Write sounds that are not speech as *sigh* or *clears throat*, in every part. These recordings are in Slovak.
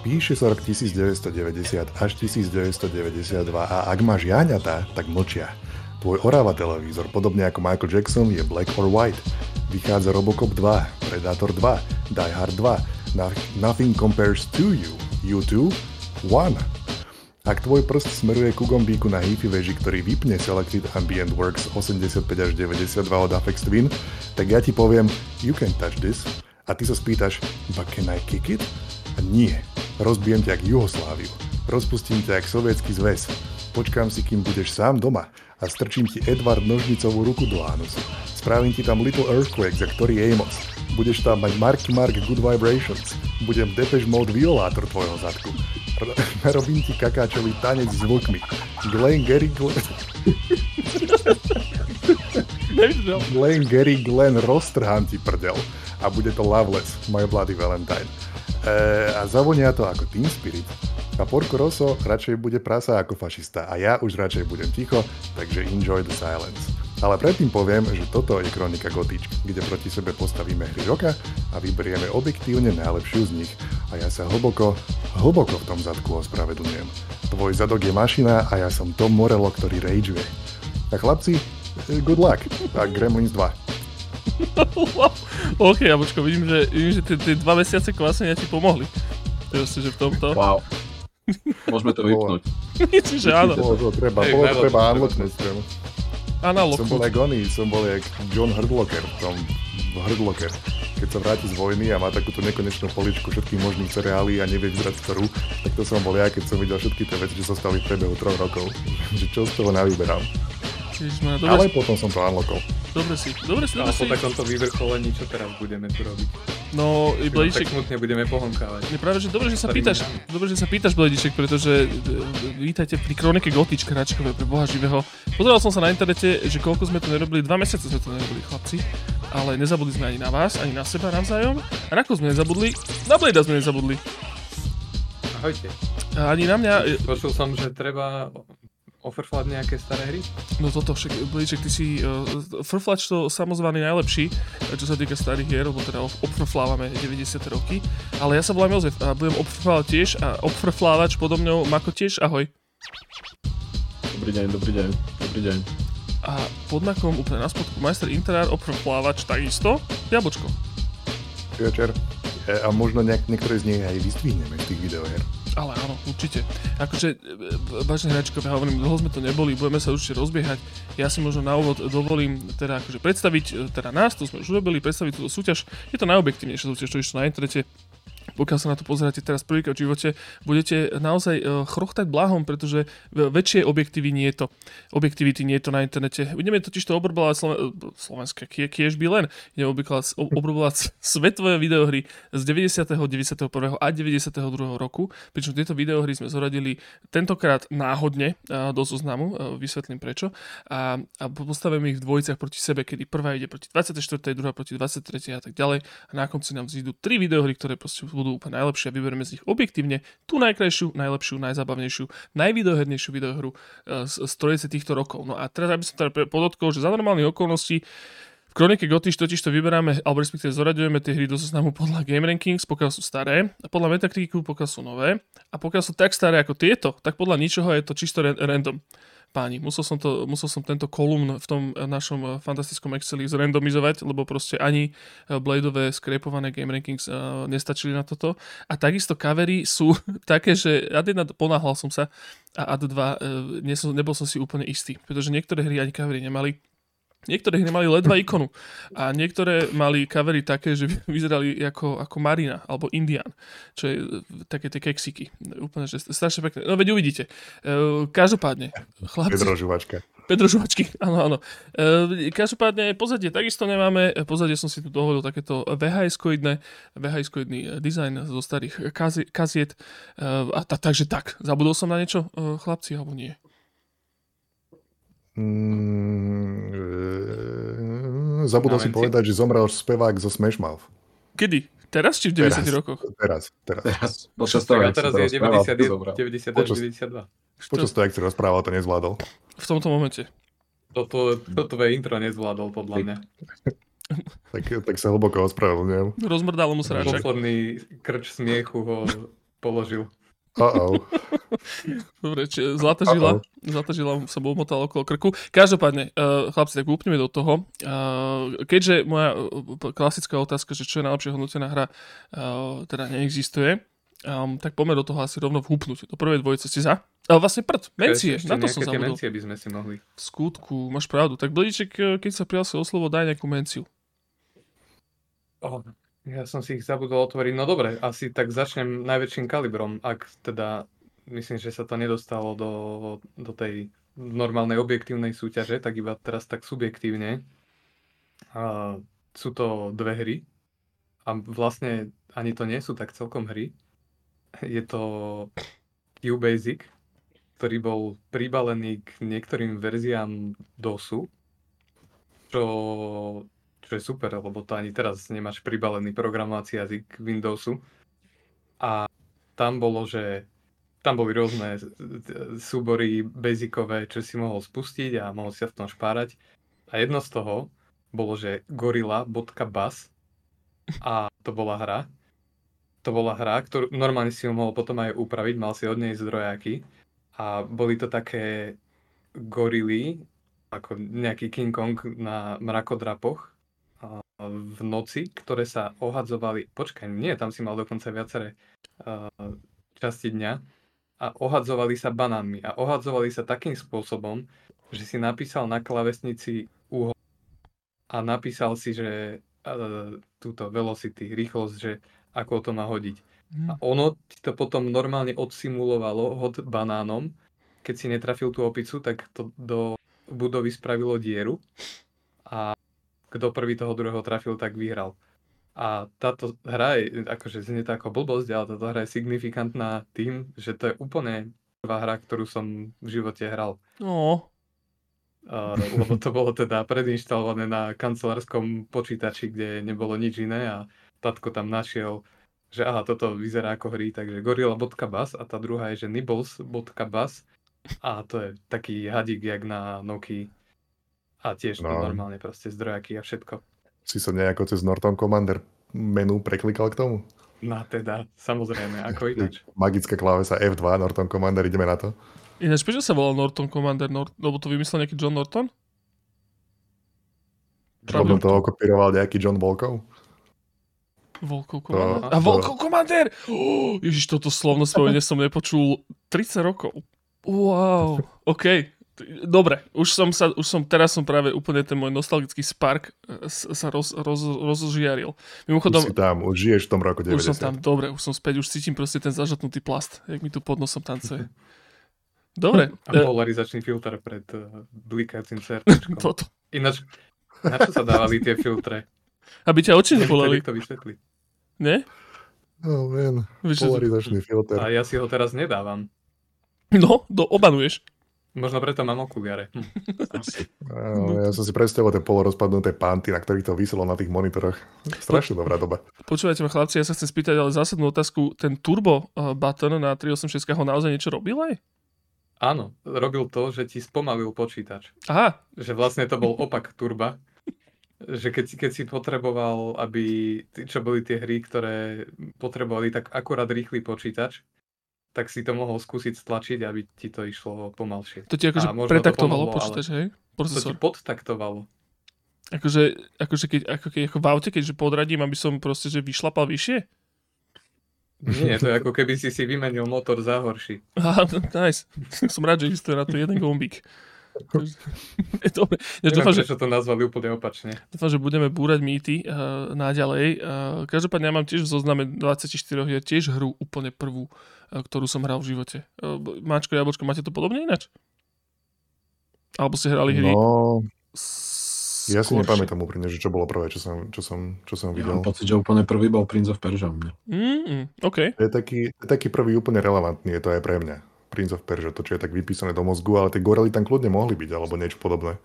Píše sa rok 1990 až 1992 a ak máš jaňata, tak mlčia. Tvoj Orava televízor, podobne ako Michael Jackson, je Black or White. Vychádza Robocop 2, Predator 2, Die Hard 2, Nothing Compares to You, U2, One. Ak tvoj prst smeruje ku gombíku na hifi veži, ktorý vypne Selected Ambient Works 85 až 92 od Apex Twin, tak ja ti poviem, you can touch this. A ty sa spýtaš, but can I kick it? A nie, rozbijem ťa jak Jugosláviu. Rozpustím ťa jak sovietský zväz. Počkám si, kým budeš sám doma a strčím ti Edward nožnicovú ruku do ánusu. Spravím ti tam Little Earthquake, za ktorý Amos. Budeš tam mať Marky Mark Good Vibrations. Budem Depeche Mode violátor tvojho zadku. R- *laughs* robím ti kakáčový tanec s vlkmi. Glenn Gary Glenn... Glenn Gary Glenn roztrhám ti prdel a bude to Loveless, My Bloody Valentine. E, a zavonia to ako Team Spirit. A Porco Rosso radšej bude prasa ako fašista a ja už radšej budem ticho, takže enjoy the silence. Ale predtým poviem, že toto je kronika Gotič, kde proti sebe postavíme hry roka a vyberieme objektívne najlepšiu z nich. A ja sa hlboko, hlboko v tom zadku ospravedlňujem. Tvoj zadok je mašina a ja som Tom Morello, ktorý rageuje. A chlapci, good luck a Gremlins 2. wow. OK, Jabočko, vidím, že, vidím, že tie, tie dva mesiace kvásenia ti pomohli. Proste, že v tomto. Wow. *laughs* Môžeme to vypnúť. Myslím, že áno. Bolo to treba, bolo to treba unlocknúť. Analog. Som bol jak oný, som bol jak John Hurdlocker v tom v Hurdlocker. Keď sa vráti z vojny a má takúto nekonečnú poličku všetkých možných cereálí a nevie vyzerať ktorú, tak to som bol ja, keď som videl všetky tie veci, čo sa stali v priebehu troch rokov. *laughs* že čo z toho navyberám. Ježišmarja, Ale dobre, potom som to unlockol. dobre si, dobre si, A dobre po si. takomto vyvrcholení, čo teraz budeme tu robiť? No, i Tak Blediček, smutne budeme pohonkávať. je práve, že dobre, že sa pýtaš, dňami. dobre, že sa pýtaš, Blediček, pretože e, vítajte pri kronike Gotič Kračkové pre Boha živého. Pozeral som sa na internete, že koľko sme to nerobili, dva mesiace sme to nerobili, chlapci, ale nezabudli sme ani na vás, ani na seba navzájom. A na koho sme nezabudli? Na Bleda sme nezabudli. Ahojte. A ani na mňa, e, Počul som, že treba ofrflať nejaké staré hry. No toto však, Blíček, ty si uh, frflač to samozvaný najlepší, eh, čo sa týka starých hier, lebo teda ob- obfrflávame 90. roky. Ale ja sa volám Jozef a budem obfrflávať tiež a obfrflávač podo mňou Mako tiež, ahoj. Dobrý deň, dobrý deň, dobrý deň. A pod Makom úplne na spodku majster Interár, obfrflávač takisto, Jabočko. Večer. E, A možno nejak, niektoré z nich aj vystvihneme z tých videoher. Ale áno, určite. Akože, e, vážne hračkové, ja hovorím, dlho sme to neboli, budeme sa určite rozbiehať. Ja si možno na úvod dovolím teda akože predstaviť, e, teda nás, to sme už urobili, predstaviť túto súťaž. Je to najobjektívnejšia súťaž, čo išlo na internete. Pokiaľ sa na to pozeráte teraz prvýkrát v živote, budete naozaj e, chrochtať blahom, pretože väčšie objektivy nie je to. Objektivity nie je to na internete. Budeme totiž to obrobovať Sloven- e, slovenské, kie, kiež by len. Ideme obrobovať, svetové videohry z 90., 91. a 92. roku, pričom tieto videohry sme zoradili tentokrát náhodne a, do zoznamu, vysvetlím prečo, a, a postavíme ich v dvojiciach proti sebe, kedy prvá ide proti 24., druhá proti 23. a tak ďalej a na konci nám zídu tri videohry, ktoré proste budú úplne najlepšie a vyberieme z nich objektívne tú najkrajšiu, najlepšiu, najzábavnejšiu, najvideohernejšiu videohru e, z, z trojice týchto rokov. No a teraz, aby som teda podotkol, že za normálnych okolností v Kronike Gotiš totiž to vyberáme, alebo respektíve zoraďujeme tie hry do zoznamu podľa Game Rankings, pokiaľ sú staré, a podľa Metacriticu, pokiaľ sú nové, a pokiaľ sú tak staré ako tieto, tak podľa ničoho je to čisto ra- random. Páni, musel som, to, musel som tento kolumn v tom našom eh, fantastickom Exceli zrandomizovať, lebo proste ani eh, Bladeové skrepované Game Rankings uh, nestačili na toto. A takisto kavery sú *laughs* také, že ad 1 ponáhľal som sa a ad 2 uh, nebol som si úplne istý, pretože niektoré hry ani kavery nemali. Niektoré hry mali ledva ikonu a niektoré mali kavery také, že *laughs* vyzerali ako, ako Marina alebo Indian, čo je e, také tie keksiky. Úplne, že strašne pekné. No veď uvidíte. E, každopádne, chlapci, Pedro Žuvačka. Pedro Žuvačky, *laughs* áno, áno. E, každopádne pozadie takisto nemáme. Pozadie som si tu dovolil takéto VHS-koidné, VHS-koidný dizajn zo starých kazi- kaziet. A ta, takže tak, zabudol som na niečo, chlapci, alebo nie? Mm, e, zabudol si povedať, že zomrel spevák zo Smash Mouth. Kedy? Teraz či v 90 Teraz. rokoch? Teraz, teraz. Teraz, počas Tak toho, a jak teraz to je rozprával, 90, to zobral. 90 až Počas- 92. Počas toho, jak si rozprával, to nezvládol. V tomto momente. Toto, toto tvoje intro nezvládol podľa mňa. *laughs* Tak, tak sa hlboko ospravedlňujem. Rozmrdalo mu sráčak. Posledný krč smiechu ho položil. Uh-oh. Dobre, či zlatá žila, zlatá žila sa mu okolo krku. Každopádne, uh, chlapci, tak úplneme do toho. Uh, keďže moja uh, klasická otázka, že čo je najlepšia hodnotená hra, uh, teda neexistuje, um, tak poďme do toho asi rovno vhúpnuť. Do prvej dvojice si za? Ale vlastne prd, mencie, Ešte na to som zabudol. mencie by sme si mohli. V skutku, máš pravdu. Tak Blíček, eh, keď sa prihlásil o slovo, daj nejakú menciu. Oh, ja som si ich zabudol otvoriť. No dobre, asi tak začnem najväčším kalibrom, ak teda myslím, že sa to nedostalo do, do tej normálnej objektívnej súťaže, tak iba teraz tak subjektívne. A sú to dve hry a vlastne ani to nie sú tak celkom hry. Je to QBasic, ktorý bol pribalený k niektorým verziám DOSu, čo, čo je super, lebo to ani teraz nemáš pribalený programovací jazyk Windowsu. A tam bolo, že tam boli rôzne súbory basicové, čo si mohol spustiť a mohol si sa v tom špárať. A jedno z toho bolo, že gorilla.bus a to bola hra. To bola hra, ktorú normálne si ju mohol potom aj upraviť, mal si od nej zdrojáky a boli to také gorily, ako nejaký King Kong na mrakodrapoch v noci, ktoré sa ohadzovali, počkaj, nie, tam si mal dokonca viaceré uh, časti dňa a ohadzovali sa banánmi a ohadzovali sa takým spôsobom, že si napísal na klavesnici úhol a napísal si, že uh, túto velocity, rýchlosť, že ako to má hodiť. A ono ti to potom normálne odsimulovalo hod banánom. Keď si netrafil tú opicu, tak to do budovy spravilo dieru a kto prvý toho druhého trafil, tak vyhral. A táto hra je, akože znie to ako blbosť, ale táto hra je signifikantná tým, že to je úplne prvá hra, ktorú som v živote hral. No, Uh, lebo to bolo teda predinštalované na kancelárskom počítači, kde nebolo nič iné a tatko tam našiel, že aha, toto vyzerá ako hry, takže gorilla.bus a tá druhá je, že nibbles.bus a to je taký hadík, jak na Nokia a tiež to No. normálne proste zdrojaky a všetko. Si sa nejako cez Norton Commander menu preklikal k tomu? No teda, samozrejme, ako *laughs* ináč. Magická klávesa F2, Norton Commander, ideme na to. ináč prečo sa volal Norton Commander, Nor- lebo to vymyslel nejaký John Norton? Potom toho kopíroval nejaký John Volkov. Volkov Commander. To- A Volkov Commander! Oh, *gasps* Ježiš, toto slovno spojenie som nepočul 30 rokov. Wow, *laughs* OK. Dobre, už som, sa, už som, teraz som práve úplne ten môj nostalgický spark eh, sa roz, roz, rozžiaril. Mimochodom, Už si tam, už žiješ v tom roku 90. už som tam, dobre, už som späť, už cítim proste ten zažatnutý plast, jak mi tu pod nosom tancuje. Dobre, *laughs* A eh, polarizačný filter pred uh, blikajúcim CRTčkom. *laughs* toto. Ináč, na čo sa dávali tie filtre? Aby ťa oči to neboleli, ne? Oh, man. Vieš, že- Polarizačný filter. A ja si ho teraz nedávam. No, do, obanuješ. Možno preto mám okuliare. Hm. Áno, ja som si predstavoval tie polorozpadnuté panty, na ktorých to vyselo na tých monitoroch. Strašne dobrá doba. Počúvajte ma chlapci, ja sa chcem spýtať ale zásadnú otázku. Ten turbo uh, button na 386 ho naozaj niečo robil aj? Áno, robil to, že ti spomalil počítač. Aha, Že vlastne to bol opak turba. Že keď, si- keď si potreboval, aby, čo boli tie hry, ktoré potrebovali tak akurát rýchly počítač, tak si to mohol skúsiť stlačiť, aby ti to išlo pomalšie. to ti akože pretaktovalo počítač, hej? To ti Procesor. podtaktovalo. Akože, akože keď, ako keď ako v aute, keďže podradím, aby som proste že vyšlapal vyššie? Nie, to je ako keby si si vymenil motor za horší. *laughs* Aha, nice. Som rád, že existuje na to jeden gombík. *laughs* Je Dobre. Ja Neviem, dúfam, že, to nazvali úplne opačne. dúfam, že budeme búrať mýty uh, naďalej. Uh, každopádne ja mám tiež v zozname 24 hier tiež hru úplne prvú, uh, ktorú som hral v živote. Uh, Máčko, Jablčko, máte to podobne ináč? Alebo ste hrali hry? No, ja si nepamätám úprimne, že čo bolo prvé, čo som, čo som, čo som Ja videl. mám pocit, že úplne prvý bol Prince of Persia. Mm, mm, OK. To je taký, taký prvý úplne relevantný, je to aj pre mňa. Prince of Persia, to čo je tak vypísané do mozgu, ale tie gorely tam kľudne mohli byť, alebo niečo podobné.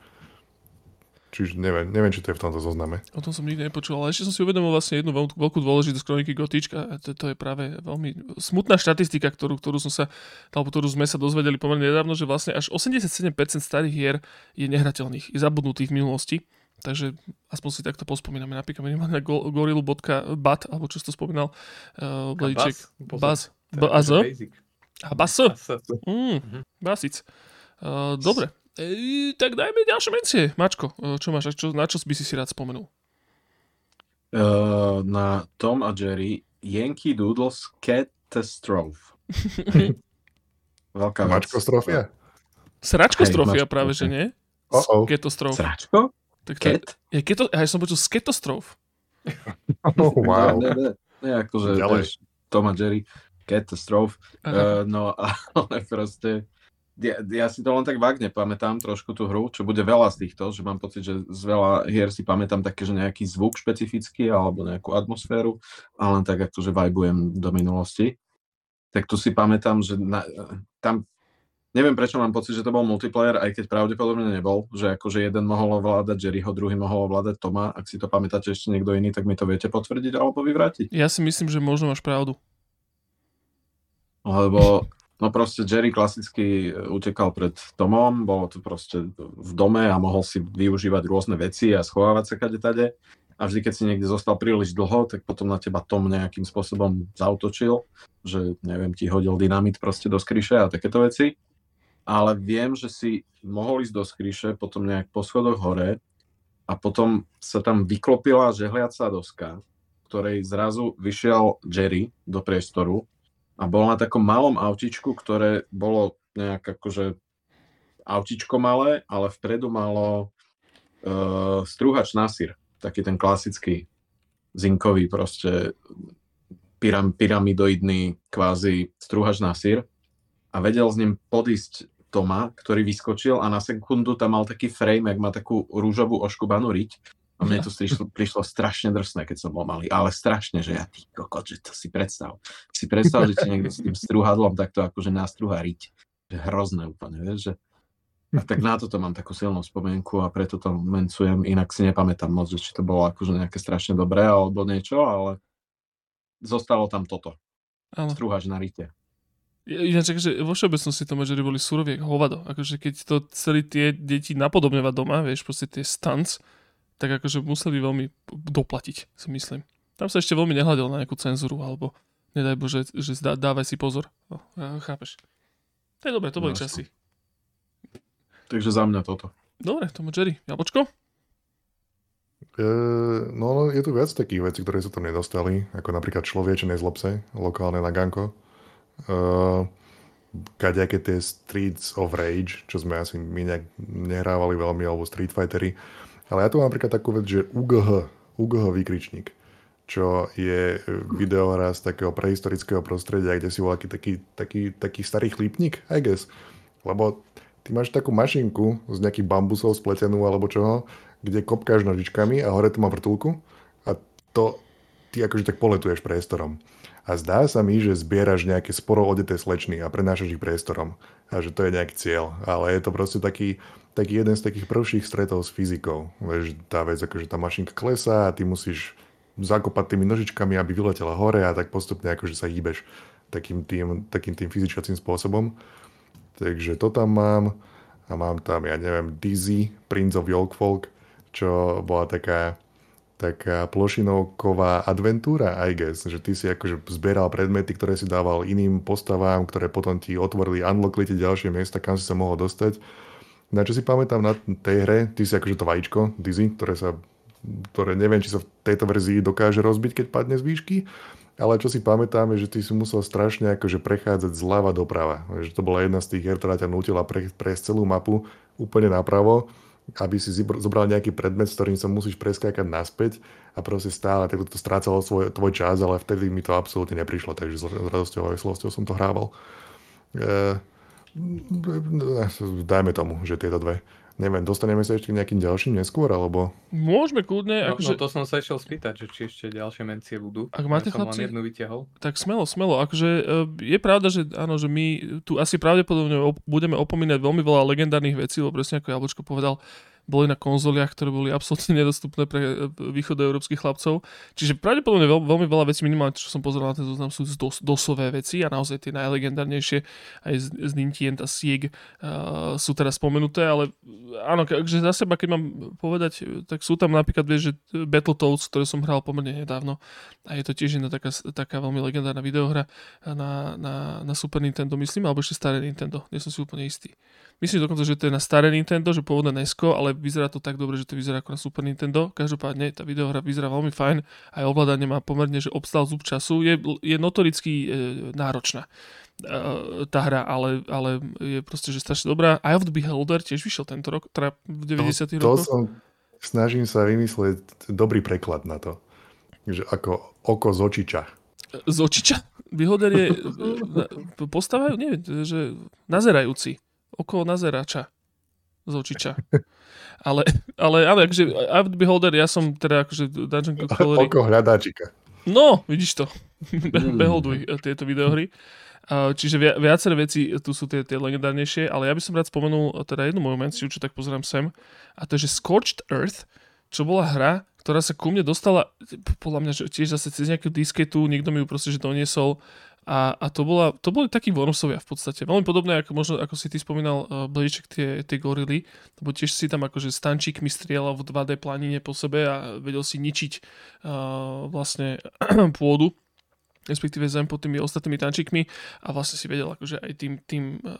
Čiže neviem, neviem, či to je v tomto zozname. O tom som nikdy nepočul, ale ešte som si uvedomil vlastne jednu veľkú, veľkú dôležitosť kroniky Gotička. To, to je práve veľmi smutná štatistika, ktorú, ktorú som sa, alebo ktorú sme sa dozvedeli pomerne nedávno, že vlastne až 87% starých hier je nehrateľných, je zabudnutých v minulosti. Takže aspoň si takto pospomíname. Napríklad minimálne na go- gorilu.bat, alebo čo si to spomínal, uh, Bladiček. Bas? Pozor. A bas? Mm, Mhm. basic. Uh, dobre. E, tak dajme ďalšie mencie. Mačko, uh, čo máš? Čo, na čo by si si rád spomenul? Uh, na Tom a Jerry Yankee Doodles Catastrophe. *laughs* Veľká. Mačkostrofia? Sračkostrofia Hej, práve, že nie? Oh, oh. Ketostrof. Sračko? Tak to, Cat? je keto, ja som počul sketostrof. *laughs* oh wow. Ne, ne, ne, ne akože, Tom a Jerry Catastrophe. Aha. Uh, no *laughs* ale proste ja, ja si to len tak vágne pamätám trošku tú hru, čo bude veľa z týchto, že mám pocit, že z veľa hier si pamätám také, že nejaký zvuk špecifický alebo nejakú atmosféru a len tak akože vajbujem do minulosti. Tak tu si pamätám, že na, tam neviem prečo mám pocit, že to bol multiplayer, aj keď pravdepodobne nebol, že akože jeden mohol ovládať Jerryho, druhý mohol ovládať Toma. Ak si to pamätáte ešte niekto iný, tak mi to viete potvrdiť alebo vyvrátiť. Ja si myslím, že možno máš pravdu. Lebo no proste Jerry klasicky e, utekal pred Tomom, bolo to proste v dome a mohol si využívať rôzne veci a schovávať sa kade tade. A vždy, keď si niekde zostal príliš dlho, tak potom na teba Tom nejakým spôsobom zautočil, že neviem, ti hodil dynamit proste do skryše a takéto veci. Ale viem, že si mohol ísť do skryše, potom nejak po schodoch hore a potom sa tam vyklopila žehliaca doska, ktorej zrazu vyšiel Jerry do priestoru a bol na takom malom autičku, ktoré bolo nejak akože autičko malé, ale vpredu malo uh, strúhač na sír, taký ten klasický zinkový proste pyram, pyramidoidný kvázi strúhač na sír. A vedel s ním podísť Toma, ktorý vyskočil a na sekundu tam mal taký frame, jak má takú rúžovú oškubanú riť a mne to prišlo, prišlo strašne drsné, keď som bol malý, ale strašne, že ja ty kokot, že to si predstav. Si predstav, že ti niekto s tým strúhadlom takto akože nastrúha riť. Že hrozné úplne, vieš, že a tak na toto mám takú silnú spomienku a preto to mencujem, inak si nepamätám moc, že či to bolo akože nejaké strašne dobré alebo niečo, ale zostalo tam toto. Áno. Strúhač na rite. Ináč, akože vo všeobecnosti to že boli suroví ako hovado. Akože keď to celý tie deti napodobňovať doma, vieš, proste tie stunts, tak akože museli veľmi doplatiť, si myslím. Tam sa ešte veľmi nehľadalo na nejakú cenzuru, alebo nedaj Bože, že dá, dávaj si pozor. No, chápeš. To je dobré, to boli Jasne. časy. Takže za mňa toto. Dobre, Tom a Jerry. Jablčko? E, no, no, je tu viac takých vecí, ktoré sa tam nedostali, ako napríklad človečené zlobce, lokálne na Ganko. E, kadejaké tie Streets of Rage, čo sme asi my nejak nehrávali veľmi, alebo Street Fightery. Ale ja tu mám napríklad takú vec, že UGH, UGH výkričník, čo je videohra z takého prehistorického prostredia, kde si bol taký, taký, taký starý chlípnik, I guess. Lebo ty máš takú mašinku z nejakých bambusov spletenú alebo čoho, kde kopkáš nožičkami a hore to má vrtulku a to ty akože tak poletuješ priestorom. A zdá sa mi, že zbieraš nejaké sporo odeté slečny a prenášaš ich priestorom. A že to je nejaký cieľ. Ale je to proste taký, taký jeden z takých prvších stretov s fyzikou. Vieš, tá vec, akože tá mašinka klesá a ty musíš zakopať tými nožičkami, aby vyletela hore a tak postupne akože sa hýbeš takým tým, takým tým fyzičacím spôsobom. Takže to tam mám. A mám tam, ja neviem, Dizzy, Prince of Yolkfolk, čo bola taká, taká plošinovková adventúra, I guess, že ty si akože zbieral predmety, ktoré si dával iným postavám, ktoré potom ti otvorili, unlockli tie ďalšie miesta, kam si sa mohol dostať. Na čo si pamätám na tej hre, ty si akože to vajíčko, Dizzy, ktoré sa ktoré neviem, či sa v tejto verzii dokáže rozbiť, keď padne z výšky, ale čo si pamätám je, že ty si musel strašne akože prechádzať zľava doprava. Že to bola jedna z tých hier, ktorá ťa nutila pre, prejsť celú mapu úplne napravo, aby si zobral nejaký predmet, s ktorým sa musíš preskákať naspäť a proste stále tak to strácalo svoj, tvoj čas, ale vtedy mi to absolútne neprišlo, takže s radosťou a veselosťou som to hrával. E, dajme tomu, že tieto dve. Neviem, dostaneme sa ešte k nejakým ďalším neskôr, alebo... Môžeme kľudne, No, akože, no to som sa išiel spýtať, že či ešte ďalšie mencie budú. Ak máte, ja chlapci? jednu vytiahol. tak smelo, smelo. Akože e, je pravda, že áno, že my tu asi pravdepodobne op- budeme opomínať veľmi veľa legendárnych vecí, lebo presne ako Jablčko povedal, boli na konzoliach, ktoré boli absolútne nedostupné pre východoeurópskych chlapcov. Čiže pravdepodobne veľ, veľmi veľa vecí, minimálne čo som pozeral na ten zoznam, sú dos, dosové veci a naozaj tie najlegendárnejšie aj z, z Nintien a Sieg uh, sú teraz spomenuté, ale áno, takže za seba, keď mám povedať, tak sú tam napríklad, vieš, že Battletoads, ktoré som hral pomerne nedávno a je to tiež jedna taká, taká veľmi legendárna videohra na, na, na Super Nintendo, myslím, alebo ešte staré Nintendo, nie som si úplne istý. Myslím dokonca, že to je na staré Nintendo, že pôvodné NESCO, ale vyzerá to tak dobre, že to vyzerá ako na Super Nintendo. Každopádne tá videohra vyzerá veľmi fajn, aj ovládanie má pomerne, že obstal zub času. Je, je notoricky e, náročná e, tá hra, ale, ale je proste, že strašne dobrá. Eye of the Beholder tiež vyšiel tento rok, teda v 90 to, to som, snažím sa vymyslieť dobrý preklad na to. Že ako oko z očiča. Z očiča? Beholder je postavajú, neviem, že nazerajúci okolo nazerača z očiča. Ale, ale, ale akože Avid Beholder, ja som teda akože Dungeon Crawler... Oko hľadáčika. No, vidíš to. Mm. *laughs* Beholduj tieto videohry. Čiže viaceré veci tu sú tie, tie legendárnejšie, ale ja by som rád spomenul teda jednu moju menciu, čo tak pozerám sem, a to je, že Scorched Earth, čo bola hra, ktorá sa ku mne dostala, podľa mňa, že tiež zase cez nejakú disketu, niekto mi ju proste, že doniesol a, a to, bola, to boli takí bonusovia v podstate. Veľmi podobné, ako, možno, ako si ty spomínal, uh, Blíček, tie, tie gorily, lebo tiež si tam akože stančíkmi strieľal v 2D planine po sebe a vedel si ničiť uh, vlastne *clears throat* pôdu respektíve zem pod tými ostatnými tančikmi a vlastne si vedel akože aj tým, tým uh,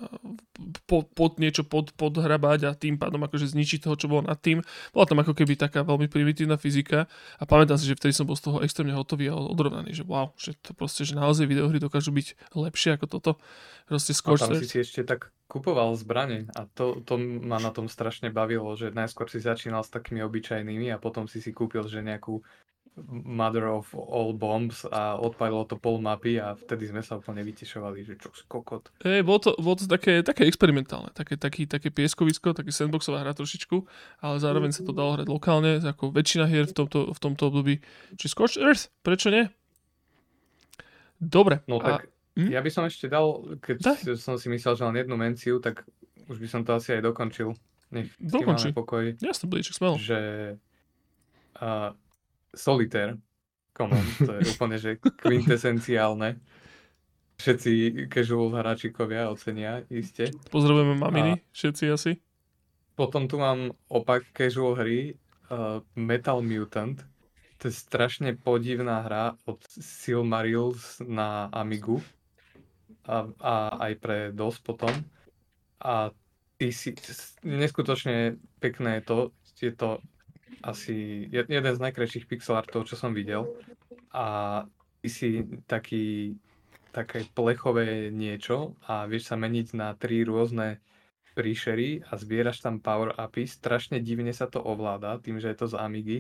pod, pod niečo pod, podhrabať a tým pádom akože zničiť toho, čo bolo nad tým. Bola tam ako keby taká veľmi primitívna fyzika a pamätám si, že vtedy som bol z toho extrémne hotový a odrovnaný, že wow, že to proste, že naozaj videohry dokážu byť lepšie ako toto. Proste skôr a tam si si ešte tak kupoval zbranie a to, to ma na tom strašne bavilo, že najskôr si začínal s takými obyčajnými a potom si si kúpil, že nejakú mother of all bombs a odpadlo to pol mapy a vtedy sme sa úplne vytešovali, že čo kokot. Hey, bolo to, bolo to také, také experimentálne, také, taký, také pieskovisko, také sandboxová hra trošičku, ale zároveň sa to dalo hrať lokálne, ako väčšina hier v tomto, v tomto období. Či Scorched Earth, prečo nie? Dobre. No tak a, hm? ja by som ešte dal, keď Daj. som si myslel, že len jednu menciu, tak už by som to asi aj dokončil. Nech Dokončí. pokoj. Jasne, blíček, smelo. Že uh, Solitaire. Come on, to je úplne, že quintesenciálne. Všetci casual hráčikovia ocenia, iste. Pozdravujeme maminy, a všetci asi. Potom tu mám opak casual hry, uh, Metal Mutant. To je strašne podivná hra od Silmarils na Amigu a, a aj pre DOS potom. A ty si, neskutočne pekné je to, je to asi jeden z najkrajších pixel artov, čo som videl. A ty si taký, také plechové niečo a vieš sa meniť na tri rôzne príšery a zbieraš tam power upy. Strašne divne sa to ovláda, tým, že je to z Amigy.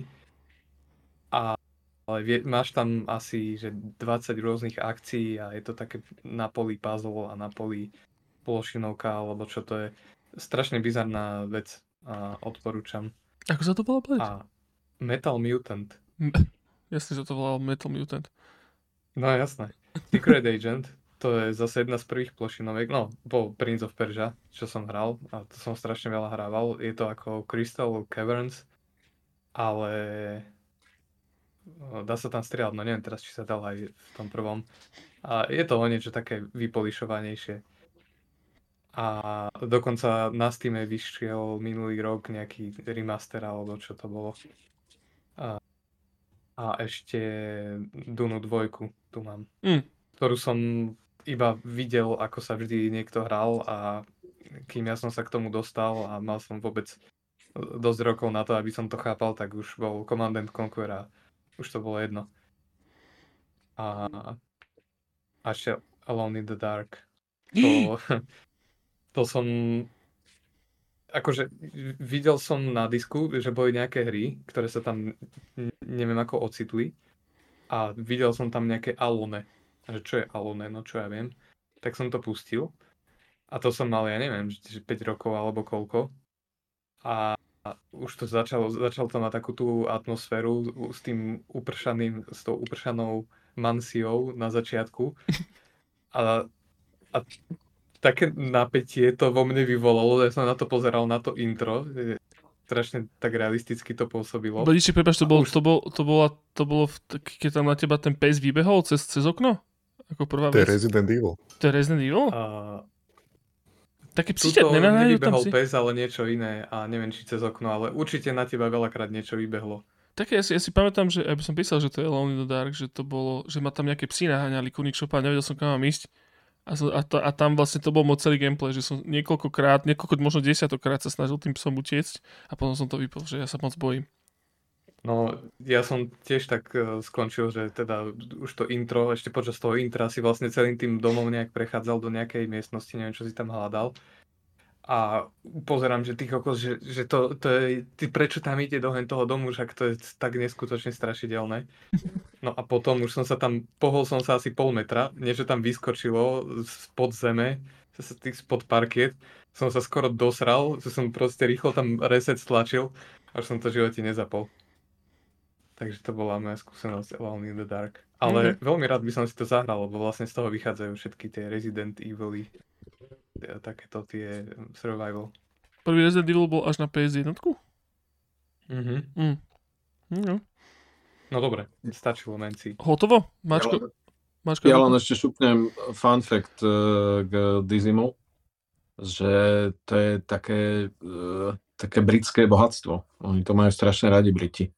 A ale vie, máš tam asi že 20 rôznych akcií a je to také na poli puzzle a na poli plošinovka, alebo čo to je. Strašne bizarná vec a odporúčam. Ako sa to volá povedať? A Metal Mutant. Jasne sa to volalo Metal Mutant. No jasné. Secret Agent, to je zase jedna z prvých plošinoviek, no, po Prince of Persia, čo som hral, a to som strašne veľa hrával. Je to ako Crystal Caverns, ale no, dá sa tam strieľať, no neviem teraz, či sa dal aj v tom prvom. A je to o niečo také vypolišovanejšie. A dokonca na Steam vyšiel minulý rok nejaký remaster alebo čo to bolo. A, a ešte Dunu dvojku tu mám. Mm. Ktorú som iba videl, ako sa vždy niekto hral a kým ja som sa k tomu dostal a mal som vôbec dosť rokov na to, aby som to chápal, tak už bol Command and Conquer a už to bolo jedno. A, a ešte Alone in the Dark. To, *gasps* *laughs* to som akože videl som na disku, že boli nejaké hry, ktoré sa tam neviem ako ocitli a videl som tam nejaké Alone. Že čo je Alone, no čo ja viem. Tak som to pustil a to som mal, ja neviem, 5 rokov alebo koľko. A už to začalo, začal to na takú tú atmosféru s tým upršaným, s tou upršanou mansiou na začiatku. *laughs* A, a také napätie to vo mne vyvolalo, ja som na to pozeral, na to intro. strašne tak realisticky to pôsobilo. Bodiči, prepáč, to, bol, už- to, bol, to, bola, to bolo, tak- keď tam na teba ten pes vybehol cez, cez okno? Ako prvá To je. Resident Evil. To je Resident Evil? A Také psíťat tuto nenahajú tam si? pes, ale niečo iné a neviem, či cez okno, ale určite na teba veľakrát niečo vybehlo. Také, ja si, ja si pamätám, že ja by som písal, že to je Alone in the Dark, že to bolo, že ma tam nejaké psi naháňali kuník šopa nevedel som kam mám ísť. A, a, a tam vlastne to bol môj celý gameplay, že som niekoľkokrát, niekoľko, možno desiatokrát sa snažil tým psom utiecť a potom som to vypol, že ja sa moc bojím. No, ja som tiež tak uh, skončil, že teda už to intro, ešte počas toho intra si vlastne celým tým domom nejak prechádzal do nejakej miestnosti, neviem, čo si tam hľadal. A pozerám, že ty kokos, že, že to, to je, ty prečo tam ide do toho domu, však to je tak neskutočne strašidelné. No a potom už som sa tam, pohol som sa asi pol metra, niečo tam vyskočilo spod zeme, spod parkiet, som sa skoro dosral, že som proste rýchlo tam reset stlačil, až som to v živote nezapol. Takže to bola moja skúsenosť Alone in the Dark. Ale mm-hmm. veľmi rád by som si to zahral, lebo vlastne z toho vychádzajú všetky tie Resident Evil takéto tie survival. Prvý Resident Evil bol až na PS1? Mm-hmm. Mm. No. No dobre, stačilo menci. Hotovo? Mačko? Mačko Ja len ešte šupnem fun fact uh, k Dizimu, že to je také, uh, také britské bohatstvo. Oni to majú strašne radi Briti.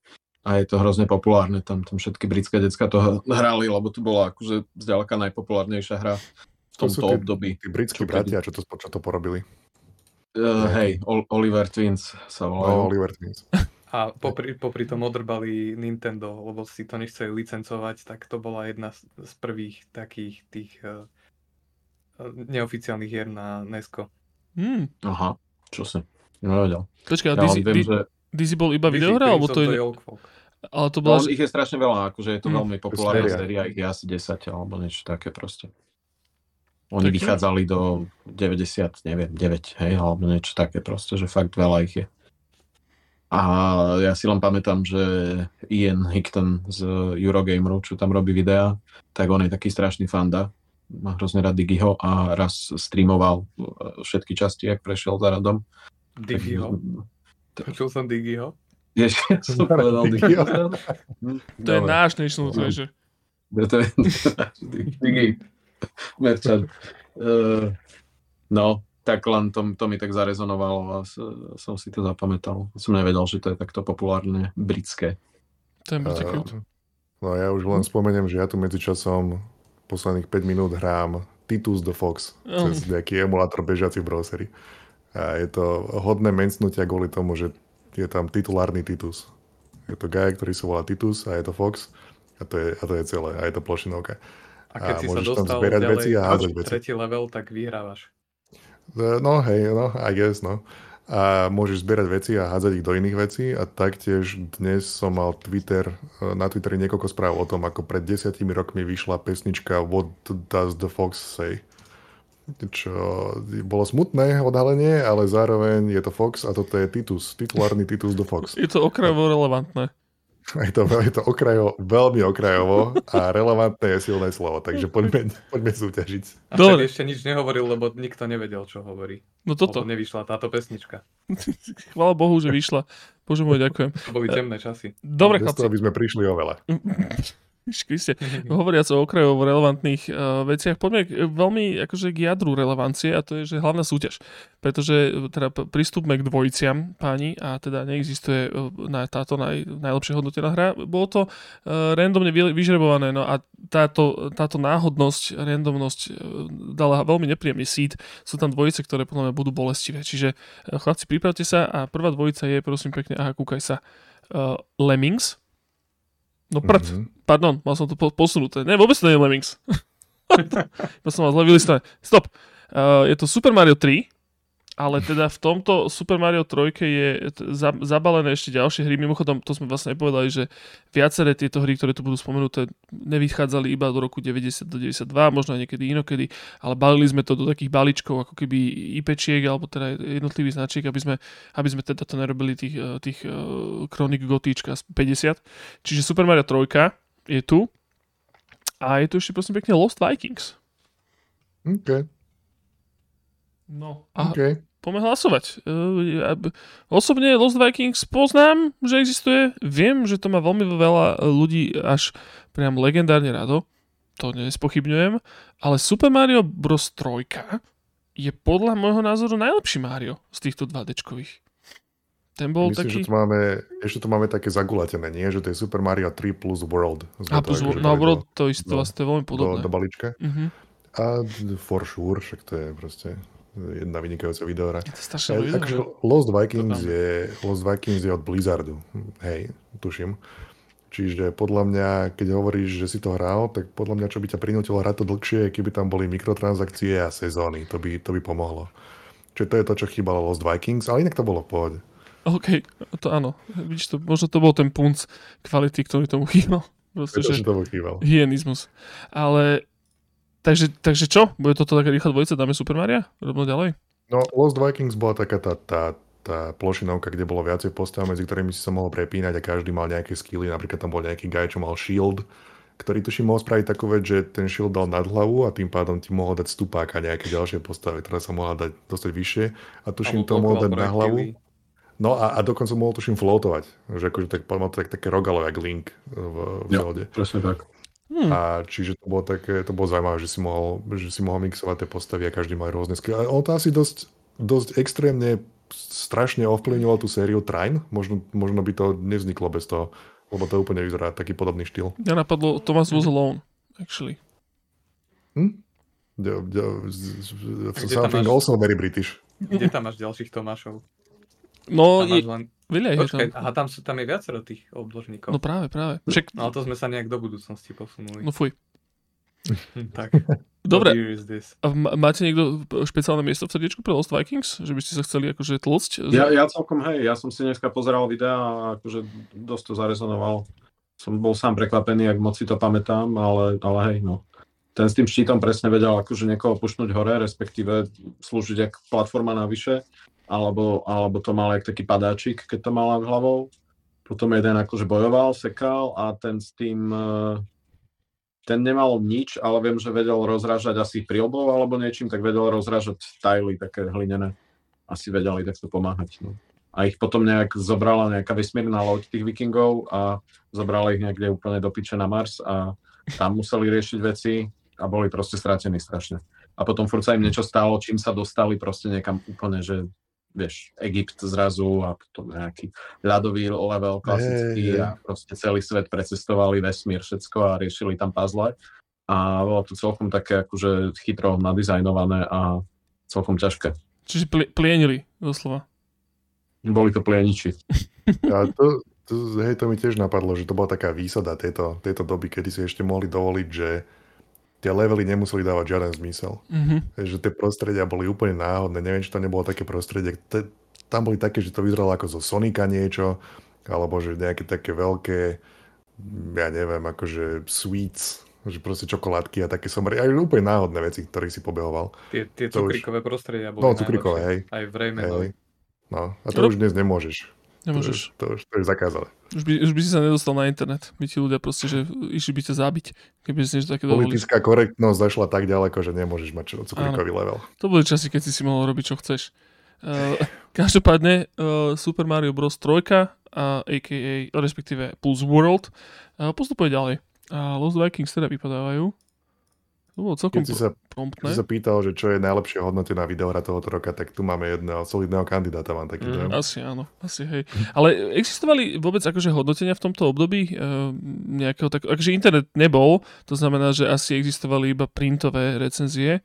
A je to hrozne populárne, tam, tam všetky britské decka to hrali, lebo to bola akože zďaleka najpopulárnejšia hra v To sú tomto tí- období. Tí britskí Čo bratia, čo to, čo to porobili. Uh, hej, Ol- Oliver Twins sa No, volajú. Oliver Twins. *laughs* A popri, popri tom odrbali Nintendo, lebo si to nechceli licencovať, tak to bola jedna z, z prvých takých tých uh, neoficiálnych hier na NESCO. Hmm. Aha, čo si. Nevedel. Počkaj, a Ja Dizzy, len viem, Di- že bol iba videohra, alebo to je... Old Folk. Ale to no, bola... ich je strašne veľa, akože je to Mm. veľmi populárna séria, ich je asi 10 alebo niečo také proste. Oni Tak vychádzali do 90, neviem, 9, hej, alebo niečo také proste, že fakt veľa ich je. A ja si len pamätám, že Ian Hickton z Eurogameru, čo tam robí videa, tak on je taký strašný fanda, má hrozne rád Digiho a raz streamoval eh, všetky časti, jak prešiel za radom. Digiho. Počul som Digiho. Jež, ja som povedal Digiho. To je náš National Treasure. To je *laughs* Digi. *laughs* Merčan. Uh, no, tak len to, to mi tak zarezonovalo a s, som si to zapamätal. Som nevedel, že to je takto populárne britské. Bol Eh, cute. No ja už len spomeniem, že ja tu medzičasom posledných 5 minút hrám Titus the Fox Oh. cez nejaký emulátor bežiaci v browseri. A je to hodné mencnutia kvôli tomu, že je tam titulárny Titus. Je to guy, ktorý sa volá Titus a je to Fox a to je, a to je celé. A je to plošinovka. A keď A si sa dostal zbierať ďalej veci a veci. tretí level, tak vyhrávaš. E, No hej, no, I guess, no. A môžeš zbierať veci a hádzať ich do iných vecí a taktiež dnes som mal Twitter, na Twitteri niekoľko správ o tom, ako pred desiatimi rokmi vyšla pesnička What Does the Fox Say? Čo bolo smutné odhalenie, ale zároveň je to Fox a toto je Titus, titulárny Titus the Fox. Je to okrajovo relevantné. *laughs* Je to, je to okrajo, veľmi okrajovo a relevantné je silné slovo, takže poďme, poďme súťažiť. A Dobre. však ešte nič nehovoril, lebo nikto nevedel, čo hovorí. No Toto. Lebo nevyšla táto pesnička. *laughs* Chvála Bohu, že vyšla. Bože môj, ďakujem. To boli temné časy. Dobre, chlapci. by sme prišli o veľa. *laughs* Kriste, *laughs* hovoriac o okrajovo relevantných uh, veciach, poďme k, veľmi akože k jadru relevancie a to je, že hlavná súťaž. Pretože e, teda pristúpme k dvojiciam, páni, a teda neexistuje e, na táto naj, najlepšie hodnotená hra. Bolo to uh, randomne vy, vyžrebované, no a táto, táto náhodnosť, randomnosť uh, dala veľmi nepríjemný seed. Sú tam dvojice, ktoré podľa mňa budú bolestivé. Čiže uh, chlapci, pripravte sa a prvá dvojica je, prosím pekne, aha, kúkaj sa, uh, Lemmings. No prd, Mhm. Pardon, mal som to po- posunuté. Ne, vôbec to nie je Lemmings. *laughs* to som mal zle vylistované. Stop. Uh, je to Super Mario 3, ale teda v tomto Super Mario 3 je za, zabalené ešte ďalšie hry. Mimochodom, to sme vlastne nepovedali, že viaceré tieto hry, ktoré tu budú spomenuté, nevychádzali iba do roku 90 do 92, možno aj niekedy inokedy, ale balili sme to do takých balíčkov, ako keby IPčiek, alebo teda jednotlivých značiek, aby sme, aby sme teda to nerobili tých, eh, tých uh, Chronik Gotíčka z 50. Čiže Super Mario 3 je tu. A je tu ešte prosím pekne Lost Vikings. OK, No. A OK. poďme hlasovať. Ja, osobne Lost Vikings poznám, že existuje. Viem, že to má veľmi veľa ľudí až priam legendárne rado. To nespochybňujem. Ale Super Mario Bros. 3 je podľa môjho názoru najlepší Mario z týchto 2Dčkových. Ten bol Myslím, taký... že tu máme, ešte tu máme také zagulatené, nie? Že to je Super Mario 3 plus World. A plus, to, akože no, World do, to isté, do- vlastne veľmi podobné. do, do balíčka. Mhm. A for sure, však to je proste jedna vynikajúca videohra. Je to strašne E, dobrý akože video. Lost Vikings, To je, Lost Vikings je od Blizzardu. Hej, tuším. Čiže podľa mňa, keď hovoríš, že si to hral, tak podľa mňa, čo by ťa prinútilo hrať to dlhšie, keby tam boli mikrotransakcie a sezóny. To by, to by pomohlo. Čiže to je to, čo chýbalo Lost Vikings, ale inak to bolo v pohode. OK, to áno. Vidíš to, možno to bol ten punc kvality, ktorý tomu chýbal. Proste, Pretože že to bol chýbal. hyenizmus. Ale, takže, takže čo? Bude toto taká rýchla dvojica? Dáme Super Maria? Robíme ďalej? No, Lost Vikings bola taká tá, tá, tá plošinovka, kde bolo viacej postav, medzi ktorými si sa mohol prepínať a každý mal nejaké skilly. Napríklad tam bol nejaký guy, čo mal shield, ktorý tuším mohol spraviť takú vec, že ten shield dal nad hlavu a tým pádom ti mohol dať stupák a nejaké ďalšie postavy, ktorá sa mohla dať dostať vyššie. A tuším, to mohol dať na hlavu. No a, a dokonca mohol tuším floatovať. Že akože tak, mal to tak, také rogalo, jak Link v, v Jo, Zelde. presne tak. Hm. A čiže to bolo také, to bolo zaujímavé, že si mohol, že si mohol mixovať tie postavy a každý mal rôzne skill. A on to asi dosť, dosť extrémne strašne ovplyvnilo tú sériu Trine. Možno, možno by to nevzniklo bez toho, lebo to úplne vyzerá taký podobný štýl. Mňa napadlo Thomas was alone, actually. Hm? Something máš- also very British. Kde tam máš ďalších Tomášov? No, Tam je, len... veľa je Počkaj, tam. aha, tam, sú, tam je viacero tých obložníkov. No práve, práve. Však, No ale to sme sa nejak do budúcnosti posunuli. no fuj. *laughs* Tak. *laughs* Dobre, a máte niekto špeciálne miesto v srdiečku pre Lost Vikings? Že by ste sa chceli akože tlcť? Ja, ja celkom, hej, ja som si dneska pozeral videa a akože dosť to zarezonoval. Som bol sám prekvapený, ak moc si to pamätám, ale, ale hej, no. Ten s tým štítom presne vedel akože niekoho pušnúť hore, respektíve slúžiť jak platforma navyše, alebo, alebo to mal jak taký padáčik, keď to mal nad hlavou. Potom jeden akože bojoval, sekal a ten s tým, eh, ten nemal nič, ale viem, že vedel rozrážať asi prílbou alebo niečím, tak vedel rozrážať tajly také hlinené. Asi vedeli takto pomáhať. No. A ich potom nejak zobrala nejaká vesmírna loď tých vikingov a zobrala ich niekde úplne do piče na Mars a tam museli riešiť veci a boli proste stratení strašne. A potom furt sa im niečo stalo, čím sa dostali proste niekam úplne, že vieš, Egypt zrazu a potom nejaký ľadový level klasický hej. a proste celý svet precestovali, vesmír, všetko a riešili tam puzzle. A bolo to celkom také akože chytro nadizajnované a celkom ťažké. Čiže pli- plienili, doslova. Boli to plieniči. *laughs* A to, to, hej, to mi tiež napadlo, že to bola taká výsada tejto, tejto doby, kedy si ešte mohli dovoliť, že tie levely nemuseli dávať žiaden zmysel. Mhm. Hej, Že tie prostredia boli úplne náhodné. Neviem, či to nebolo také prostredie. Te, tam boli také, že to vyzeralo ako zo Sonika niečo, alebo že nejaké také veľké, ja neviem, akože sweets, že proste čokoládky a také somery. Aj úplne náhodné veci, ktorých si pobehoval. Tie, tie To už- cukrikové prostredia boli No, cukrikové, hej. Aj v Raymanovi. Hej. No, a to Rob- už dnes nemôžeš. Nemôžeš. To, to, už, to je zakázané. Už by, už by si sa nedostal na internet. By ti ľudia proste, že išli by ťa zabiť, keby si niečo také dovolili. Politická korektnosť zašla tak ďaleko, že nemôžeš mať cukrikový level. To boli časy, keď si si mohol robiť, čo chceš. Uh, *laughs* každopádne uh, Super Mario Bros. 3, a a.k.a. respektíve Plus World, uh, postupuje ďalej. A Lost Vikings teda vypadávajú. To bolo celkom Keď si sa, pro- promptné. si sa pýtal, že čo je najlepšie hodnotená videohra tohoto roka, tak tu máme jedného solidného kandidáta, mám taký dojem. Asi áno, asi hej. Ale existovali vôbec akože hodnotenia v tomto období uh, nejakého tak, akože internet nebol, to znamená, že asi existovali iba printové recenzie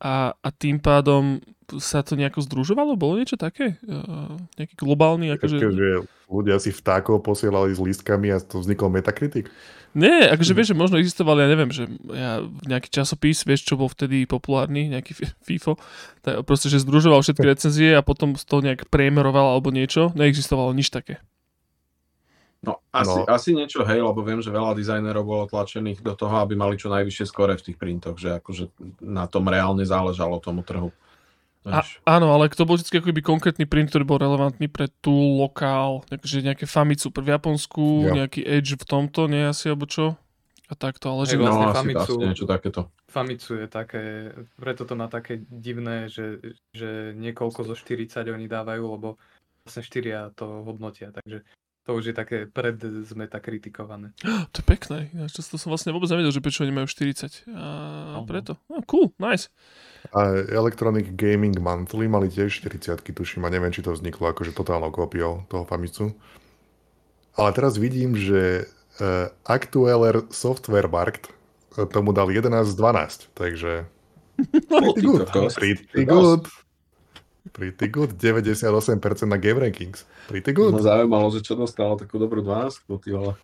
a, a tým pádom sa to nejako združovalo? Bolo niečo také? Uh, nejaký globálny, akože... že ľudia si vtákov posielali s lístkami a to vznikol Metacritic. Nie, akože vieš, že možno existovali, ja neviem, že ja, nejaký časopis, vieš, čo bol vtedy populárny, nejaký fi- FIFO, tak proste, že združoval všetky recenzie a potom z toho nejak premeroval alebo niečo, neexistovalo nič také. No, asi, No. no. asi niečo, hej, lebo viem, že veľa dizajnerov bolo tlačených do toho, aby mali čo najvyššie skore v tých printoch, že akože na tom reálne záležalo tomu trhu. A, áno, ale to bol vždy ako keby konkrétny print, ktorý bol relevantný pre tú lokál, takže nejaké Famitsu v Japonsku, Jo. nejaký Edge v tomto, nie asi, alebo čo? A takto, ale že... vlastne no, asi Famitsu- asi niečo takéto. Famitsu je také, preto to má také divné, že, že niekoľko zo 40 oni dávajú, lebo vlastne 4 to hodnotia, takže to už je také pred zmeta kritikované. *gasps* To je pekné. Ináč to, to som vlastne vôbec nevedel, že prečo oni majú 40. A Áno. preto. No, cool, nice. A Electronic Gaming Monthly mali tiež 40 tuším a neviem, či to vzniklo akože totálnou kópiou toho Famitsu. Ale teraz vidím, že uh, Actualer Software Markt eh, tomu dal 11 z 12, takže *laughs* pretty Ty good. Pretty Ty good. Pretty good. 98% na Game Rankings. Pretty good. Ma zaujímalo, že čo dostalo takú dobrú 12, ty vole.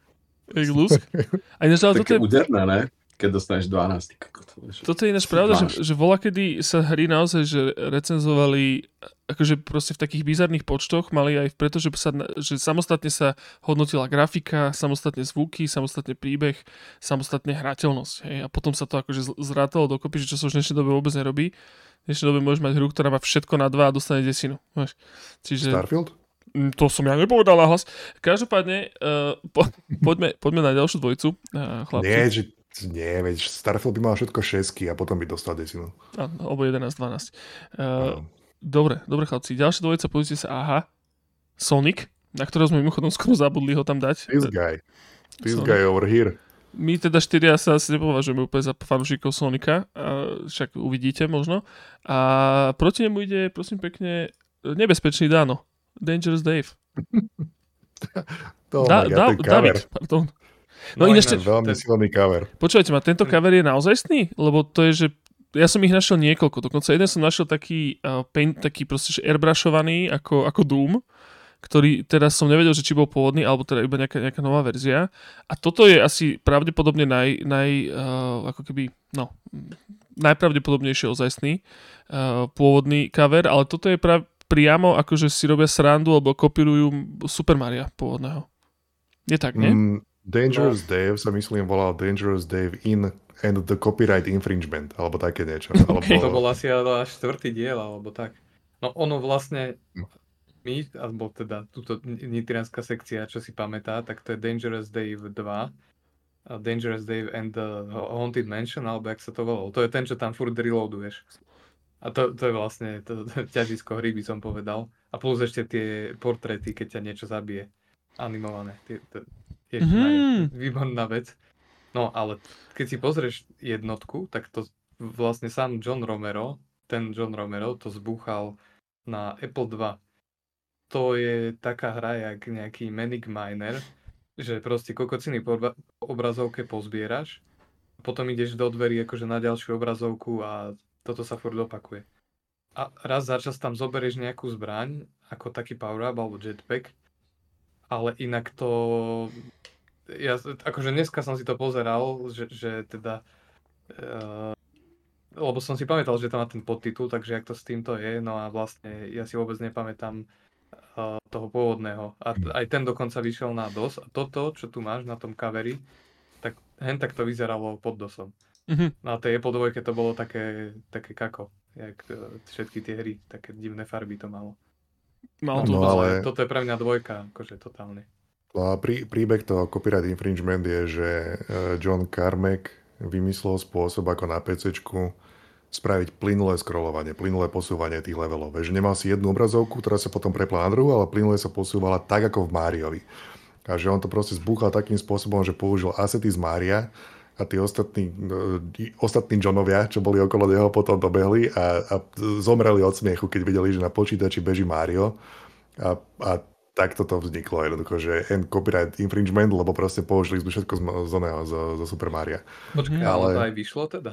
Jak lusk. *laughs* A ináč, ale toto je, úderné, ne? Keď dostaneš 12, ty kokot, toto je ináč pravda, že, Máš. že voľa kedy sa hry naozaj že recenzovali akože proste v takých bizarných počtoch mali aj preto, že, sa, že samostatne sa hodnotila grafika, samostatne zvuky, samostatne príbeh, samostatne hrateľnosť. Hej? A potom sa to akože zrátalo dokopy, že čo sa už v dnešnej dobe vôbec nerobí. V dnešnej dobe môžeš mať hru, ktorá má všetko na dva a dostane desinu. Vieš? Čiže... Starfield? Mm, To som ja nepovedal na hlas. Každopádne, uh, po, poďme, poďme na ďalšiu dvojicu, uh, chlapci. Nie, že, nie, veď Starfield by mal všetko 6 a potom by dostal desinu. Áno, Obo 11, 12. Uh, dobre, dobre chlapci. Ďalšia dvojica, pozrite sa, aha, Sonic, na ktorého sme mimochodom skoro zabudli ho tam dať. This guy. This Sorry. guy over here. My teda štyria sa asi nepovažujeme úplne za fanúšikov Sonika, a však uvidíte možno. A proti nemu ide, prosím pekne, nebezpečný Dano. Dangerous Dave. *laughs* Oh Da, my God, da. David, pardon. No, ináč Ten veľmi ten- silný cover. Počúvajte ma, tento cover je naozajstný? Lebo to je, že ja som ich našiel niekoľko, dokonca jeden som našiel taký, uh, paint, taký proste, že airbrushovaný ako, ako Doom, ktorý teraz som nevedel, že či bol pôvodný, alebo teda iba nejaká, nejaká nová verzia. A toto je asi pravdepodobne naj, naj uh, ako keby, no, najpravdepodobnejšie ozajstný uh, pôvodný cover, ale toto je pra, priamo akože si robia srandu alebo kopírujú Super Maria pôvodného. Je tak, nie? Mm, Dangerous Dave sa myslím volal Dangerous Dave in and the copyright infringement, alebo také niečo. *laughs* Alebo, To bol asi až štvrtý diel, alebo tak. No ono vlastne, No. my, alebo teda túto nitrianská sekcia, čo si pamätá, tak to je Dangerous Dave 2, a Dangerous Dave and the Haunted Mansion, alebo jak sa to volalo. To je ten, čo tam furt reloaduješ. A to, to je vlastne to, to *laughs* ťažisko hry, by som povedal. A plus ešte tie portréty, keď ťa niečo zabije. Animované. Tie, to, je Mhm. mm-hmm. výborná vec. No ale keď si pozrieš jednotku, tak to vlastne sám John Romero, ten John Romero to zbúchal na Apple 2. To je taká hra, jak nejaký Manic Miner, že proste kokociny po obrazovke pozbieraš, potom ideš do dverí akože na ďalšiu obrazovku a toto sa furt opakuje. A raz za čas tam zoberieš nejakú zbraň, ako taký power-up alebo jetpack, ale inak to... Ja, akože dneska som si to pozeral, že, že teda... Uh, lebo som si pamätal, že to má ten podtitul, takže jak to s týmto je, no a vlastne ja si vôbec nepamätám uh, toho pôvodného. A t- aj ten dokonca vyšiel na DOS. A toto, čo tu máš na tom coveri, tak hen tak to vyzeralo pod DOSom. Mhm. Na tej Apple 2 to bolo také, také kako, jak uh, všetky tie hry, také divné farby to malo. No, no, ale- Toto je pre mňa dvojka, akože totálne. No a prí, príbeh toho copyright infringement je, že eh, John Carmack vymyslel spôsob, ako na PC spraviť plynulé scrollovanie, plynulé posúvanie tých levelov. Že nemal si jednu obrazovku, ktorá sa potom prepla na druhú, ale plynule sa posúvala tak, ako v Máriovi. A že on to proste zbúchal takým spôsobom, že použil asety z Mária a tí ostatní, eh, ostatní Johnovia, čo boli okolo neho, potom dobehli a, a zomreli od smiechu, keď videli, že na počítači beží Mario. A, a takto to vzniklo jednoducho, že end copyright infringement, lebo proste použili sme všetko z, z, z, z Super Maria. Počkaj, ale... Ale- to aj vyšlo teda?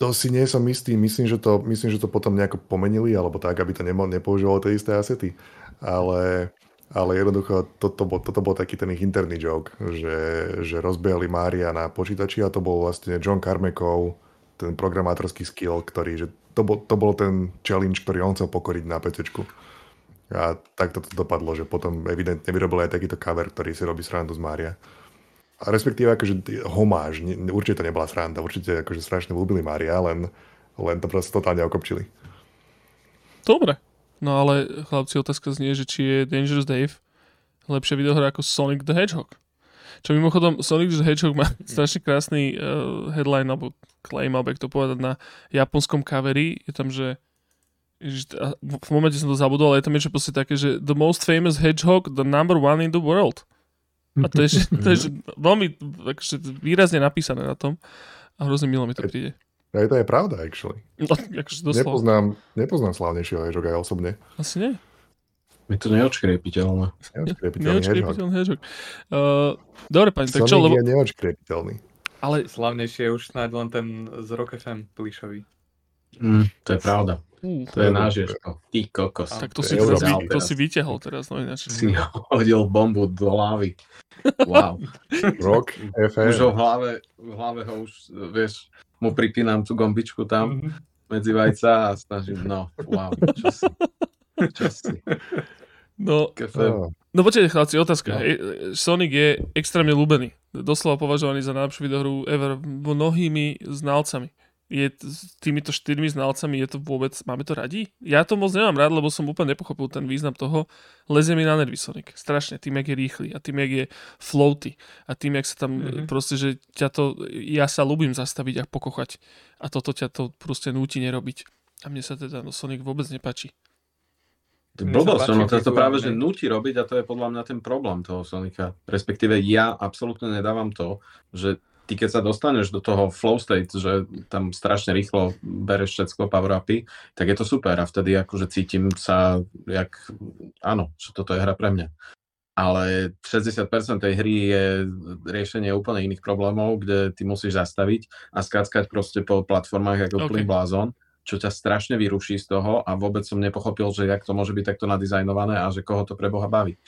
To si nie som istý, myslím, že to, myslím, že to potom nejako pomenili, alebo tak, aby to nemo, nepoužívalo tie isté asety. Ale, ale jednoducho, toto bol, toto bol taký ten ich interný joke, že, že rozbehli Mária na počítači a to bol vlastne John Carmackov, ten programátorský skill, ktorý, že to bol, to bol ten challenge, ktorý on chcel pokoriť na PC. A takto to dopadlo, že potom evidentne vyrobil aj takýto cover, ktorý si robí srandu z Mária. A respektíve akože homáž, určite to nebola sranda, určite akože strašne ľúbili Mária, len, len to proste totálne okopčili. Dobre. No ale chlapci, otázka znie, že či je Dangerous Dave lepšia videohra ako Sonic the Hedgehog. Čo mimochodom, Sonic the Hedgehog má strašne krásny uh, headline, alebo claim, alebo to povedať na japonskom coveri. Je tam, že v momente som to zabudol, ale je tam niečo proste také, že the most famous hedgehog, the number one in the world. A to je, to je *laughs* veľmi takže výrazne napísané na tom a hrozne milo mi to príde. Aj to je pravda, actually. No, akože nepoznám, nepoznám slávnejšieho hedgehoga aj osobne. Asi nie. Je to neočkriepiteľné. Neočkriepiteľný, neočkriepiteľný. Uh, dobre, pani, tak čo? Lebo... je neočkriepiteľný. Ale slavnejšie je už snáď len ten z Rock FM plíšový. Mm, to je pravda. Uh, to je náš Ježko. Ty kokos. Tak to, si, to, si, to si vyťahol teraz, no ináč. Si hodil bombu do hlavy. Wow. Rock FM. Už ho v hlave, v hlave ho už, vieš, mu pripínam tú gombičku tam mm-hmm. medzi vajca a snažím, no, wow, čo si. Čo si. No, no počkajte, chlapci, otázka. No. Sonic je extrémne ľúbený. Doslova považovaný za najlepšiu videohru ever mnohými znalcami je s týmito štyrmi znalcami, je to vôbec, máme to radi? Ja to moc nemám rád, lebo som úplne nepochopil ten význam toho. Lezie mi na nervy Sonic. Strašne. Tým, jak je rýchly a tým, jak je floaty a tým, jak sa tam mm-hmm. proste, že ťa to, ja sa ľúbim zastaviť a pokochať a toto ťa to proste núti nerobiť. A mne sa teda no, Sonic vôbec nepáči. Blbosť, no to, to práve, že nutí robiť a to je podľa mňa ten problém toho Sonika. Respektíve ja absolútne nedávam to, že ty keď sa dostaneš do toho flow state, že tam strašne rýchlo bereš všetko power upy, tak je to super a vtedy akože cítim sa, jak, áno, že toto je hra pre mňa. Ale 60% tej hry je riešenie úplne iných problémov, kde ty musíš zastaviť a skáckať proste po platformách ako okay. blázon, čo ťa strašne vyruší z toho a vôbec som nepochopil, že jak to môže byť takto nadizajnované a že koho to pre Boha baví.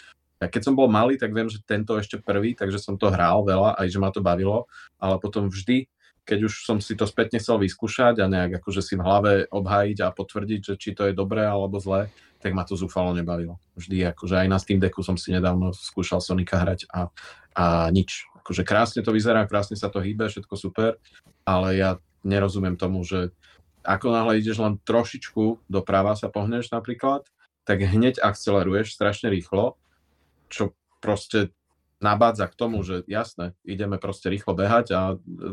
Ja keď som bol malý, tak viem, že tento ešte prvý, takže som to hral veľa, aj že ma to bavilo, ale potom vždy, keď už som si to spätne chcel vyskúšať a nejak akože si v hlave obhájiť a potvrdiť, že či to je dobré alebo zlé, tak ma to zúfalo nebavilo. Vždy, akože aj na Steam Decku som si nedávno skúšal Sonika hrať a, a nič. Akože krásne to vyzerá, krásne sa to hýbe, všetko super, ale ja nerozumiem tomu, že ako náhle ideš len trošičku doprava sa pohneš napríklad, tak hneď akceleruješ strašne rýchlo čo proste nabádza k tomu, že jasné, ideme proste rýchlo behať a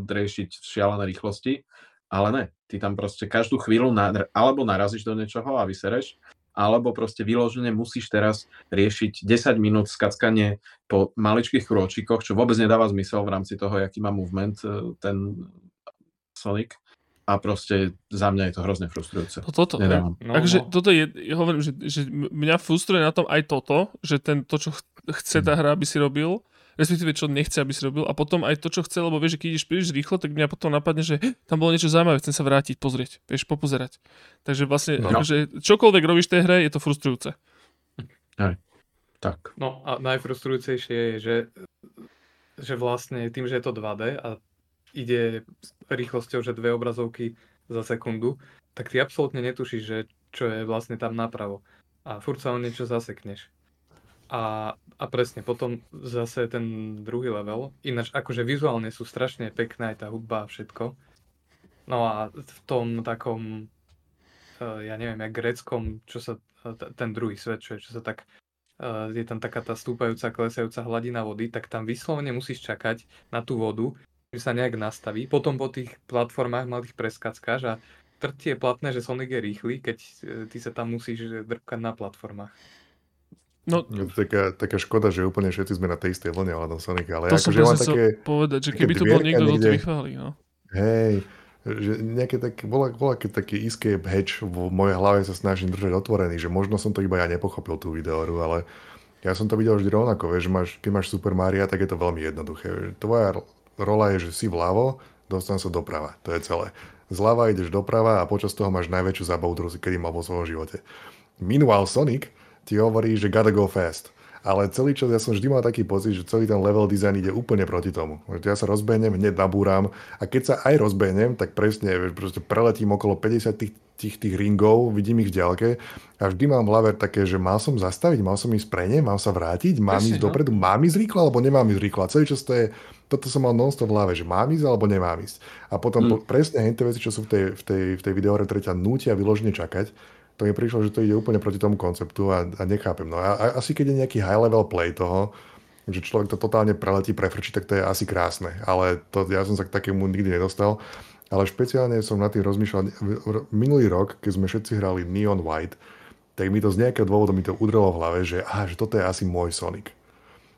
riešiť šialené rýchlosti, ale ne, ty tam proste každú chvíľu na, alebo narazíš do niečoho a vysereš, alebo proste vyložene musíš teraz riešiť 10 minút skackanie po maličkých krôčikoch, čo vôbec nedáva zmysel v rámci toho, aký má movement e, ten Sonic a proste za mňa je to hrozne frustrujúce. No toto, no, Takže no. toto je, ja hovorím, že, že mňa frustruje na tom aj toto, že ten, to, čo chce tá hra, aby si robil, respektíve čo nechce, aby si robil a potom aj to, čo chce, lebo vieš, že keď ideš príliš rýchlo, tak mňa potom napadne, že tam bolo niečo zaujímavé, chcem sa vrátiť, pozrieť, vieš, popozerať. Takže vlastne, no. akože, čokoľvek robíš v tej hre, je to frustrujúce. Aj, tak. No a najfrustrujúcejšie je, že, že vlastne tým, že je to 2D a ide rýchlosťou, že dve obrazovky za sekundu, tak ty absolútne netušíš, že čo je vlastne tam napravo. A furt sa o niečo zasekneš. A, a presne, potom zase ten druhý level, ináč akože vizuálne sú strašne pekné aj tá hudba a všetko. No a v tom takom, e, ja neviem, jak greckom, čo sa, ten druhý svet, čo je, čo sa tak, e, je tam taká tá stúpajúca, klesajúca hladina vody, tak tam vyslovene musíš čakať na tú vodu, sa nejak nastaví. Potom po tých platformách malých preskackáš a trtie je platné, že Sonic je rýchly, keď e, ty sa tam musíš drkať na platformách. No, je to taká, taká škoda, že úplne všetci sme na tej istej vlne ale Sonika, ale to akože som také, povedať, že keby tu bol niekto, kto to vychváli, no. Hej, že nejaké tak, bola, bola keď taký escape hatch v mojej hlave sa snažím držať otvorený, že možno som to iba ja nepochopil tú videoru, ale ja som to videl vždy rovnako, vieš, že máš, keď máš Super Mario, tak je to veľmi jednoduché. Tvoja rola je, že si vľavo, dostan sa doprava. To je celé. Zľava ideš doprava a počas toho máš najväčšiu zábavu, ktorú si kedy mal vo svojom živote. Meanwhile Sonic ti hovorí, že gotta go fast. Ale celý čas ja som vždy mal taký pocit, že celý ten level design ide úplne proti tomu. Ja sa rozbehnem, hneď nabúram a keď sa aj rozbehnem, tak presne proste preletím okolo 50 tých, tých, tých ringov, vidím ich v ďalke a vždy mám v hlave také, že mal som zastaviť, mal som ísť pre ne, mal sa vrátiť, mám presne, ísť no. dopredu, mám ísť rýchlo alebo nemám ísť rýchlo. A celý čas to je, toto som mal non v hlave, že mám ísť alebo nemám ísť. A potom mm. presne henté veci, čo sú v tej, v tej, v tej videohre, ktoré ťa nútia vyložene čakať, to mi prišlo, že to ide úplne proti tomu konceptu a, a nechápem. No a, a asi keď je nejaký high level play toho, že človek to totálne preletí, prefrčí, tak to je asi krásne. Ale to, ja som sa k takému nikdy nedostal. Ale špeciálne som na tým rozmýšľal, minulý rok, keď sme všetci hrali Neon White, tak mi to z nejakého dôvodu mi to udrelo v hlave, že, aha, že toto je asi môj Sonic.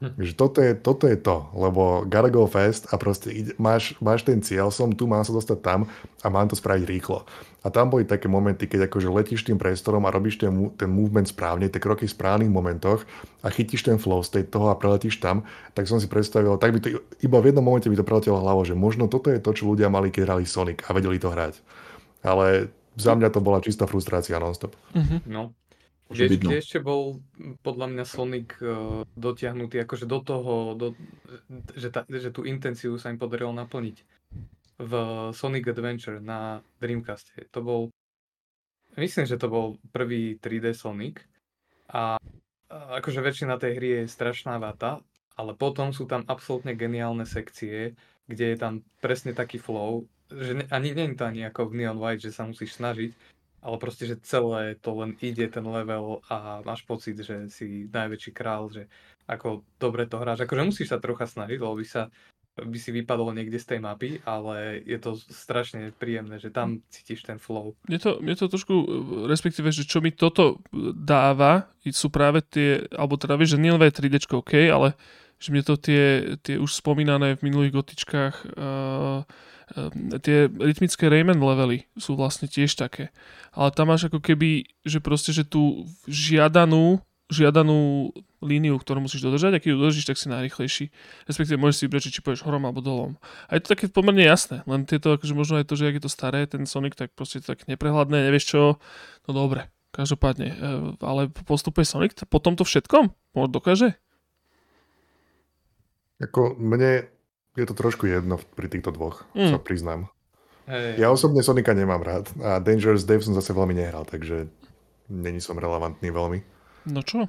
*laughs* Že toto je, toto je to, lebo gotta go fast a proste ide, máš, máš ten cieľ, som tu, mám sa dostať tam a mám to spraviť rýchlo. A tam boli také momenty, keď akože letíš tým priestorom a robíš ten, ten movement správne, tie kroky v správnych momentoch a chytíš ten flow state toho a preletíš tam, tak som si predstavil, tak by to iba v jednom momente by to preletelo hlavou, že možno toto je to, čo ľudia mali, keď hrali Sonic a vedeli to hrať. Ale za mňa to bola čistá frustrácia nonstop. Mm-hmm. No, kde, kde ešte bol podľa mňa Sonic uh, dotiahnutý akože do toho, do, že, ta, že tú intenciu sa im podarilo naplniť v Sonic Adventure na Dreamcaste. To bol, myslím, že to bol prvý 3D Sonic a, a akože väčšina tej hry je strašná vata, ale potom sú tam absolútne geniálne sekcie, kde je tam presne taký flow, že ani nie je to ani ako v Neon White, že sa musíš snažiť, ale proste, že celé to len ide ten level a máš pocit, že si najväčší král, že ako dobre to hráš. Akože musíš sa trocha snažiť, lebo by sa by si vypadol niekde z tej mapy, ale je to strašne príjemné, že tam cítiš ten flow. Mne to, mne to trošku, respektíve, že čo mi toto dáva, sú práve tie, alebo teda vieš, že nie len 3D, OK, ale že mne to tie, tie už spomínané v minulých gotičkách uh, tie rytmické Rayman levely sú vlastne tiež také. Ale tam máš ako keby, že proste, že tú žiadanú, žiadanú líniu, ktorú musíš dodržať, a keď ju dodržíš, tak si najrychlejší. Respektíve môžeš si vybrať, či pôjdeš horom alebo dolom. A je to také pomerne jasné, len tieto, akože možno aj to, že ak je to staré, ten Sonic, tak proste to tak neprehľadné, nevieš čo, no dobre, každopádne. Ehm, ale postupuje Sonic po tomto všetkom? Dokáže? Ako mne je to trošku jedno pri týchto dvoch, mm. sa priznám. Hey. Ja osobne Sonika nemám rád a Dangerous Dave som zase veľmi nehral, takže není som relevantný veľmi. No čo?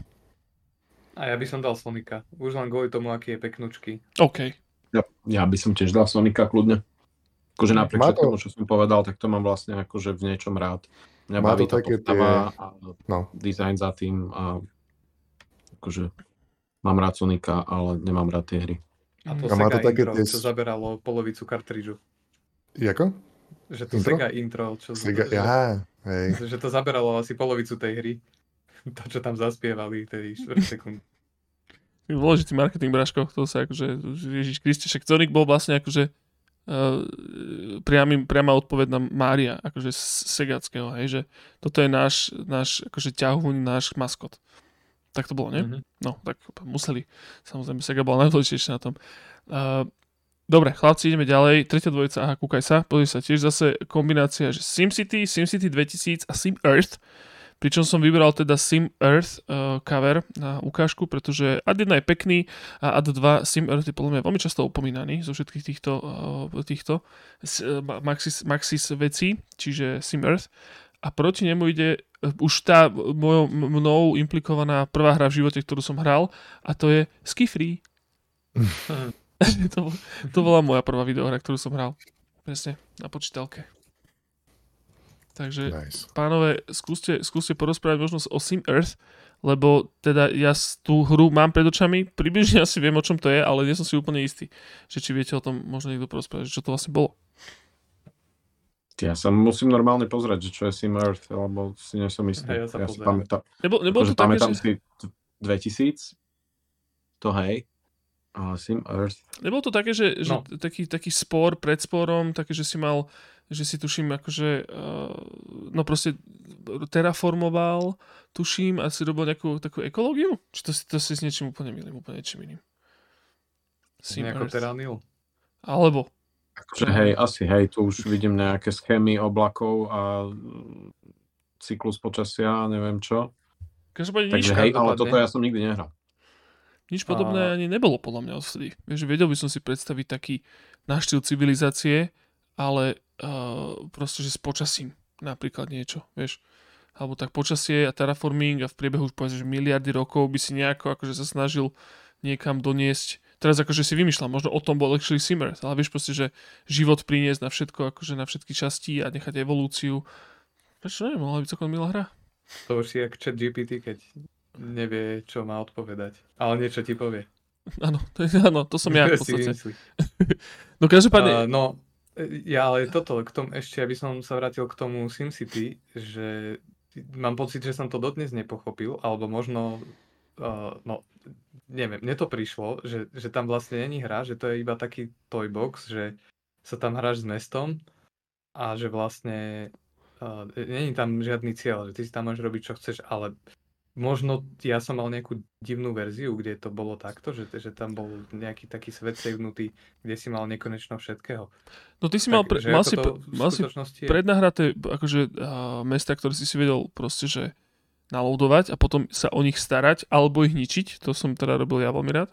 A ja by som dal Sonika. Už len kvôli tomu, aký je peknučky. OK. Ja, ja by som tiež dal Sonika kľudne. Akože napriek Má všetkému, to... čo som povedal, tak to mám vlastne akože v niečom rád. Mňa Má baví to také tie... a no. design za tým a akože mám rád Sonika, ale nemám rád tie hry. A to a Sega to také intro, tie... čo zaberalo polovicu kartridžu. Jako? Že to intro? Sega intro, čo Sega, že, ja, hej. *laughs* že to zaberalo asi polovicu tej hry. *laughs* To, čo tam zaspievali, tej 4 sekúnd. Dôležitý marketing, Braško, to sa akože, Ježiš Kriste, však Sonic bol vlastne akože uh, priamy, priama odpoveď na Mária, akože z Segackého, hej, že toto je náš, náš akože ťahuň, náš maskot. Tak to bolo, nie? Mm-hmm. No, tak museli. Samozrejme, Sega bola najdôležitejšia na tom. Uh, dobre, chlapci, ideme ďalej. Tretia dvojica, aha, kúkaj sa. Pozri sa, tiež zase kombinácia, že SimCity, SimCity 2000 a Sim Earth. Pričom som vybral teda Sim Earth uh, cover na ukážku, pretože ad 1 je pekný a ad 2 Sim Earth je podľa mňa veľmi často opomínaný zo všetkých týchto, uh, týchto uh, Maxis, Maxis vecí, čiže Sim Earth a proti nemu ide e, už tá mojou, mnou implikovaná prvá hra v živote, ktorú som hral a to je Ski Free. *laughs* to, to bola moja prvá videohra, ktorú som hral. Presne, na počítalke. Takže, nice. pánové, skúste, skúste porozprávať možno o Sim Earth, lebo teda ja tú hru mám pred očami, približne *laughs* asi viem, o čom to je, ale nie som si úplne istý, že či viete o tom možno niekto porozprávať, čo to vlastne bolo. Ja sa musím normálne pozrieť, že čo je Sim Earth, lebo si nie som istý. Hey, ja sa ja si pamätám. Nebo, nebo akože to pamätám že... si 2000, to hej, ale Sim Earth. Nebolo to také, že, no. že taký, taký spor pred sporom, také, že si mal, že si tuším, akože, uh, no proste terraformoval, tuším, a si robil nejakú takú ekológiu? Či to, to si s niečím úplne milým, úplne niečím iným? Sim Nejako Terranil. Alebo, Akože hej, asi hej, tu už vidím nejaké schémy oblakov a cyklus počasia, neviem čo. Každopádne Takže nič hej, ale toto ja som nikdy nehral. Nič podobné a... ani nebolo podľa mňa odvtedy. Vieš, vedel by som si predstaviť taký náštil civilizácie, ale uh, proste, že s počasím napríklad niečo, vieš. Alebo tak počasie a terraforming a v priebehu už povedzme, že miliardy rokov by si nejako akože sa snažil niekam doniesť teraz akože si vymýšľam, možno o tom bol actually Simmer, ale vieš proste, že život priniesť na všetko, akože na všetky časti a nechať evolúciu. Prečo neviem, mohla byť celkom milá hra. To už si jak chat GPT, keď nevie, čo má odpovedať. Ale niečo ti povie. Áno, to, je, áno, to som ja v *laughs* podstate. *laughs* No každopádne, Uh, no, ja ale toto, k tomu, ešte aby som sa vrátil k tomu SimCity, že mám pocit, že som to dodnes nepochopil, alebo možno, uh, no, neviem, mne to prišlo, že, že tam vlastne není hra, že to je iba taký toy box, že sa tam hráš s mestom a že vlastne uh, není tam žiadny cieľ, že ty si tam môžeš robiť, čo chceš, ale možno ja som mal nejakú divnú verziu, kde to bolo takto, že, že tam bol nejaký taký svet sevnutý, kde si mal nekonečno všetkého. no ty si mal, pre, mal si, mal si prednahraté akože uh, mesta, ktoré si si vedel proste, že naloadovať a potom sa o nich starať alebo ich ničiť. To som teda robil ja veľmi rád.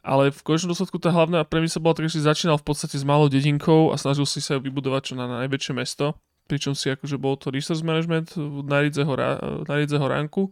Ale v konečnom dôsledku tá hlavná premisa bola tak, že si začínal v podstate s malou dedinkou a snažil si sa ju vybudovať čo na najväčšie mesto. Pričom si akože bol to resource management na Ridzeho, ra- na Ridzeho ránku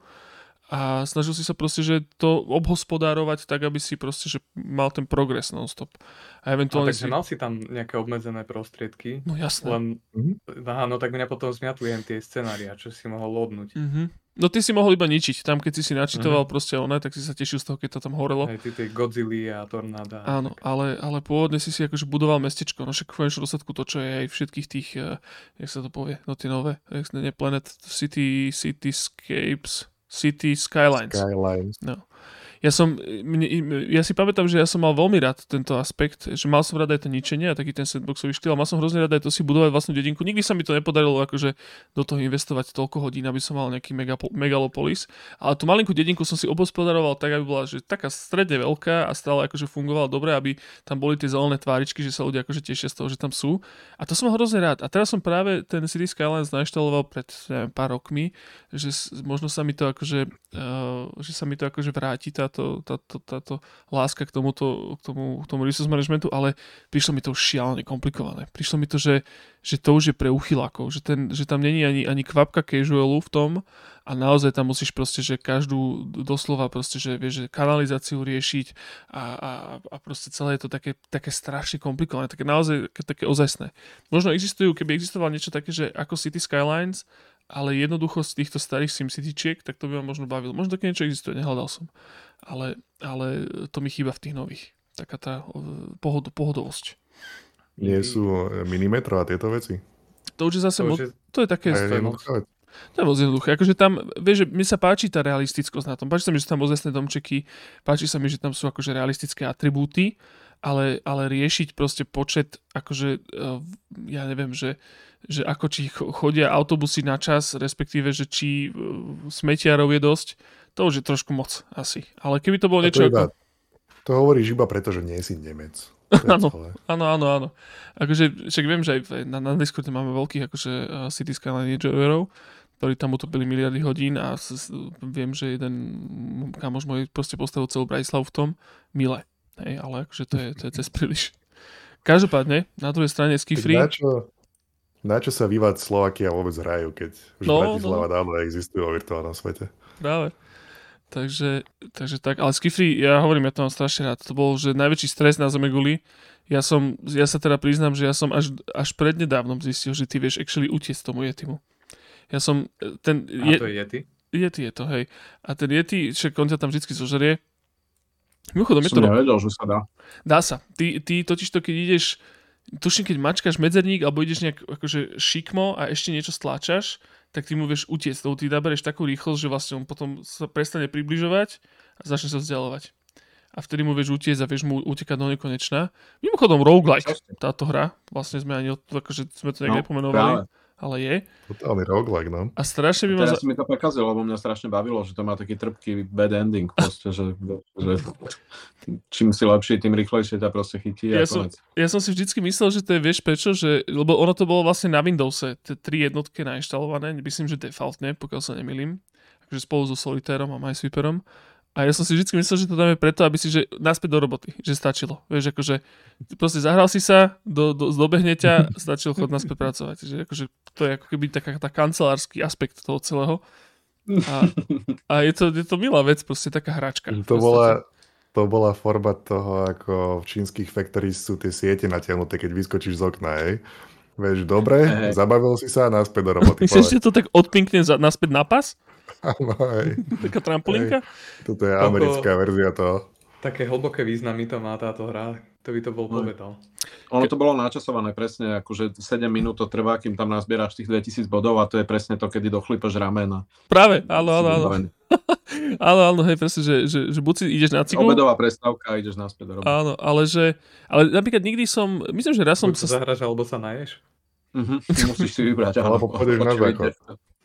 a snažil si sa proste, že to obhospodárovať tak, aby si proste, že mal ten progres non-stop. A No, eventuálne takže si... mal si tam nejaké obmedzené prostriedky, No jasné. len, Mhm. aha, no tak mňa potom zmiatli len tie scenária, čo si mohol lodnúť. Mhm. No ty si mohol iba ničiť. Tam, keď si si načítoval proste oné, tak si sa tešil z toho, keď to tam horelo. Aj ty tie Godzilla a Tornáda. Áno, tak. ale, ale pôvodne si si akože budoval mestečko. No však v konečnom dôsledku to, čo je aj všetkých tých, uh, jak sa to povie, no tie nové, jak sa- nie Planet City, Cityscapes, City Skylines. Skylines. Ja som, mne, ja si pamätám, že ja som mal veľmi rád tento aspekt, že mal som rád aj to ničenie a taký ten sandboxový štýl a mal som hrozne rád aj to si budovať vlastnú dedinku. Nikdy sa mi to nepodarilo akože do toho investovať toľko hodín, aby som mal nejaký megalopolis, ale tú malinkú dedinku som si obospodaroval tak, aby bola že taká stredne veľká a stále akože fungovala dobre, aby tam boli tie zelené tváričky, že sa ľudia akože tešia z toho, že tam sú. A to som hrozne rád. A teraz som práve ten City Skylines nainštaloval pred neviem, pár rokmi, že možno sa mi to akože, uh, že sa mi to akože vráti táto, táto, táto láska k tomuto, k tomu, k tomu resource managementu, ale prišlo mi to už šialene komplikované. Prišlo mi to, že, že to už je pre uchylákov, že, ten, že tam není ani, ani kvapka casualu v tom a naozaj tam musíš proste, že každú doslova proste, že vieš, že kanalizáciu riešiť a, a, a proste celé je to také, také strašne komplikované, také naozaj také, ozajstné. Možno existujú, keby existovalo niečo také, že ako City Skylines, ale jednoducho z týchto starých SimCityčiek, tak to by ma možno bavilo. Možno také niečo existuje, nehľadal som. Ale, ale to mi chýba v tých nových. Taká tá pohod, pohodovosť. Nie sú e, minimetro a tieto veci. To už je zase, To mo- je, to je také, je to je moc jednoduché. Akože tam, vieš, že mne sa páči tá realistickosť na tom. Páči sa mi, že sú tam ozajstné domčeky, páči sa mi, že tam sú akože realistické atribúty, ale, ale riešiť proste počet, akože, eh, ja neviem, že, že ako či cho- chodia autobusy na čas, respektíve, že či eh, smetiarov je dosť, to už je trošku moc asi. Ale keby to bolo A niečo to, iba, ako... to hovoríš iba preto, že nie si Nemec. *laughs* Áno. Áno, áno, áno. Akože, však viem, že aj na, na Discorde máme veľkých akože uh, City enjoyerov, ktorí tam utopili miliardy hodín a s, s, viem, že jeden kamoš môj proste postavil celú Bratislavu v tom mile. Hej, ale akože to je, to je cez príliš. Každopádne, na druhej strane Tak Skifree, na čo, na čo sa vývať Slovakia vôbec hrajú, keď už No, Bratislava dávno existuje vo virtuálnom svete? práve. Takže, takže tak, ale Skifree, ja hovorím, ja to mám strašne rád. To bol, že najväčší stres na Zemeguli. Ja som, ja sa teda priznám, že ja som až, až prednedávnom zistil, že ty vieš actually utiecť tomu Yetimu. Ja som, e, ten, a je, to je Yeti. Yeti je to, hej. A ten Yeti, však on ťa tam vždy zožerie. Mimochodom, je to, nevedel, že sa dá. dá sa. Ty, ty totiž to, keď ideš, tuším, keď mačkáš medzerník, alebo ideš nejak akože šikmo a ešte niečo stláčaš, tak ty mu vieš utiecť, lebo ty nabereš takú rýchlosť, že vlastne on potom sa prestane približovať a začne sa vzdialovať. A vtedy mu vieš utiecť a vieš mu utekať do nekonečna. Mimochodom, roguelike táto hra, vlastne sme ani, od- akože sme to nejak No, nepomenovali, práve. Ale je. Totálny roguelike, no. A strašne by ma... Teraz Za... mi to prekazilo, lebo mňa strašne bavilo, že to má taký trpký bad ending, proste, že, že čím si lepší, tým rýchlejšie ťa proste chytí Ja som- konec. Ja som si vždycky myslel, že to je, vieš prečo, že, lebo ono to bolo vlastne na Windowse, tie tri jednotky nainštalované, myslím, že defaultne, pokiaľ sa nemýlim, akože spolu so Solitérom a MySweeperom. A ja som si vždycky myslel, že to dáme preto, aby si, že naspäť do roboty, že stačilo. Vieš, akože proste zahral si sa, do, do, zdobehne ťa, *laughs* stačilo chod naspäť pracovať. Že akože to je ako keby taká tá kancelársky aspekt toho celého. A, a je, to, je to milá vec, proste taká hračka. To bola, to bola forma toho, ako v čínskych factories sú tie siete natiahnuté, keď vyskočíš z okna, hej. Vieš, dobre, Hej. zabavil si sa a naspäť do roboty. *laughs* Myslíš, že to tak odpinkne za, naspäť na pas? Áno, hej. Taká trampolínka? Toto je Toľko- americká verzia toho. Také hlboké významy to má táto hra, to by to bol No. povedal. Ono to bolo načasované presne, akože 7 minút to trvá, kým tam nazbieraš tých 2000 bodov a to je presne to, kedy dochlípaš ramena. Práve, áno, áno, áno. *laughs* Áno, áno, hej, presne, že, že, že buď si ideš na cyklu, Obedová prestávka a ideš naspäť do roboty. áno, ale že, ale napríklad nikdy som, myslím, že raz som Buď sa zahraš, alebo sa naješ. Mhm, musíš si vybrať. áno. Alebo pôjdeš na záchod.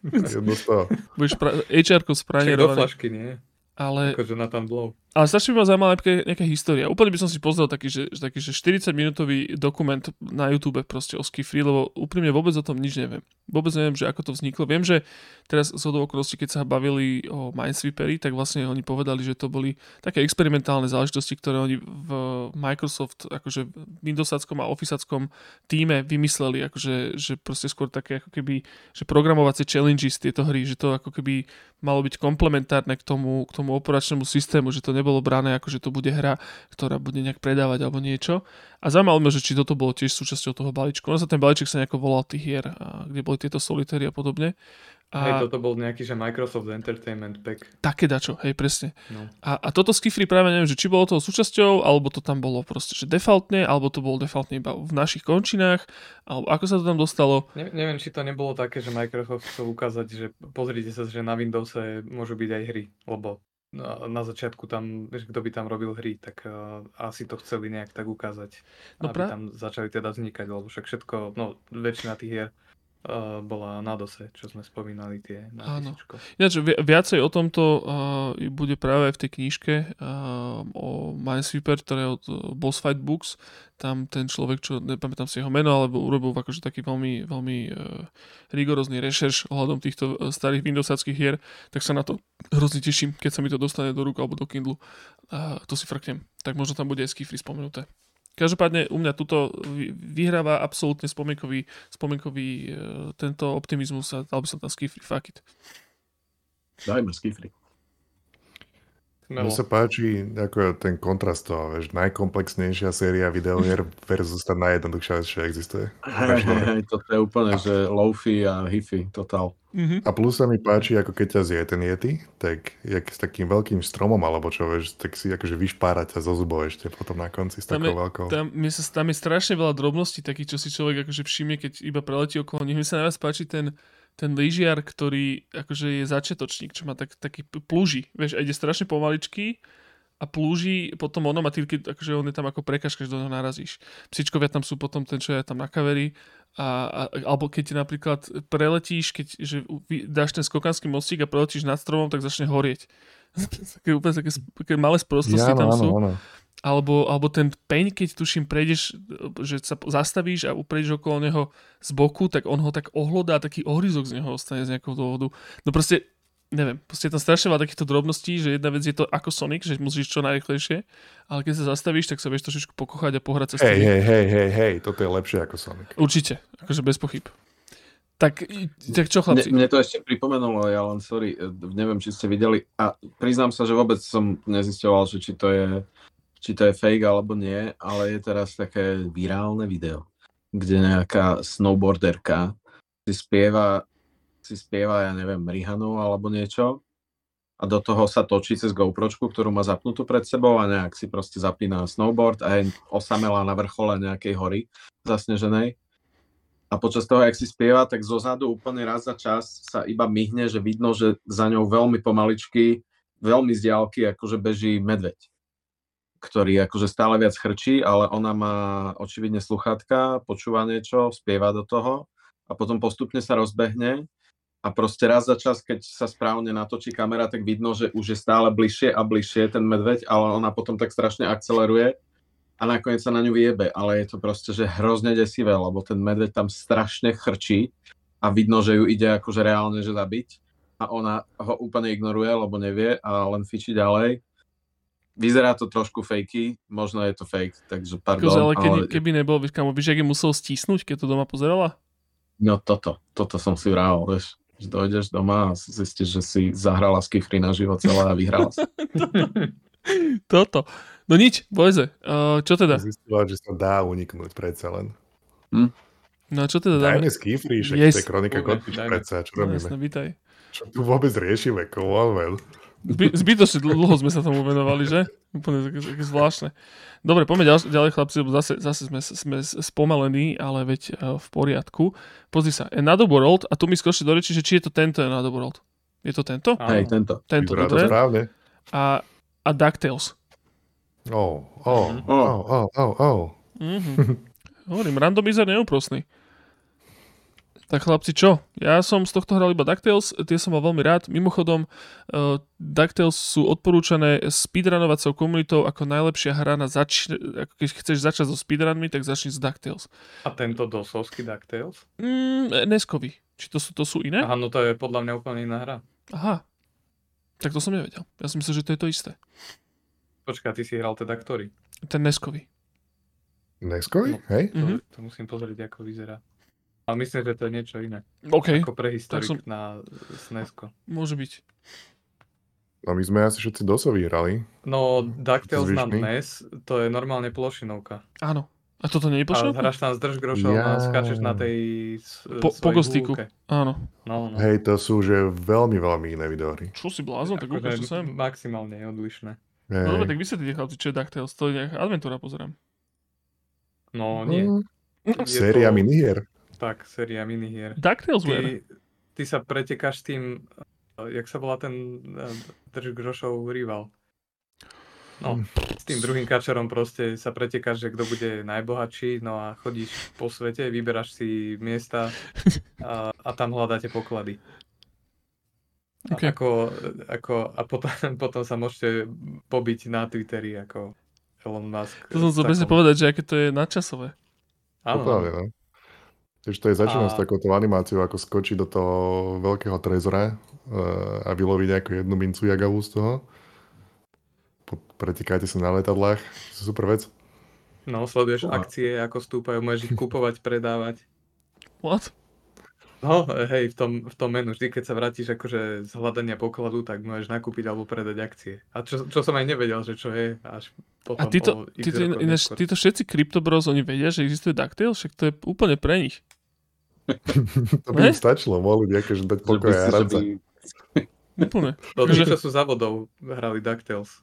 Jedno z toho. budeš pra, HR-ko Však do flašky, nie? ale, Akože na tam blow. Ale strašne by ma zaujímala nejaká, nejaká história. Úplne by som si pozrel taký, že, taký, že 40 minútový dokument na YouTube proste o Skifree, lebo úprimne vôbec o tom nič neviem. Vôbec neviem, že ako to vzniklo. Viem, že teraz z okolností, keď sa bavili o Minesweeperi, tak vlastne oni povedali, že to boli také experimentálne záležitosti, ktoré oni v Microsoft, akože Windowsackom a Officeackom týme vymysleli, akože že proste skôr také ako keby, že programovacie challenges tieto hry, že to ako keby malo byť komplementárne k tomu, k tomu operačnému systému, že to nebolo brané ako, že to bude hra, ktorá bude nejak predávať alebo niečo. A zaujímalo ma, že či toto bolo tiež súčasťou toho balíčku. Ono sa ten balíček sa nejako volal tých hier, a kde boli tieto solitéry a podobne. Hej, A toto bol nejaký, že Microsoft Entertainment Pack. také dačo, hej, presne. No. A, a toto Skifree práve neviem, že či bolo toho súčasťou, alebo to tam bolo proste, že defaultne, alebo to bolo defaultne iba v našich končinách, alebo ako sa to tam dostalo. Ne, neviem, či to nebolo také, že Microsoft chcel ukázať, že pozrite sa, že na Windowse môžu byť aj hry, lebo na, na začiatku tam, vieš, kto by tam robil hry, tak uh, asi to chceli nejak tak ukázať, No aby pra- tam začali teda vznikať, lebo však všetko, no väčšina tých hier uh, bola na dose, čo sme spomínali tie na Áno. Ináč vi- viacej o tomto uh, bude práve aj v tej knižke uh, o Minesweeper, je od Boss Fight Books. Tam ten človek, čo nepamätám si jeho meno, alebo urobil akože taký veľmi, veľmi uh, rigorózny rešerš ohľadom týchto starých Windowsáckých hier, tak sa na to hrozne teším, keď sa mi to dostane do rúk alebo do Kindlu. Uh, to si frknem. Tak možno tam bude aj Skifree spomenuté. Každopádne u mňa tuto vy- vyhráva absolútne spomienkový, spomienkový uh, tento optimizmus a dal by som tam Skifree, fuck it. Dajme skifry. Smelo. Mne sa páči ako ten kontrast toho, vieš, najkomplexnejšia séria videohier versus tá najjednoduchšia čo existuje. Hej, hej, toto je úplne, že lofi a hifi, totál. Mm-hmm. A plus sa mi páči, ako keď ťa zje ten Yeti, tak jak s takým veľkým stromom, alebo čo, vieš, tak si akože vyšpárať ťa zo zubov ešte potom na konci s Tam takou je- veľkou. Tam, mne sa, tam je strašne veľa drobností takých, čo si človek akože všimne, keď iba preletí okolo nich. Mne sa najviac páči ten, ten lyžiar, ktorý akože je začiatočník, čo má tak, taký plúži. Vieš, a ide strašne pomaličky a plúži potom onom a ty, keď, akože on je tam ako prekažka, že do neho narazíš. Psičkovia tam sú potom ten, čo je tam na kaveri. A, a, alebo keď napríklad preletíš, keď že dáš ten skokanský mostík a preletíš nad stromom, tak začne horieť. *laughs* také úplne také, také malé sprostosti Ja, tam áno, sú. áno. Alebo, alebo ten peň, keď tuším prejdeš, že sa zastavíš a prejdeš okolo neho z boku, tak on ho tak ohlodá, taký ohryzok z neho ostane z nejakého dôvodu. No proste, neviem, proste je tam strašne veľa takýchto drobností, že jedna vec je to ako Sonic, že musíš čo najrychlejšie, ale keď sa zastavíš, tak sa vieš trošičku pokochať a pohrať sa s Hej, tým. hej, hej, hej, hej, toto je lepšie ako Sonic. Určite, akože bez pochyb. Tak, tak čo Mne, chlapci? mne to ešte pripomenulo, ja len sorry, e, neviem, či ste videli a priznám sa, že vôbec som nezisťoval, že či to je, či to je fake alebo nie, ale je teraz také virálne video, kde nejaká snowboarderka si spieva, si spieva, ja neviem, Rihanu alebo niečo a do toho sa točí cez GoPročku, ktorú má zapnutú pred sebou a nejak si proste zapína snowboard a je osamelá na vrchole nejakej hory zasneženej. A počas toho, jak si spieva, tak zozadu úplne raz za čas sa iba myhne, že vidno, že za ňou veľmi pomaličky, veľmi z diaľky akože beží medveď, ktorý akože stále viac chrčí, ale ona má očividne sluchátka, počúva niečo, spieva do toho a potom postupne sa rozbehne a proste raz za čas, keď sa správne natočí kamera, tak vidno, že už je stále bližšie a bližšie ten medveď, ale ona potom tak strašne akceleruje a nakoniec sa na ňu vyjebe, ale je to proste, že hrozne desivé, lebo ten medveď tam strašne chrčí a vidno, že ju ide akože reálne, že zabiť a ona ho úplne ignoruje, lebo nevie a len fičí ďalej. Vyzerá to trošku fakey, možno je to fake, takže pardon, Akože, ale keby, ale keby nebol, vieš, kamo, vieš, musel stísnuť, keď to doma pozerala? no toto, toto som si vrával, vieš, že dojdeš doma a zistíš, že si zahrala skifry na život celé a vyhrala si. *laughs* Toto. No nič, Bojze, uh, čo teda? Zistila, že sa dá uniknúť predsa len. No a čo teda dáme? Dajme skifri, však Yes. to je kronika dajme. predsa, čo No, robíme? jasné, vítaj. Čo tu vôbec riešime, come on, man. Zby, zbytočne dlho sme sa tomu venovali, že? Úplne také, také zvláštne. Dobre, poďme ďalej, ďalej chlapci, lebo zase, zase sme, sme spomalení, ale veď uh, v poriadku. Pozri sa, Another World, a tu mi skočí do reči, že či je to tento Another World. Je to tento? Hej, tento. Tento, Vyzerá to dobre. správne. A, a DuckTales. Oh, oh, oh, oh, oh, oh. Mhm. Hovorím, randomizer neúprosný. Tak chlapci, čo? Ja som z tohto hral iba DuckTales, tie som mal veľmi rád. Mimochodom, uh, DuckTales sú odporúčané speedrunovacou komunitou ako najlepšia hra na zač... ako keď chceš začať so speedrunmi, tak začni s DuckTales. A tento dosovský DuckTales? Mm, Neskový. Či to sú, to sú iné? Aha, no to je podľa mňa úplne iná hra. Aha. Tak to som nevedel. Ja som myslel, že to je to isté. Počkaj, ty si hral teda ktorý? Ten Neskový. Neskovi? No. Hej? To, Mhm. to musím pozrieť, ako vyzerá. Ale myslím, že to je niečo iné. OK, Ako prehistorik som- na SNESko. môže byť. No my sme asi všetci dosoví hrali. No, DuckTales na? NES, to je normálne plošinovka. Áno. A toto nie je A pošlo? hráš tam s držgrošom Ja. a skáčeš na tej s- Po- po. Áno. No, no. Hej, to sú že veľmi, veľmi iné videohry. Čo si blázon, tak Akože ukáž to sem. maximálne odlišné. Hej. No dobre, tak vysvetlite chlapci, čo je DuckTales. To je nejaká adventúra, pozerám. No, nie. Mm, Je Séria to- minihier. Tak, séria minihier. Ty, ty sa pretekáš tým, eh, jak sa volá ten eh, držgrošov rival. No, s tým druhým kačerom proste sa pretekáš, že kto bude najbohatší, no a chodíš po svete, vyberáš si miesta *laughs* a, a tam hľadáte poklady. A, OK. ako, ako, a potom, *laughs* potom sa môžete pobiť na Twitteri ako Elon Musk. To som s chcel presne povedať, že aké to je nadčasové. Áno, Totálne, no. Tiež to je začína A- s takouto animáciou, ako skočí do toho veľkého trezora uh, a vyloví nejakú jednu mincu jagavú z toho. Po- Pretekáte sa na letadlách, super vec. no, sleduješ Wow. akcie, ako stúpajú, môžeš ich kupovať, predávať. What? No, hej, v tom, v tom menu, vždy keď sa vrátiš akože z hľadania pokladu, tak môžeš nakúpiť alebo predať akcie. A čo, čo som aj nevedel, že čo je, až A potom títo, po x títo, rokov ináč, títo všetci CryptoBros, oni vedia, že existuje DuckTales? Však to je úplne pre nich. *laughs* to by Ne? im stačilo, mohli by akože dať Že by pokoj a hrať by- Úplne. Do tých času závodov hrali DuckTales.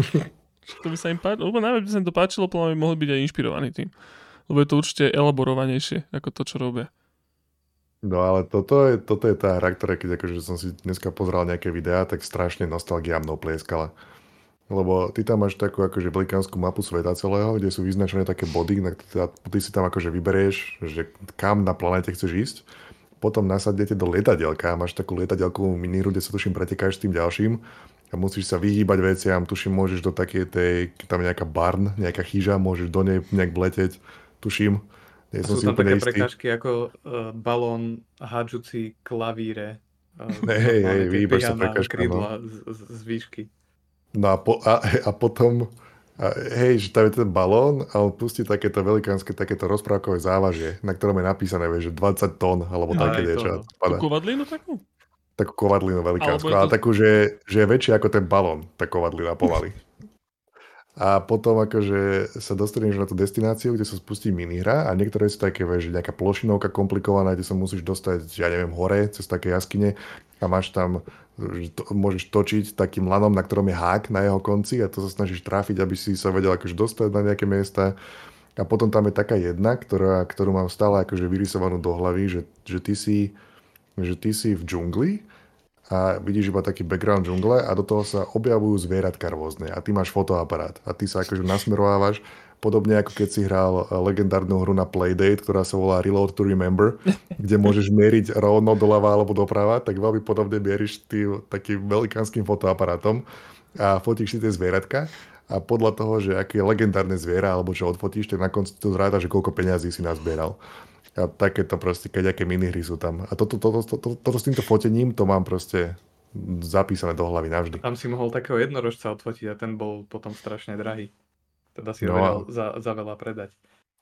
*laughs* To by sa im páčilo. Úplne najviac by sa im to páčilo, podľa mňa mohli byť aj inšpirovaní tým. Lebo je to určite elaborovanejšie, ako to, čo robia. No ale toto je, toto je tá hra, ktorá keď akože som si dneska pozrel nejaké videá, tak strašne nostalgia mnou plieskala. Lebo ty tam máš takú akože velikánsku mapu sveta celého, kde sú vyznačené také body, na ktoré ty si tam akože vyberieš, že kam na planete chceš ísť. Potom nasadnete do lietadielka, máš takú lietadielkovú minihru, kde sa tuším pretekáš s tým ďalším a musíš sa vyhýbať veciam, tuším môžeš do takej tej, tam nejaká barn, nejaká chyža, môžeš do nej nejak vleteť, tuším. Nie som sú tam také istý. prekážky ako uh, balón hádžuci klavíre. Uh, *laughs* Hej, hej, vyhýbaš sa prekážkam, krídla z, z, z výšky. No a, po, a, a potom, a, hej, že tam je ten balón a on pustí takéto velikánske, takéto rozprávkové závažie, na ktorom je napísané, vieš, že 20 tón, alebo také niečo. no. Tú kovadlinu takú? Takú kovadlinu velikánsku, ale to- takú, že, že je väčšia ako ten balón, tá kovadlina pomaly. A potom akože sa dostaneš na tú destináciu, kde sa spustí minihra a niektoré sú také, že nejaká plošinovka komplikovaná, kde sa musíš dostať, ja neviem, hore cez také jaskyne a máš tam, to, môžeš točiť takým lanom, na ktorom je hák na jeho konci a to sa snažíš trafiť, aby si sa vedel akože dostať na nejaké miesta. A potom tam je taká jedna, ktorá, ktorú mám stále akože vyrysovanú do hlavy, že, že, ty si, že ty si v džungli a vidíš iba taký background džungle a do toho sa objavujú zvieratka rôzne. A ty máš fotoaparát. A ty sa akože nasmerovávaš podobne ako keď si hral eh, legendárnu hru na Playdate, ktorá sa volá Reload to Remember, *laughs* kde môžeš mieriť rovno doľava alebo doprava, tak veľmi podobne mieríš ty takým velikánskym fotoaparátom a fotíš si tie zvieratka. A podľa toho, že aké legendárne zviera alebo čo odfotíš, tak na konci to zráta, že koľko peňazí si nazbieral. A takéto proste, keď aké minihry sú tam. A toto, toto, toto, toto, toto s týmto fotením, to mám proste zapísané do hlavy navždy. Tam si mohol takého jednorožca odfotiť a ten bol potom strašne drahý. Teda si ho No a- vedel za, za veľa predať.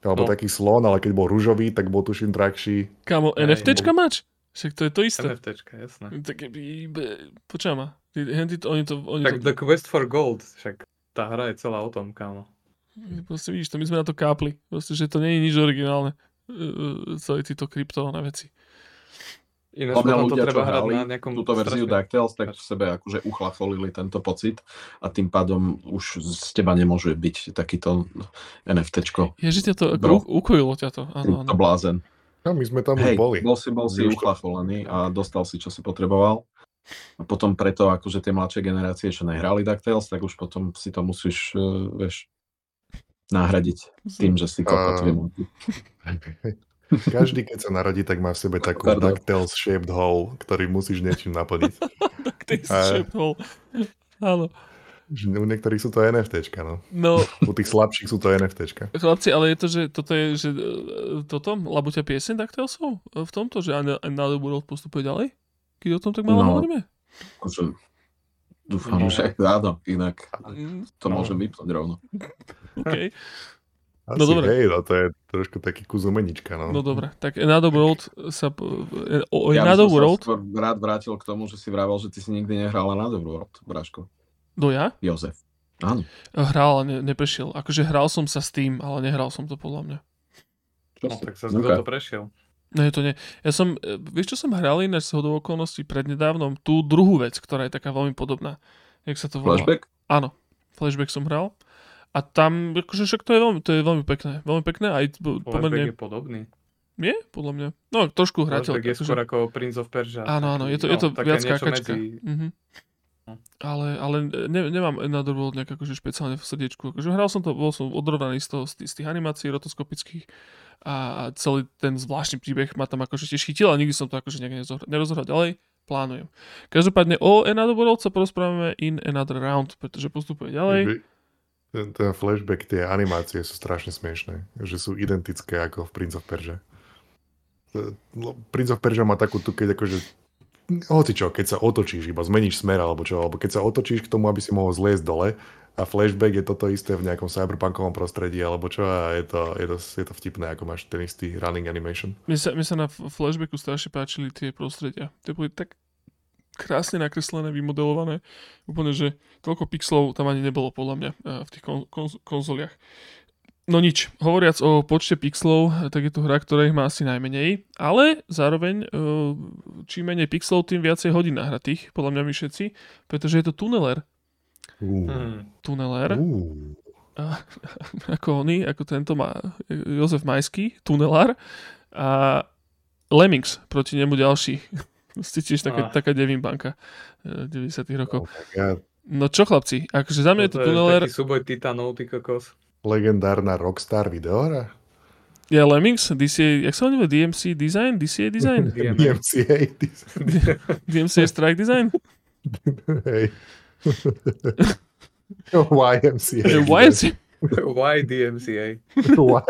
Alebo No. taký slon, ale keď bol rúžový, tak bol tuším drahší. Kámo, Hej, NFTčka máč? Však to je to isté. NFTčka, jasné. Také, počujem ma. Ty- henty to- Oni to, oni Tak to, The Quest for Gold, však tá hra je celá o tom, kámo. proste vidíš, to my sme na to kápli. Proste, že to nie je nič originálne. Uh, celé títo kryptované veci. Ináč potom to ľudia, čo treba hrať hrali na nejakom túto verziu DuckTales, tak v sebe akože uchlacholili tento pocit a tým pádom už z teba nemôže byť takýto NFTčko. Ježiš, to, ako Bro. ukojilo ťa to. Áno, To áno. blázen. No, my sme tam Hej, už boli. bol si, bol si to- uchlacholený a dostal si, čo si potreboval. A potom preto, akože tie mladšie generácie, čo nehrali DuckTales, tak už potom si to musíš, uh, vieš, nahradiť tým, že si kopať A- uh... Každý, keď sa narodí, tak má v sebe takú Pardon. DuckTales shaped hole, ktorý musíš niečím naplniť. *laughs* Si A- šepol. Áno. U niektorých sú to NFTčka, no. No, U tých slabších sú to NFTčka. chlapci, ale je to, že toto je, že e, toto, labuťa piesen DuckTalesov v tomto, že An- Another World postupuje ďalej? Keď o tom tak malo No. hovoríme? Akože, dúfam, Nie. že áno, inak to No. môžem vypnúť rovno. *laughs* OK. Asi, No dobre. hej, no to je trošku taký kus umenička, no. No dobre, tak Another World sa... e, O, o Ja by Another som sa World? rád vrátil k tomu, že si vravel, že ty si nikdy nehral na World, Braško. Do ja? Jozef. Áno. Hral, ale ne, neprešiel. Akože hral som sa s tým, ale nehral som to podľa mňa. Čo No si? tak sa Ok. kto to prešiel. Ne, to nie. Ja som, e, vieš čo som hral ináč z hodou okolností prednedávnom? Tú druhú vec, ktorá je taká veľmi podobná. Jak sa to volá? Flashback? Áno, Flashback som hral. A tam, akože však to je veľmi, to je veľmi pekné. Veľmi pekné aj Flashback pomerne... je podobný. Je? Podľa mňa. No, trošku hrateľ. Je skôr ako Prince of Persia. Áno, áno, je to, taký, je to no, viac niečo skákačka. medzi- Mhm. No. Ale, ale ne, nemám Another World nejak akože špeciálne v srdiečku. Akože hral som to, bol som odrovnaný z, toho, z, tých, z tých animácií rotoskopických a, a celý ten zvláštny príbeh ma tam akože tiež chytil a nikdy som to akože nejak nerozohral ďalej. Plánujem. Každopádne o Another World sa porozprávame in another round, pretože postupuje ďalej. Ten, ten flashback, tie animácie sú strašne smiešné. Že sú identické ako v Prince of Persia. No, Prince of Persia má takú tu, keď akože hoci čo, keď sa otočíš, iba zmeníš smer alebo čo, alebo keď sa otočíš k tomu, aby si mohol zliesť dole a flashback je toto isté v nejakom cyberpunkovom prostredí alebo čo a je to, je to, je to vtipné, ako máš ten istý running animation. Mne sa, mne sa na flashbacku strašne páčili tie prostredia. Tie boli tak krásne nakreslené, vymodelované. Úplne, že toľko pixelov tam ani nebolo podľa mňa eh, v tých kon- kon- konzoliach. No nič, hovoriac o počte pixelov, tak je to hra, ktorá ich má asi najmenej, ale zároveň eh, čím menej pixelov, tým viacej hodín nahratých, podľa mňa my všetci, pretože je to tuneler. Uh, Hmm. Tuneler. uh, *laughs* A, ako oni, ako tento má Jozef Majský, tunelár a Lemmings proti nemu ďalší. Tiež taká, Ah. taká devimbanka eh, 90 rokov. oh. No čo chlapci, akože za mňa je to tuneler, taký súboj titanov, ty kokos. Legendárna Rockstar videohra? je Lemmings, DCA, jak sa nevie, DMC Design, DCA Design. *laughs* DMCA. DMCA *laughs* Strike Design, Hej. YMCA. YMCA, Why DMCA? Why?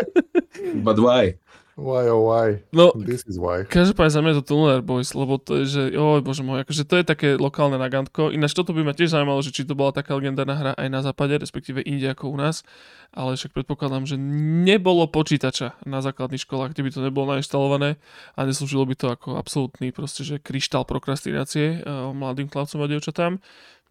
But why? Why, oh why? no This is why. Každopádne za mňa je to Tuneler Boys, lebo to je, že, oj bože môj, akože to je také lokálne nagantko. Ináč toto by ma tiež zaujímalo, že či to bola taká legendárna hra aj na západe, respektíve inde ako u nás, ale však predpokladám, že nebolo počítača na základných školách, kde by to nebolo nainštalované a neslúžilo by to ako absolútny proste, že kryštál prokrastinácie uh, mladým chlapcom a dievčatám.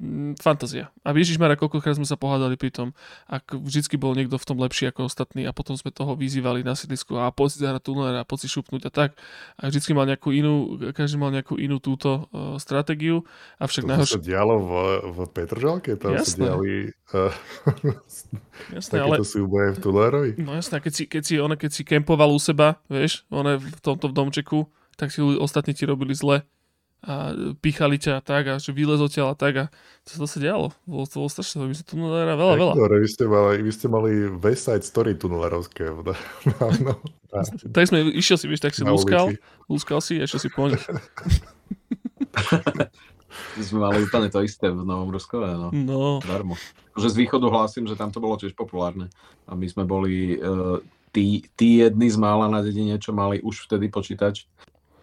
Mm, Fantázia. A Ježiš Mara, koľkokrát sme sa pohádali pri tom, ak vždycky bol niekto v tom lepší ako ostatní a potom sme toho vyzývali na sídlisku a poď si zahrať tunel a poď si šupnúť a tak. A vždycky mal nejakú inú, každý mal nejakú inú túto uh, stratégiu, avšak To sa najhoršie, dialo v, v Petržalke? Tam sa Jasné. diali uh, jasné, *laughs* ale takéto súboje v Tulerovi? No jasné, keď si, keď si, ona, keď si kempoval u seba, vieš, ona v tomto v domčeku, tak si ostatní ti robili zle a pichali ťa a tak a že vylez odtiaľ a tak a to, to sa dialo. Bolo to bolo strašné, my sa tu nahra veľa, veľa. Dobre, vy ste mali, vy ste mali West Side Story tunelerovské. *laughs* No, no, na, Tak sme, išiel si, vieš, tak si lúskal, lúskal si a išiel si po nich. *laughs* My sme mali úplne to isté v Novom Ruskove, no. No, Darmo. Že z východu hlásim, že tam to bolo tiež populárne. A my sme boli uh, tí, tí jedni z mála na dedine, čo mali už vtedy počítač,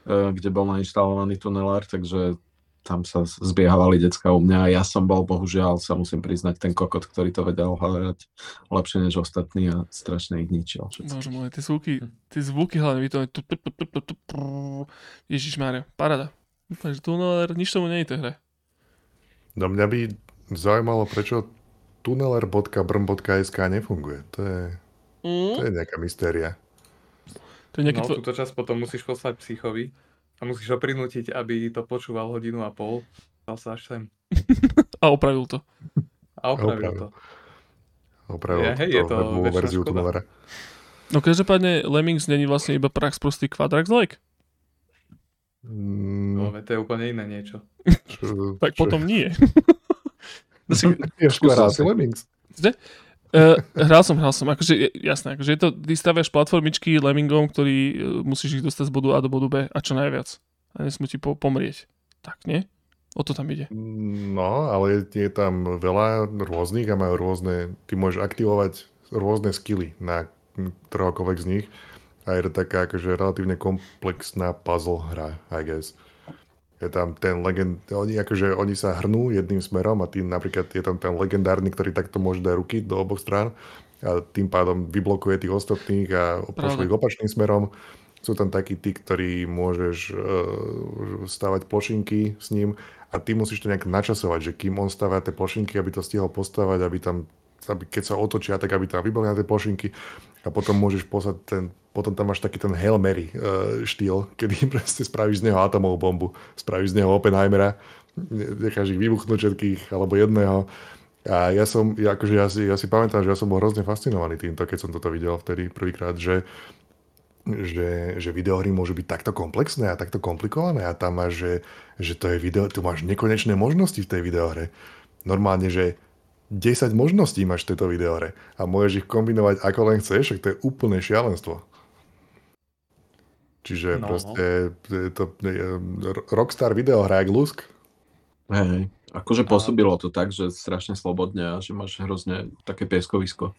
kde bol nainštalovaný tunelár, takže tam sa zbiehávali decka u mňa a ja som bol, bohužiaľ, sa musím priznať, ten kokot, ktorý to vedel hrať lepšie než ostatní a strašne ich ničil. bože môj, tie zvuky, tie zvuky hlavne, vy to Ježiš Mária, parada. Takže tuneler, nič tomu nie je tej hre. no mňa by zaujímalo, prečo tuneler.brm.sk nefunguje. To je, to Mm? je nejaká mystéria. To je nejaký No, tvoj... túto časť potom musíš poslať psychovi. A musíš ho prinútiť, aby to počúval hodinu a pol. Dal sa až sem. *laughs* A opravil to. A opravil Opravil. to. Opravil Je, hej, je to webovú väčšia verziu škoda. tunelera. No každopádne Lemmings není vlastne iba prax prostý Quadrax Lake. Mm, No, to je úplne iné niečo. čo, Tak čo- potom nie. Hral si skúsil si. Lemmings. Uh, hral som, hral som. Akože, jasné, akože je to, ty staviaš platformičky Lemmingom, ktorý uh, musíš ich dostať z bodu A do bodu B a čo najviac. A nesmú ti po, pomrieť. Tak, nie? O to tam ide. No, ale je, je tam veľa rôznych a majú rôzne, ty môžeš aktivovať rôzne skily na ktoréhokoľvek z nich a je to taká akože relatívne komplexná puzzle hra, I guess. Je tam ten legend, oni akože oni sa hrnú jedným smerom a tým napríklad je tam ten legendárny, ktorý takto môže dať ruky do oboch strán a tým pádom vyblokuje tých ostatných a pošle ich opačným smerom. Sú tam takí tí, ktorí môžeš uh, stavať plošinky s ním a ty musíš to nejak načasovať, že kým on stavia tie plošinky, aby to stihol postavať, aby tam, aby keď sa otočia, tak aby tam vyboli na tie plošinky a potom môžeš poslať ten, potom tam máš taký ten Hail Mary uh, štýl, *laughs* kedy proste spravíš z neho atomovú bombu, spravíš z neho Oppenheimera, necháš ich vybuchnúť všetkých, alebo jedného. A ja som, ja, akože ja si, ja si pamätám, že ja som bol hrozne fascinovaný týmto, keď som toto videl vtedy prvýkrát, že že, že videohry môžu byť takto komplexné a takto komplikované a tam máš, že, že to je video, tu máš nekonečné možnosti v tej videohre. Normálne, že 10 možností máš v tejto videohre a môžeš ich kombinovať ako len chceš, však to je úplné šialenstvo. Čiže No, proste je to je, Rockstar videohra jak lusk. Hej, hej. Akože pôsobilo to tak, že strašne slobodne a že máš hrozne také pieskovisko.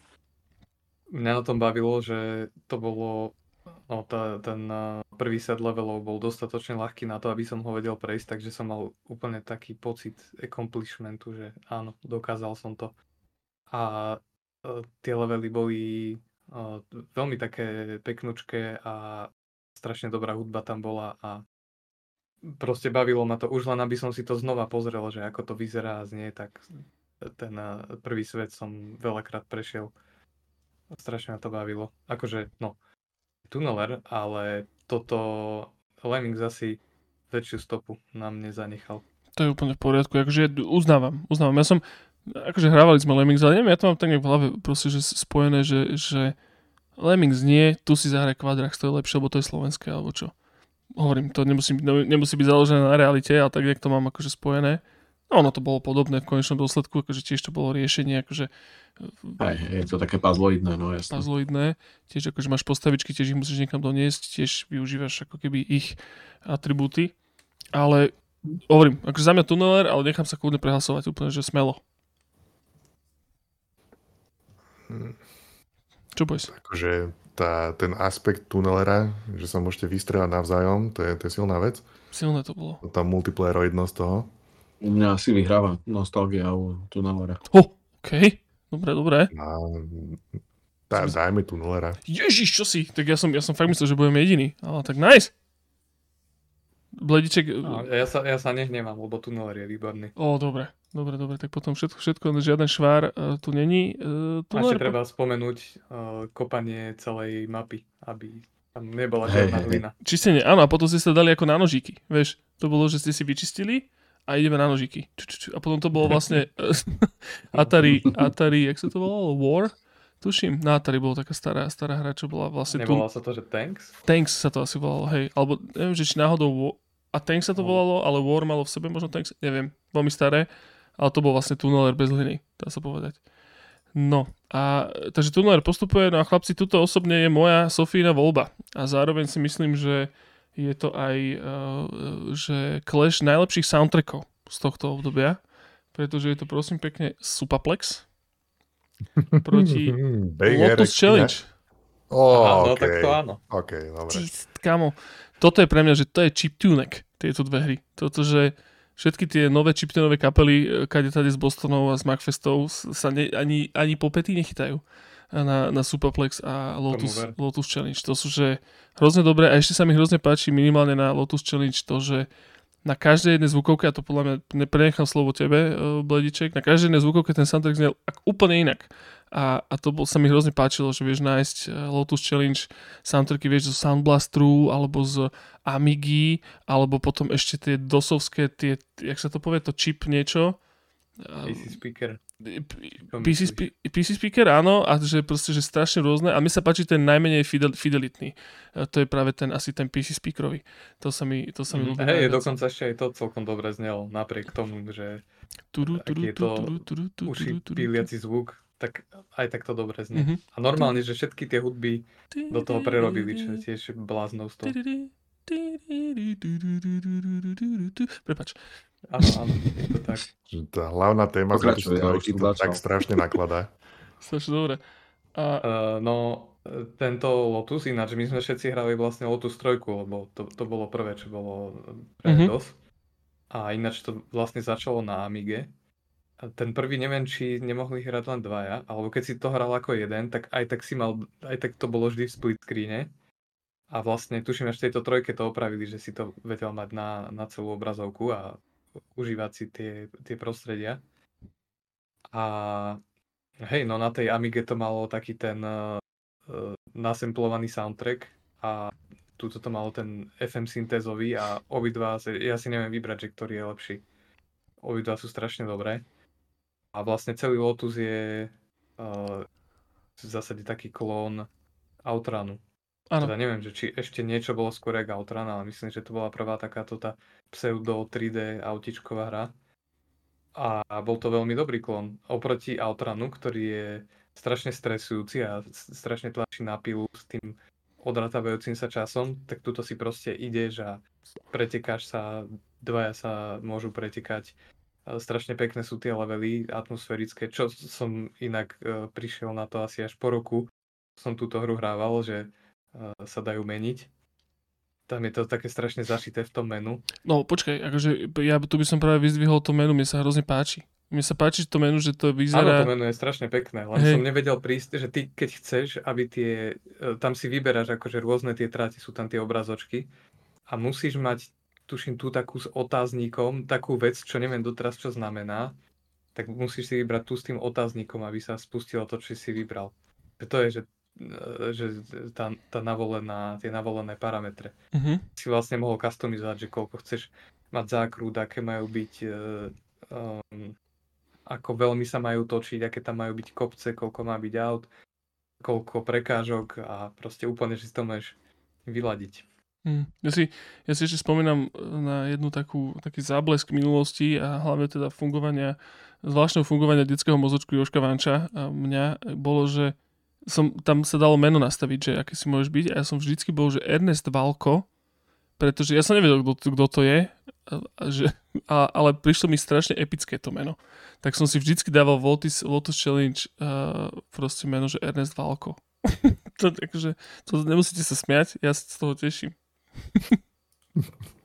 Mňa na tom bavilo, že to bolo, no tá, ten uh, prvý set levelov bol dostatočne ľahký na to, aby som ho vedel prejsť, takže som mal úplne taký pocit accomplishmentu, že áno, dokázal som to. A uh, tie levely boli uh, veľmi také peknučké a strašne dobrá hudba tam bola a proste bavilo ma to. Už len aby som si to znova pozrel, že ako to vyzerá a znie, tak ten prvý svet som veľakrát prešiel. Strašne ma to bavilo. Akože, no, tuneler, ale toto Lemmings asi väčšiu stopu na mne zanechal. To je úplne v poriadku. Akože uznávam, uznávam. Ja som, akože hrávali sme Lemmings, ale neviem, ja to mám tak v hlave proste, že spojené, že, že Lemmings nie, tu si zahraj Quadrax, to je lepšie, lebo to je slovenské, alebo čo. Hovorím, to nemusí, ne- nemusí byť založené na realite, ale tak nejak to mám akože spojené. No ono to bolo podobné v konečnom dôsledku, akože tiež to bolo riešenie, akože Hej, je to také puzzloidné, no jasné. puzzloidné, tiež akože máš postavičky, tiež ich musíš niekam doniesť, tiež využívaš ako keby ich atribúty, ale hovorím, akože za mňa tuneler, ale nechám sa kľudne prehlasovať úplne, že smelo. Čo boys? Akože tá, ten aspekt tunelera, že sa môžete vystrelať navzájom, to je, to je silná vec. Silné to bolo. Tá multiplayeroidnosť toho. U mňa asi vyhráva nostalgia u tunelera. Ho, OK, dobre, dobre. A, dá, dajme tunelera. Ježiš, čo si? Tak ja som, ja som fakt myslel, že budem jediný. Ale tak nice. Blediček, No, ja, sa, ja sa nehnevám, lebo tuneler je výborný. o, dobre, dobre, dobre, tak potom všetko, všetko, žiaden švár uh, tu není. Uh, A ešte treba spomenúť uh, kopanie celej mapy, aby tam nebola žiadna hej. hlina. Čistenie, áno, a potom ste sa dali ako na nožíky, vieš. To bolo, že ste si vyčistili a ideme na nožíky. Ču, ču, ču. A potom to bolo *laughs* vlastne *laughs* Atari, Atari, jak sa to volalo? War? Tuším, na Atari bola taká stará, stará hra, čo bola vlastne tu. Nevolalo sa to, že Tanks? Tanks sa to asi volalo, hej. Alebo neviem, že či náhodou a Tanks sa to volalo, ale War malo v sebe možno Tanks, neviem, veľmi staré. Ale to bol vlastne tuneler bez hliny, dá sa povedať. No, a takže tuneler postupuje, no a chlapci, tuto osobne je moja Sofína voľba. A zároveň si myslím, že je to aj, uh, že clash najlepších soundtrackov z tohto obdobia, pretože je to prosím pekne Supaplex *laughs* proti Lotus Challenge. Oh, Aha, no okay. tak to áno. OK, dobre. Ty, kamo, toto je pre mňa, že to je chiptunek, tieto dve hry. Toto, že všetky tie nové chiptunové kapely, e, kade tady z Bostonov a z Macfestov sa ne, ani, ani po pety nechytajú na, na Superplex a Lotus. Lotus Challenge. To sú, že hrozne dobré a ešte sa mi hrozne páči minimálne na Lotus Challenge to, že na každej jednej zvukovke, a to podľa mňa neprenechám slovo tebe, uh, Blediček, na každej jednej zvukovke ten soundtrack znel úplne inak. a, a to bol, sa mi hrozne páčilo, že vieš nájsť eh, Lotus Challenge soundtracky, vieš, zo Sound Blasteru, alebo z Amigy, alebo potom ešte tie dosovské, tie, jak sa to povie, to chip niečo. PC speaker. PC, PC speaker, áno, a že proste, že strašne rôzne. A mi sa páči ten najmenej fidel, fidelitný. A to je práve ten, asi ten PC speakerový. To sa mi, to sa mi mm, Hej, dokonca ešte aj to celkom dobre znelo, napriek tomu, že turu, turu, je to uši píliaci zvuk, tak aj tak to dobre znie. Mm-hmm. A normálne, že všetky tie hudby do toho prerobili, čo je tiež toho. Prepač. Áno, áno, je to tak. Tá hlavná téma sa tak strašne nakladá. Strašne dobre. A... Uh, no, tento Lotus, ináč my sme všetci hrali vlastne Lotus 3, lebo to, to bolo prvé, čo bolo pre mm-hmm. DOS. A ináč to vlastne začalo na Amige ten prvý neviem, či nemohli hrať len dvaja, alebo keď si to hral ako jeden, tak aj tak si mal, aj tak to bolo vždy v split screene. A vlastne tuším, až v tejto trojke to opravili, že si to vedel mať na, na celú obrazovku a užívať si tie, tie prostredia. A hej, no na tej Amige to malo taký ten uh, nasemplovaný soundtrack a túto to malo ten FM syntézový a obidva, ja si neviem vybrať, že ktorý je lepší. Obidva sú strašne dobré. A vlastne celý Lotus je uh, v zásade taký klón Outranu. Ano. Teda neviem, že či ešte niečo bolo skôr ako Outran, ale myslím, že to bola prvá takáto tá pseudo 3D autičková hra. A bol to veľmi dobrý klon. Oproti Outranu, ktorý je strašne stresujúci a strašne tlačí na pilu s tým odratávajúcim sa časom, tak tuto si proste ideš a pretekáš sa, dvaja sa môžu pretekať strašne pekné sú tie levely atmosférické, čo som inak uh, prišiel na to asi až po roku. Som túto hru hrával, že sa dajú meniť. Tam je to také strašne zašité v tom menu. No počkaj, akože ja tu by som práve vyzdvihol to menu, mne sa hrozne páči. Mne sa páči to menu, že to vyzerá... Áno, to menu je strašne pekné, len hey. som nevedel prísť, že ty keď chceš, aby tie... E, tam si vyberáš akože rôzne tie tráty, sú tam tie obrazočky a musíš mať tuším tú takú s otáznikom, takú vec, čo neviem doteraz, čo znamená, tak musíš si vybrať tú s tým otáznikom, aby sa spustilo to, čo si vybral. To je, že, že tá, tá navolená, tie navolené parametre. Uh-huh. Si vlastne mohol customizovať, že koľko chceš mať zákrút, aké majú byť, um, ako veľmi sa majú točiť, aké tam majú byť kopce, koľko má byť aut, koľko prekážok a proste úplne, že si to môžeš vyladiť. Hmm. Ja, si, ja si ešte spomínam e, na jednu takú, taký záblesk minulosti a hlavne teda fungovania, zvláštneho fungovania detského mozočku Joška Vanča a mňa bolo, že som, tam sa dalo meno nastaviť, že aké si môžeš byť a ja som vždycky bol, že Ernest Valko, pretože ja som nevedel, kto, to je, a, že, a, ale prišlo mi strašne epické to meno. Tak som si vždycky dával Lotus, Lotus Challenge uh, proste meno, že Ernest Valko. *laughs* to, takže, to nemusíte sa smiať, ja sa z toho teším. *laughs*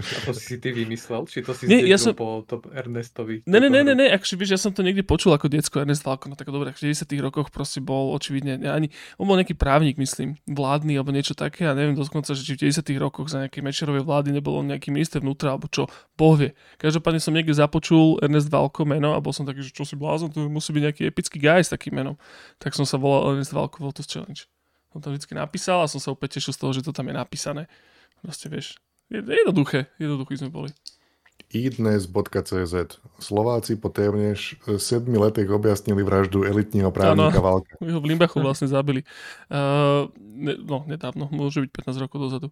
A to si ty vymyslel? Či to si nie, ja som... po to Ernestovi? Ne, ne, ne, ne, ne, akože vieš, ja som to niekde počul ako diecko Ernest Valko, no tak dobre, v 90 rokoch proste bol očividne, ani, on bol nejaký právnik, myslím, vládny alebo niečo také, a neviem dokonca, že či v 90 rokoch za nejaké Mečerovej vlády nebol on nejaký minister vnútra, alebo čo, boh vie. Každopádne som niekde započul Ernest Valko meno a bol som taký, že čo si blázon, to musí byť nejaký epický guy s takým menom. Tak som sa volal Ernest Valko Lotus Challenge. Som to vždy napísal a som sa opäť tešil z toho, že to tam je napísané. Proste vieš, jednoduché, jednoduchý sme boli. idnes.cz Slováci po témnež 7 letech objasnili vraždu elitního právnika ano, *laughs* Valka. Ho v Limbachu vlastne zabili. Uh, ne, no, nedávno, môže byť 15 rokov dozadu.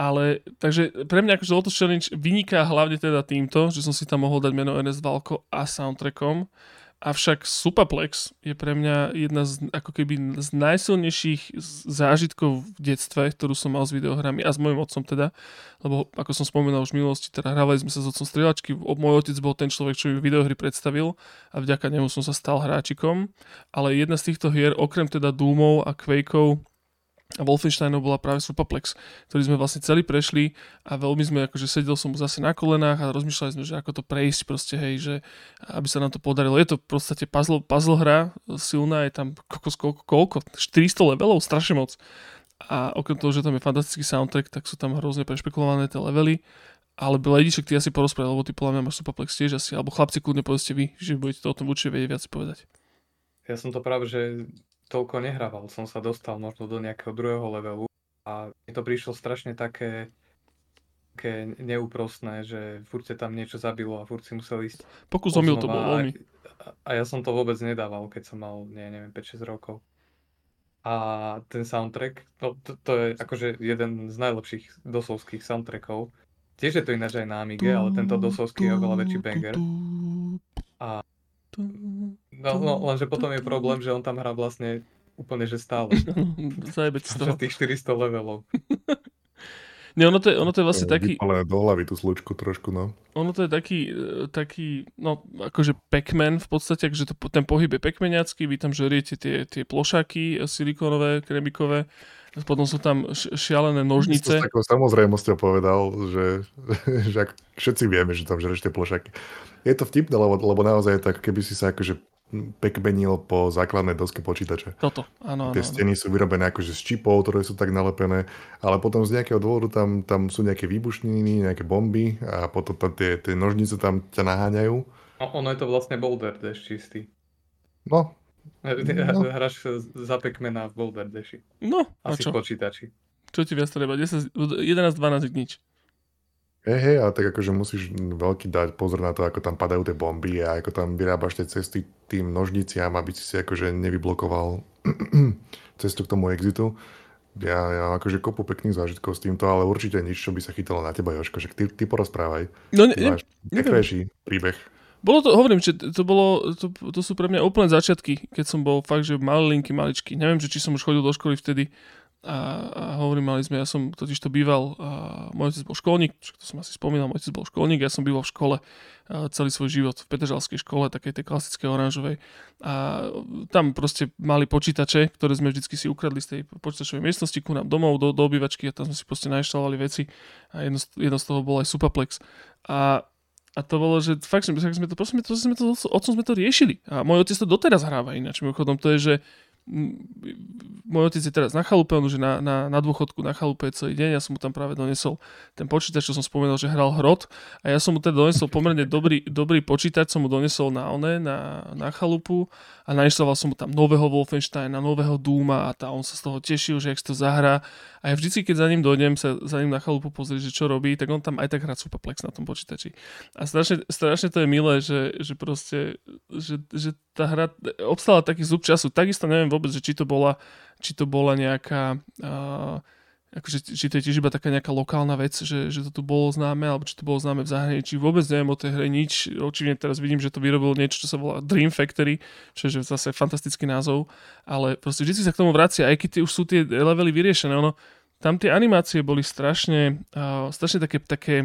Ale, takže pre mňa akože Lotus Challenge vyniká hlavne teda týmto, že som si tam mohol dať meno NS Valko a soundtrackom. Avšak Supaplex je pre mňa jedna z, ako keby z najsilnejších zážitkov v detstve, ktorú som mal s videohrami a s mojim otcom teda, lebo ako som spomínal už v minulosti, teda hrávali sme sa s otcom strieľačky, môj otec bol ten človek, čo mi videohry predstavil a vďaka nemu som sa stal hráčikom, ale jedna z týchto hier, okrem teda Doomov a Quakeov, a Wolfensteinov bola práve Supaplex, ktorý sme vlastne celý prešli a veľmi sme, akože sedel som zase na kolenách a rozmýšľali sme, že ako to prejsť proste, hej, že aby sa nám to podarilo. Je to v podstate puzzle, puzzle hra, silná, je tam koľko, koľko, koľko 400 levelov, strašne moc. A okrem toho, že tam je fantastický soundtrack, tak sú tam hrozne prešpekulované tie levely. Ale Lediček, ty asi porozprával, lebo ty podľa mňa máš Supaplex tiež asi, alebo chlapci kľudne povedzte vy, že budete to o tom určite vedieť viac povedať. ja som to práve, že toľko nehrával. Som sa dostal možno do nejakého druhého levelu a mi to prišlo strašne také, také neúprostné, že furt sa tam niečo zabilo a furt si musel ísť. Pokus omyl to bol veľmi. A, a ja som to vôbec nedával, keď som mal, nie, neviem, 5-6 rokov. A ten soundtrack, no to, to je akože jeden z najlepších dosovských soundtrackov. Tiež je to ináč aj na Amige, ale tento dosovský je oveľa väčší banger. A no, no, lenže potom je problém, že on tam hrá vlastne úplne, že stále. *laughs* Zajebec z toho. tých 400 levelov. *laughs* Nie, ono to je, ono to je vlastne taký... Ale do hlavy tú slučku trošku, no. Ono to je taký, e, taký no akože Pac-Man v podstate, že to, ten pohyb je pac vy tam žeriete tie, tie plošáky silikónové, kremikové, potom sú tam šialené nožnice. S takou samozrejmosťou povedal, že, *laughs* že všetci vieme, že tam žereš tie plošáky. Je to vtipné, lebo, lebo naozaj je tak, keby si sa akože pekbenil po základnej doske počítača. Toto, áno, Tie steny sú vyrobené akože z čipov, ktoré sú tak nalepené, ale potom z nejakého dôvodu tam, tam sú nejaké výbušniny, nejaké bomby a potom tam tie, tie nožnice tam ťa naháňajú. No, ono je to vlastne Boulder Dash čistý. No. No. Hráš za Pekmena v Boulder Dashi. No, Asi čo? v počítači. Čo ti viac treba? 11-12 nič. Hej, hej, ale tak akože musíš veľký dať pozor na to, ako tam padajú tie bomby a ako tam vyrábaš tie cesty tým nožniciam, aby si si akože nevyblokoval *clears throat* cestu k tomu exitu. Ja, ja mám akože kopu pekných zážitkov s týmto, ale určite nič, čo by sa chytalo na teba, Joško. Že ty, ty porozprávaj. No, ne, ne, neviem. príbeh. Bolo to, hovorím, že to, bolo, to, to sú pre mňa úplne začiatky, keď som bol fakt, že malinký, maličký. Neviem, že či som už chodil do školy vtedy, a, a hovorím, mali sme, ja som totiž to býval, a môj otec bol školník, to som asi spomínal, môj otec bol školník, ja som býval v škole a celý svoj život v Petržalskej škole, takej tej klasickej oranžovej. A tam proste mali počítače, ktoré sme vždycky si ukradli z tej počítačovej miestnosti ku nám domov do, do obývačky a tam sme si proste nainštalovali veci a jedno, jedno z toho bol aj Supaplex. A a to bolo, že fakt, že sme to, proste, to, sme to, otcom sme to riešili. A môj otec to doteraz hráva ináč. Mimochodom, to je, že môj otec je teraz na chalupe, on už je na, na, na dôchodku na chalupe celý deň, ja som mu tam práve donesol ten počítač, čo som spomenul, že hral hrot a ja som mu teda donesol pomerne dobrý, dobrý počítač, som mu donesol na one, na, na chalupu a nainštaloval som mu tam nového Wolfensteina, nového Duma a tá, on sa z toho tešil, že ak to zahrá a ja vždycky, keď za ním dojdem, sa za ním na chalupu pozrieť, že čo robí, tak on tam aj tak hrá Superplex na tom počítači. A strašne, strašne to je milé, že, že proste, že, že tá hra obstala taký zub času. Takisto neviem vôbec, že či to bola, či to bola nejaká... Uh, akože, či to je tiež iba taká nejaká lokálna vec, že, že to tu bolo známe, alebo či to bolo známe v zahraničí. Vôbec neviem o tej hre nič. Očividne teraz vidím, že to vyrobilo niečo, čo sa volá Dream Factory, čo je zase fantastický názov, ale proste vždy sa k tomu vracia, aj keď už sú tie levely vyriešené. Ono, tam tie animácie boli strašne, uh, strašne také, také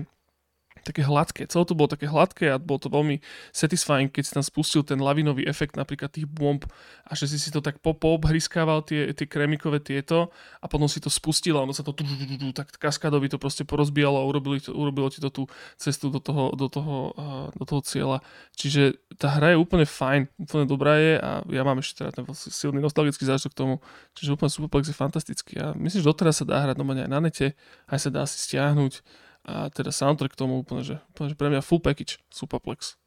také hladké. Celé to bolo také hladké a bolo to veľmi satisfying, keď si tam spustil ten lavinový efekt napríklad tých bomb a že si si to tak poobhryskával tie, tie kremikové tieto a potom si to spustil a ono sa to tak kaskadovi to proste porozbíjalo a urobilo, urobilo ti to tú cestu do toho, do toho, do toho cieľa. Čiže tá hra je úplne fajn, úplne dobrá je a ja mám ešte teda ten silný nostalgický zážitok k tomu. Čiže úplne Superplex je fantastický a myslím, že doteraz sa dá hrať doma aj na nete, aj sa dá si stiahnuť a teda soundtrack k tomu úplne, že, úplne, že pre mňa full package, Superplex.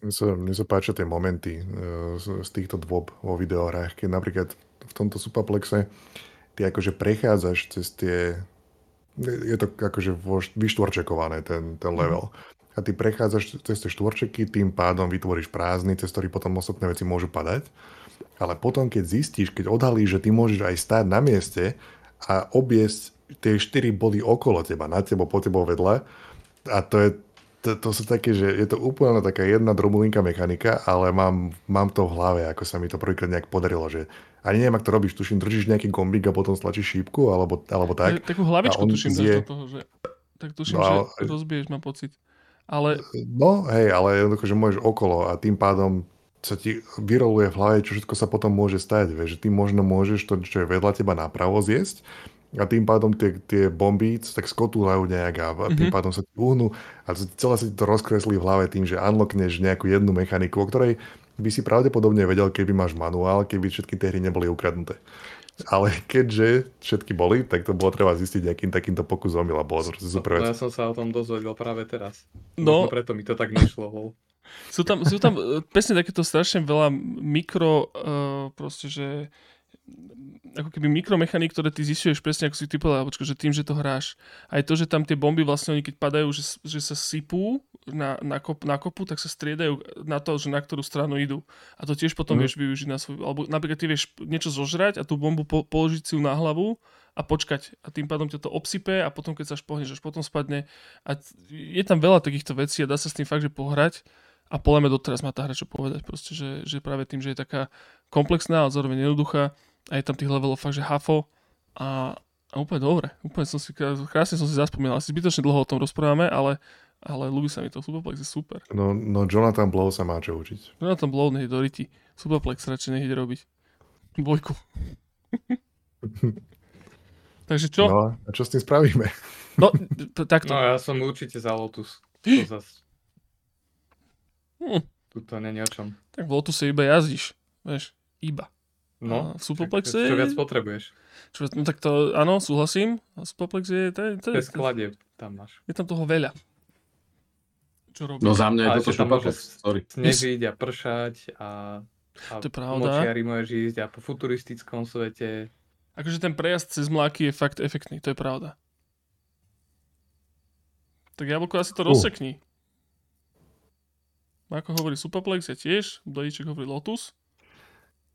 Mne sa, mne sa páčia tie momenty uh, z, z týchto dôb vo videohrách, keď napríklad v tomto Superplexe ty akože prechádzaš cez tie je to akože vyštvorčekované ten, ten mhm. level. A ty prechádzaš cez tie štvorčeky, tým pádom vytvoríš prázdny, cez ktorý potom ostatné veci môžu padať. Ale potom, keď zistíš, keď odhalíš, že ty môžeš aj stáť na mieste a obiesť tie štyri body okolo teba, na tebo, po tebo vedľa. A to je to, to sú také, že je to úplne taká jedna drobulinka mechanika, ale mám, mám to v hlave, ako sa mi to prvýkrát nejak podarilo, že ani neviem, ak to robíš, tuším, držíš nejaký gombík a potom stlačíš šípku, alebo, alebo tak. Takú hlavičku tuším, je... do toho, že tak tuším, no, že rozbiješ, mám pocit. Ale... No, hej, ale jednoducho, že môžeš okolo a tým pádom sa ti vyroluje v hlave, čo všetko sa potom môže stať. Vieš, že ty možno môžeš to, čo je vedľa teba napravo zjesť a tým pádom tie, tie bomby tak skotúľajú nejak a tým mm-hmm. pádom sa ti uhnú a celé sa ti to rozkreslí v hlave tým, že unlockneš nejakú jednu mechaniku, o ktorej by si pravdepodobne vedel, keby máš manuál, keby všetky tie hry neboli ukradnuté. Ale keďže všetky boli, tak to bolo treba zistiť nejakým takýmto pokusom a bolo to super no, ja som sa o tom dozvedel práve teraz. No. Možno preto mi to tak nešlo. Sú tam, sú tam e, presne takéto strašne veľa mikro, uh, proste, že ako keby mikromechanik, ktoré ty zistuješ presne, ako si ty povedal, počko, že tým, že to hráš. Aj to, že tam tie bomby vlastne oni keď padajú, že, že sa sypú na, na, kop, na kopu, tak sa striedajú na to, že na ktorú stranu idú. A to tiež potom mm. vieš využiť na svoj... Alebo napríklad ty vieš niečo zožrať a tú bombu po, položiť si ju na hlavu a počkať. A tým pádom ťa to obsype a potom keď sa špohneš, až potom spadne. A je tam veľa takýchto vecí a dá sa s tým fakt, že pohrať. A podľa mňa doteraz má tá hra čo povedať. Proste, že, že práve tým, že je taká komplexná a zároveň jednoduchá, a je tam tých levelov fakt, že hafo a, a úplne dobre. Úplne som si, krásne som si zaspomínal. Asi zbytočne dlho o tom rozprávame, ale, ale ľúbi sa mi to. Superplex je super. No, no Jonathan Blow sa má čo učiť. Jonathan Blow nech do riti. Superplex radšej nech ide robiť. Bojku. *laughs* Takže čo? No a čo s tým spravíme? No, takto. No ja som určite za Lotus. *gasps* To zas... hm. Tuto není o čom. Tak v Lotuse iba jazdíš. Vieš, iba. No, v Superplexe... Čo viac potrebuješ? Čo, no tak to, áno, súhlasím. A Superplex je... To je, to je, skladie tam máš. Je tam toho veľa. Čo robíš? No za mňa je to tam Superplex, sorry. Snežiť a pršať a, a to je pravda. močiari môžeš ísť a po futuristickom svete. Akože ten prejazd cez mláky je fakt efektný, to je pravda. Tak jablko asi to uh. rozsekni. Ako hovorí Superplex, ja tiež. Dojíček hovorí Lotus.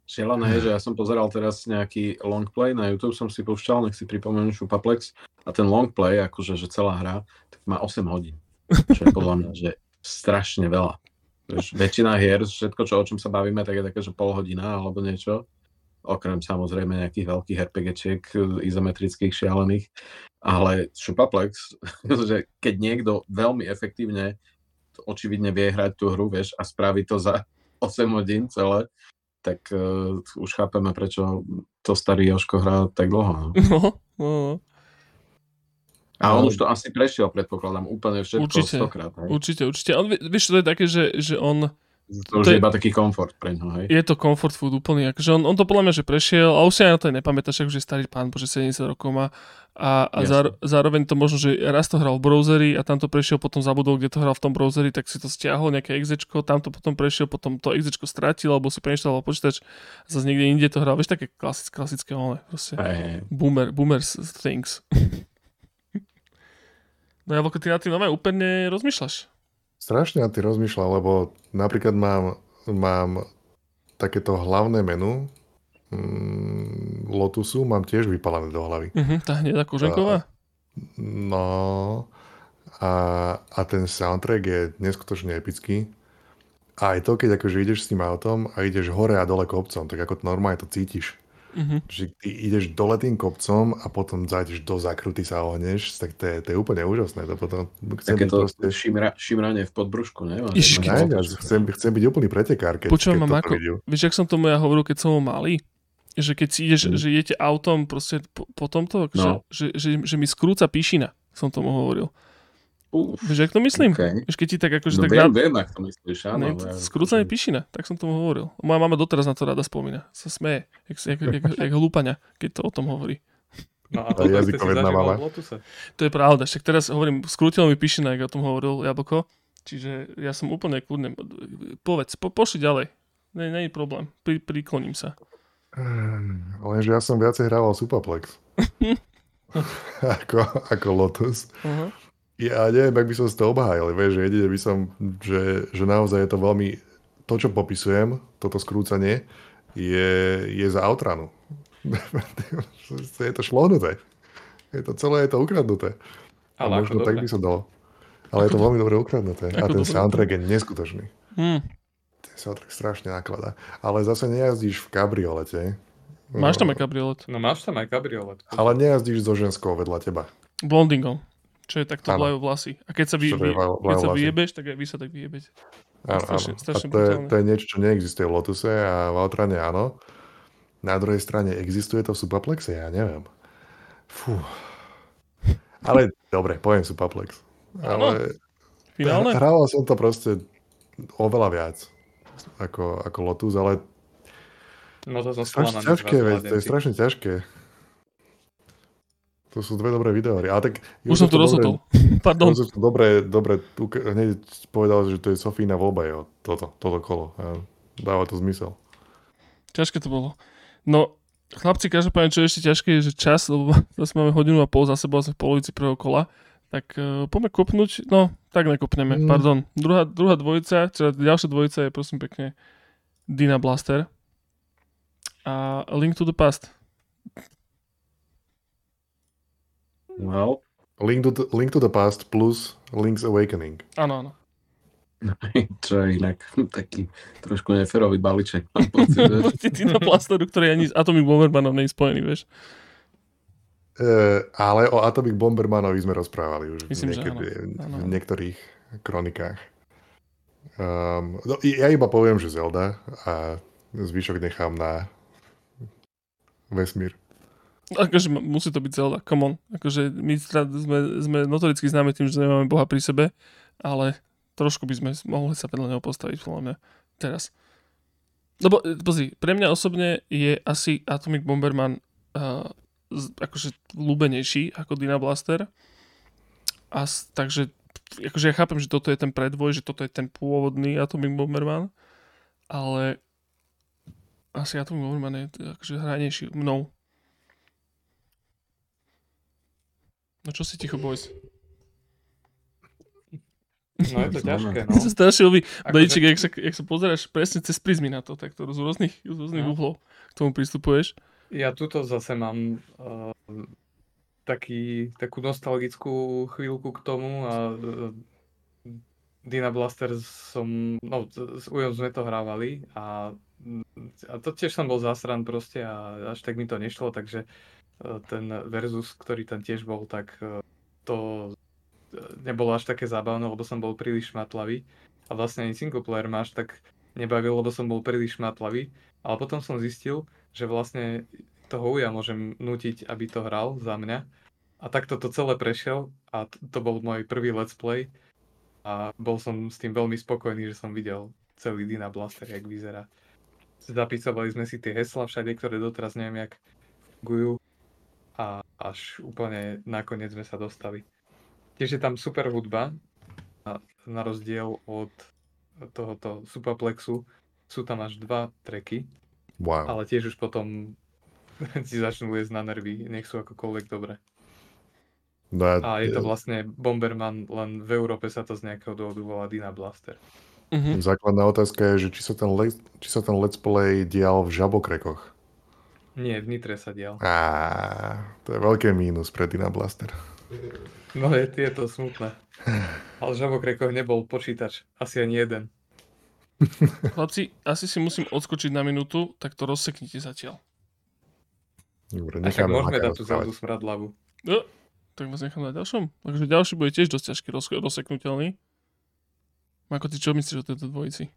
Šialené je, že ja som pozeral teraz nejaký long play na YouTube, som si púšťal, nech si pripomenú Šupaplex a ten long play, akože že celá hra, tak má 8 hodín. Čo je podľa mňa, že strašne veľa. Víš, väčšina hier, všetko, čo, o čom sa bavíme, tak je také, že pol hodina alebo niečo. Okrem samozrejme nejakých veľkých RPGčiek izometrických šialených. Ale Šupaplex, *laughs* že keď niekto veľmi efektívne očividne vie hrať tú hru, vieš, a spraví to za 8 hodín celé, tak uh, už chápeme, prečo to starý Joško hrá tak dlho. No, no, no. no. A on už to asi prešiel, predpokladám, úplne všetko určite, stokrát. Hej? Určite, určite. On, vieš, to je také, že, že on to už to je iba taký komfort pre ňo, hej? Je to comfort food úplný, akože on, on to podľa mňa, že prešiel a už si aj na to nepamätáš, že starý pán, bože 70 rokov má a, a záro, zároveň to možno, že raz to hral v browseri a tam to prešiel, potom zabudol, kde to hral v tom browseri, tak si to stiahol nejaké exečko, tam to potom prešiel, potom to exečko strátil, alebo si preinštaloval počítač zase niekde inde to hral, vieš, také klasické, klasické, ale proste hey. boomer, boomer things. *laughs* no ja ty na tým nové úplne rozmýšľaš. Strašne na tým rozmýšľam, lebo napríklad mám, mám takéto hlavné menu mm, Lotusu, mám tiež vypalané do hlavy. Uh-huh, tá hnedá koženková? No a, a ten soundtrack je neskutočne epický. A aj to, keď akože ideš s tým autom a ideš hore a dole kopcom, tak ako normálne to cítiš. Mm-hmm. Že ty ideš dole tým kopcom a potom zajdeš do zakruty sa ohneš, tak to je, to je úplne úžasné. To potom chcem Také to proste... šimra, šimranie v podbrušku, ne? Chcem, chcem byť úplný pretekár, keď, Počujem, keď ako, videl. Vieš, ak som tomu ja hovoril, keď som ho malý? Že keď si ideš, mm. že idete autom proste po, po tomto, no. že, že, že, že mi skrúca píšina, som tomu hovoril. Uf, Vieš, jak to myslím? Okay. Vieš, keď ti tak akože... No tak viem, na... viem, ak to myslíš, áno. Ne, ja, skrúcanie píšina, tak som tomu hovoril. Moja mama doteraz na to rada spomína. Sa smeje, jak, jak, jak, jak hlúpania, keď to o tom hovorí. No a to mama. To je pravda, však teraz hovorím, skrútilo mi píšina, jak o tom hovoril Jablko. Čiže ja som úplne kľudne. Povedz, po, pošli ďalej. Nie, je problém. Pri, prikloním sa. Hmm, lenže ja som viacej hrával Supaplex. *laughs* *laughs* ako, ako Lotus. Uh-huh. Ja neviem, ak by som si to obhájil, vieš, že jedine by som, že, že naozaj je to veľmi, to, čo popisujem, toto skrúcanie, je, je za Outranu. *laughs* je to šlohnuté. Je to celé, je to ukradnuté. Ale A možno tak by som dal. Ale je to veľmi dobre ukradnuté. A ten soundtrack je neskutočný. Hmm. Ten soundtrack strašne nakladá. Ale zase nejazdíš v kabriolete. Máš tam aj kabriolet. No máš tam aj kabriolet. Ale nejazdíš so ženskou vedľa teba. Blondingom čo je takto vlajú vlasy. A keď sa, vy, vy, keď sa vyjebeš, tak aj vy sa tak vyjebete. Áno, strašne, strašne a to, je, to je niečo, čo neexistuje v Lotuse a v Outrane áno. Na druhej strane existuje to v Supaplexe? Ja neviem. Fú. Ale dobre, poviem Supaplex. Ale Finálne? Hral som to proste oveľa viac ako, ako Lotus, ale No to som strašne ťažké, veď, to je strašne ťažké. To sú dve dobré videohry. Ale tak Už som to rozhodol. *laughs* Pardon. Jozef to dobre, dobre hneď povedal, že to je Sofína voľba, jo, toto, toto kolo. A dáva to zmysel. Ťažké to bolo. No, chlapci, každopádne, čo je ešte ťažké, je, že čas, lebo *laughs* zase máme hodinu a pol za sebou, sme v polovici prvého kola, tak uh, poďme kopnúť, no, tak nekopneme, mm. pardon. Druhá, druhá dvojica, teda ďalšia dvojica je prosím pekne Dina Blaster a Link to the Past. Well, Link to, the, Link to the Past plus Link's Awakening. Áno, áno. *laughs* čo je inak *laughs* taký trošku neferový balíček. Proti Dina Blasteru, ktorý ani s Atomic Bombermanom nie je spojený, vieš. E, ale o Atomic Bombermanovi sme rozprávali už Myslím, niekedy, áno. Áno, v niektorých kronikách. Um, no, ja iba poviem, že Zelda a zvyšok nechám na vesmír. Akože musí to byť Zelda, come on. Akože my teda sme, sme notoricky známe tým, že nemáme Boha pri sebe, ale trošku by sme mohli sa vedľa neho postaviť, podľa mňa, teraz. Lebo, e, pozri, pre mňa osobne je asi Atomic Bomberman uh, akože ľúbenejší ako Dina Blaster. A takže, akože ja chápem, že toto je ten predvoj, že toto je ten pôvodný Atomic Bomberman, ale asi Atomic Bomberman je akože hranejší mnou. No čo si ticho, boys? No je to ťažké, no. Ja sa strašne Akože- Bejček, jak sa, jak sa pozeráš presne cez prizmy na to, tak to z rôznych, z rôznych No. uhlov k tomu pristupuješ. Ja tuto zase mám uh, taký, takú nostalgickú chvíľku k tomu a uh, Dina Blaster som, no s Ujom sme to hrávali a, a to tiež som bol zasran proste a až tak mi to nešlo, takže uh, ten versus, ktorý tam tiež bol, tak uh, to uh, nebolo až také zábavné, lebo som bol príliš šmatlavý a vlastne ani single player až tak nebavil, lebo som bol príliš šmatlavý, ale potom som zistil, že vlastne toho Uja môžem nutiť, aby to hral za mňa. A takto to celé prešiel a t- to bol môj prvý let's play a bol som s tým veľmi spokojný, že som videl celý Dina Blaster, jak vyzerá. Zapisovali sme si tie hesla všade, ktoré doteraz neviem, jak fungujú a až úplne nakoniec sme sa dostali. Tiež je tam super hudba, a na rozdiel od tohoto Supaplexu sú tam až dva tracky, Wow. ale tiež už potom *laughs* ti začnú liesť na nervy, nech sú akokoľvek dobré. No a, A je to vlastne Bomberman, len v Európe sa to z nejakého dôvodu volá Dina Blaster. Mhm. Základná otázka je, že či sa, ten le- či sa ten let's play dial v žabokrekoch. Nie, v Nitre sa dial. Á, to je veľké mínus pre Dina Blaster. No je, je to smutné. Ale v Žabokrekoch nebol počítač, asi ani jeden. Chlapci, asi si musím odskočiť na minútu, tak to rozseknite zatiaľ. Dobre, necháme môžeme Maka dať tú. Zeldu smradlavú. No, tak vás nechám na ďalšom. Takže ďalší bude tiež dosť ťažký roz, rozseknutelný. Ako ty čo myslíš o tejto dvojici?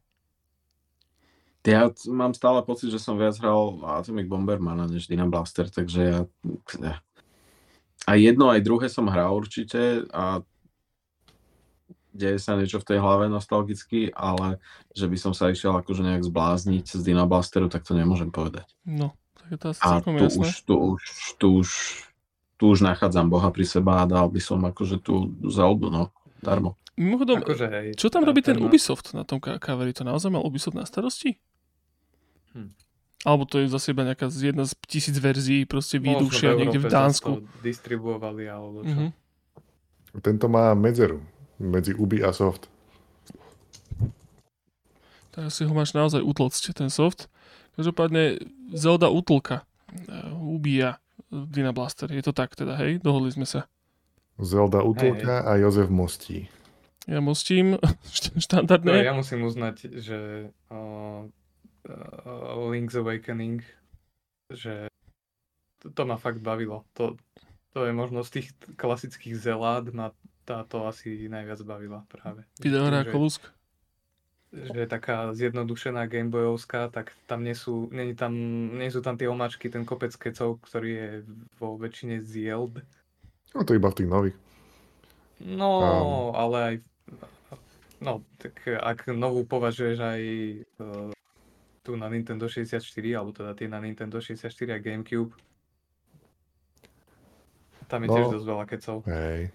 Ja mám stále pocit, že som viac hral Atomic Bombermana než Dina Blaster, takže ja... A jedno aj druhé som hral určite a deje sa niečo v tej hlave nostalgicky, ale že by som sa išiel akože nejak zblázniť z Dina Blasteru, tak to nemôžem povedať. No, tak je to asi A celkom tu jasné. už, tu už, tu už, tu už nachádzam Boha pri seba a dal by som akože tú Zeldu, no, darmo. Mimochodom, Akože hej. čo tam robí ten má- Ubisoft na tom ka- coveri? To naozaj mal Ubisoft na starosti? Hm. Alebo to je zase iba nejaká z- jedna z tisíc verzií, proste výdušia niekde v Dánsku. distribuovali alebo čo. Mhm. Tento má medzeru medzi Ubi a Soft. Tak si ho máš naozaj utlcť, ten soft. Každopádne Zelda utlka uh, ubíja Dina Blaster. Je to tak teda, hej? Dohodli sme sa. Zelda Utolka a Jozef Mostí. Ja mostím *laughs* št- No, štandardne. ja musím uznať, že uh, uh, Link's Awakening, že to, to ma fakt bavilo. To, to je možno z tých klasických zelád ma táto asi najviac bavila práve. Videohra ako Lusk. že je taká zjednodušená Gameboyovská, tak tam nie sú, nie, tam, nie sú tam tie omáčky, ten kopec kecov, ktorý je vo väčšine Zield. No to iba v tých nových. No, Áno. ale aj no, tak ak novú považuješ aj tu na Nintendo 64, alebo teda tie na Nintendo 64 a GameCube, Tam je No. tiež dosť veľa kecov. Hej.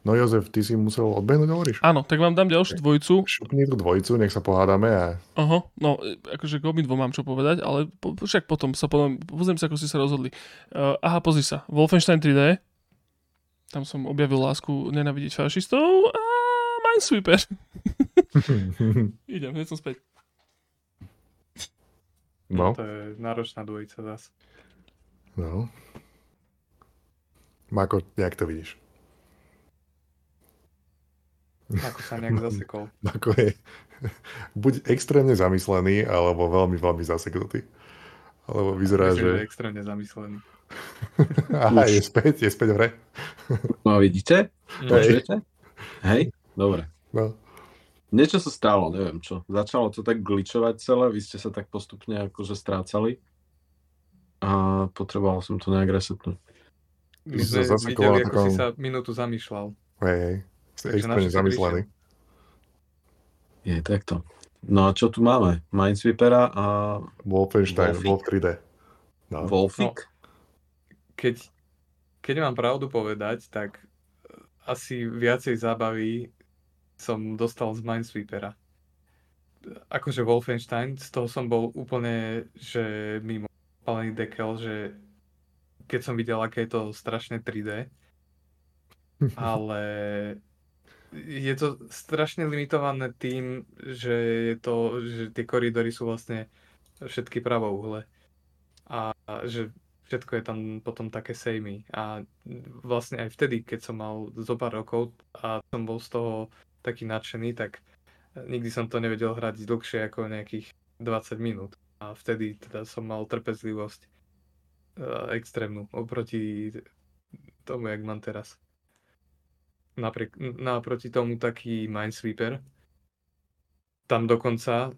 No Jozef, ty si musel odbehnúť, hovoríš? Áno, tak vám dám ďalšiu dvojicu. Šupni tú dvojicu, nech sa pohádame a Aha, no, e, akože k obidvom mám čo povedať, ale po, však potom sa potom, pozriem sa, ako ste sa rozhodli. Uh, aha, pozri sa, Wolfenstein 3D, tam som objavil lásku nenavidieť fašistov a Minesweeper. *laughs* Idem, hneď som späť. No, To je náročná dvojica zas. no. Mako, jak to vidíš? Ako sa nejak *laughs* zasekol. Mako je *laughs* buď extrémne zamyslený, alebo veľmi, veľmi zaseknutý. Alebo vyzerá, Myslím, že je že... extrémne zamyslený. *laughs* Aha, Už. je späť, je späť v hre. No vidíte? Počujete? Hej? Dobre. No. Niečo sa stalo, neviem čo. Začalo to tak glitchovať celé, vy ste sa tak postupne akože strácali. A potreboval som to nejak resetnúť. My si sme videli, ako si takom- sa minútu zamýšľal. Hej, hej. Ste extrémne zamyslený. Je takto. No a čo tu máme? Minesweepera a Wolfenstein, Wolfik. Wolf 3D. No. Wolfik? Keď, keď mám pravdu povedať, tak asi viacej zábavy som dostal z Minesweepera. Akože Wolfenstein, z toho som bol úplne, že mimo palený dekel, že keď som videl, aké je to strašne 3D, *laughs* ale je to strašne limitované tým, že je to, že tie koridory sú vlastne všetky pravouhle. A že všetko je tam potom také samey. A vlastne aj vtedy, keď som mal zo pár rokov a som bol z toho taký nadšený, tak nikdy som to nevedel hrať dlhšie ako nejakých 20 minút. A vtedy teda som mal trpezlivosť eh, extrémnu oproti tomu, jak mám teraz. Napriek, naproti tomu taký Minesweeper. Tam dokonca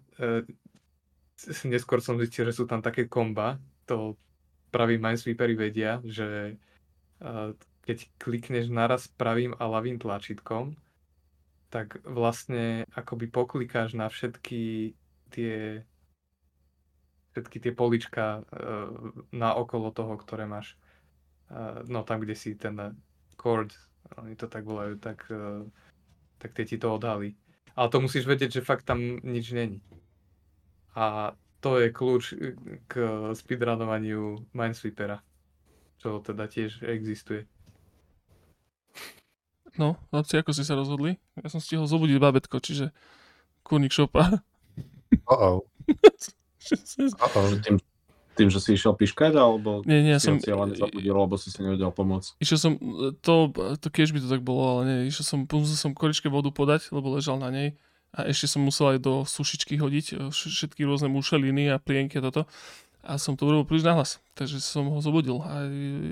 s- *laughs* neskôr som zistil, že sú tam také komba, to praví Minesweepery vedia, že e, keď klikneš naraz pravým a ľavým tlačítkom, tak vlastne akoby poklikáš na všetky tie všetky tie polička e, na okolo toho, ktoré máš. E, no tam, kde si ten chord, oni to tak volajú, tak, e, tak tie ti to odhalí. Ale to musíš vedieť, že fakt tam nič není. A to je kľúč k speedrunovaniu Minesweepera, čo teda tiež existuje. No, chlapci, ako ste sa rozhodli? Ja som stihol zobudiť babetko, čiže kurník šopa. Uh-oh. *laughs* Uh-oh. Tým, tým, že si išiel piškať, alebo nie, nie, ja si som... ho cieľa nezabudil, alebo si si nevedel pomôcť? Išiel som, to, to keď by to tak bolo, ale nie, išiel som, musel som koričke vodu podať, lebo ležal na nej a ešte som musel aj do sušičky hodiť vš- všetky rôzne mušeliny a plienky a toto a som to urobil príliš nahlas, takže som ho zobudil a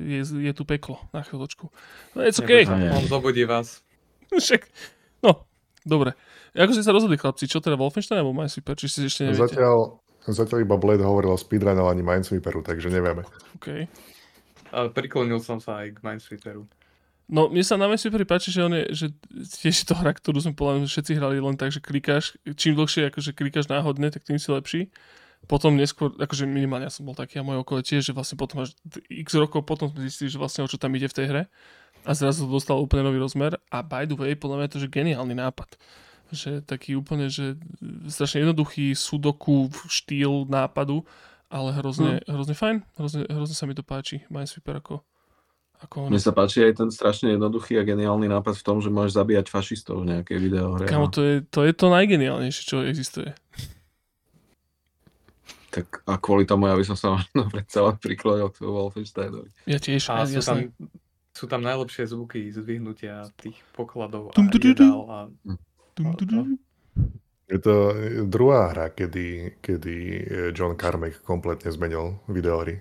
je, je tu peklo na chvíľočku. No, it's okay. On zobudí vás. *laughs* Však, no, dobre. Ako ste sa rozhodli, chlapci? Čo teda Wolfenstein alebo Minesweeper? Či si ešte neviete? Zatiaľ, zatiaľ iba Blade hovoril o speedrunovaní Minesweeperu, takže nevieme. Okay. Ale priklonil som sa aj k Minesweeperu. No, mne sa na Minesweeperi páči, že on je, že tiež je to hra, ktorú sme podľa mňa všetci hrali len tak, že klikáš, čím dlhšie akože klikáš náhodne, tak tým si lepší. Potom neskôr, akože minimálne ja som bol taký a moje okolie tiež, že vlastne potom až x rokov potom sme zistili, že vlastne o čo tam ide v tej hre a zrazu to dostal úplne nový rozmer a by the way, podľa mňa je to že geniálny nápad. Že taký úplne, že strašne jednoduchý sudoku štýl nápadu, ale hrozne, hrozne fajn, hrozne, hrozne sa mi to páči, Minesweeper ako, ako on. Mne sa páči aj ten strašne jednoduchý a geniálny nápad v tom, že môžeš zabíjať fašistov v nejakej videohre. Kamo, no. to je, to je to najgeniálnejšie, čo existuje. Tak a kvôli tomu ja by som sa *laughs* predsa len priklonil k Wolfensteinovi. Ja tiež, A sú tam, sú tam najlepšie zvuky zdvihnutia tých pokladov a jedál a tu. Je to druhá hra, kedy, kedy John Carmack kompletne zmenil videohry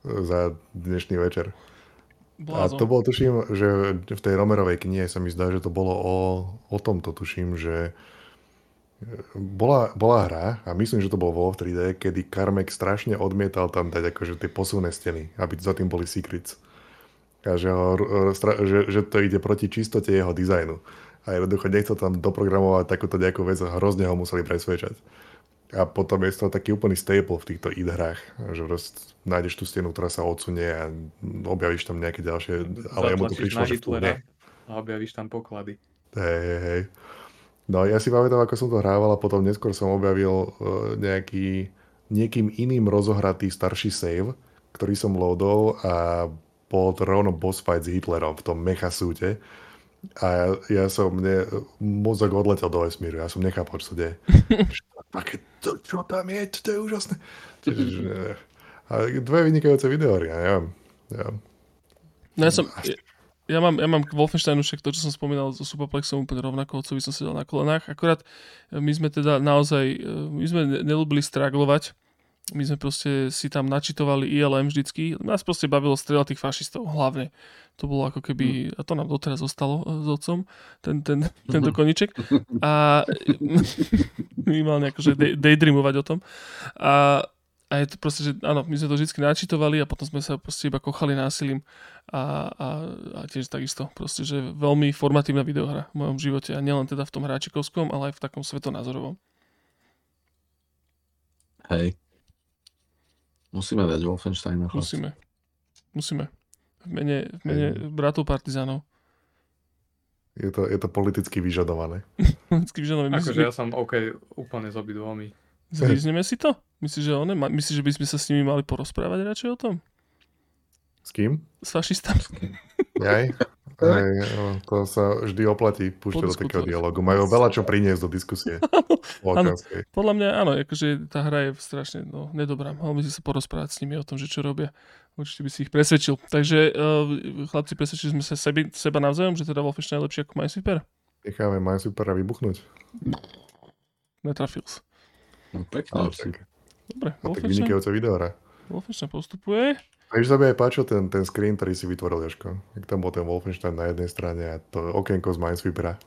za dnešný večer. A Blázon. to bolo, tuším, že v tej Romerovej knihe sa mi zdá, že to bolo o, o tomto, tuším, že bola, bola hra, a myslím, že to bolo vo 3D, kedy Carmack strašne odmietal tam dať akože tie posuvné steny, aby za tým boli secrets. A že, ho, že, že to ide proti čistote jeho dizajnu. A jednoducho nechcel tam doprogramovať takúto nejakú vec a hrozne ho museli presvedčať. A potom je to taký úplný staple v týchto id hrách, že nájdeš tú stenu, ktorá sa odsunie a objavíš tam nejaké ďalšie, ale jemu to prišlo, že v a objavíš tam poklady. Hej, hej, hej. No ja si pamätám, ako som to hrával a potom neskôr som objavil uh, nejaký niekým iným rozohratý starší save, ktorý som loadol a bol to rovno boss fight s Hitlerom v tom mechasúte. A ja, ja som, mne mozog odletel do vesmíru, ja som nechápal, čo sa deje. *laughs* Také, to, čo tam je, to je úžasné. Čiže, a dve vynikajúce videóry, ja neviem. Ja, No ja som, ja, mám, ja mám k Wolfensteinu však to, čo som spomínal so Superplexom úplne rovnako, otcovi som sedel na kolenách. Akorát e, my sme teda naozaj, e, my sme ne- nelúbili straglovať. My sme proste si tam načitovali ILM vždycky. Nás proste bavilo strieľať tých fašistov, hlavne. To bolo ako keby, a to nám doteraz zostalo e, s otcom, ten, ten, tento koniček. A *laughs* minimálne akože day- daydreamovať o tom. A, a je to proste, že áno, my sme to vždy načitovali a potom sme sa proste iba kochali násilím a, a, a tiež takisto, proste, že veľmi formatívna videohra v mojom živote a nielen teda v tom hráčikovskom, ale aj v takom svetonázorovom. Hej. Musíme dať Wolfensteina. chlapci. Musíme. Musíme. V mene, v mene bratov partizánov. je, to, je to politicky vyžadované. *laughs* Vždycky vyžadujeme. Akože ja som OK úplne s obidvomi. Zvízneme si to? Myslíš, že one? Myslíš, že by sme sa s nimi mali porozprávať radšej o tom? S kým? S fašistami? Jaj? Hej, *laughs* no, to sa vždy oplatí púšťať do takého dialogu. Majú veľa čo priniesť do diskusie. *laughs* Občianskej. Podľa mňa áno, akože tá hra je strašne no, nedobrá. Mal by si sa porozprávať s nimi o tom, že čo robia. Určite by si ich presvedčil. Takže uh, chlapci, presvedčili sme sa sebi, seba navzájom, že teda Wolfenstein je lepší ako Minesweeper? Necháme Minesweepera vybuchnúť. Netrafil sa. No, pekné. Ale tak, Dobre, tak Wolfenstein, vynikajúca videohra. Wolfenstein postupuje. Takže sa mi aj páčil ten, ten screen, ktorý si vytvoril, Jožko. Jak tam bol ten Wolfenstein na jednej strane a to okienko z Minesweepera.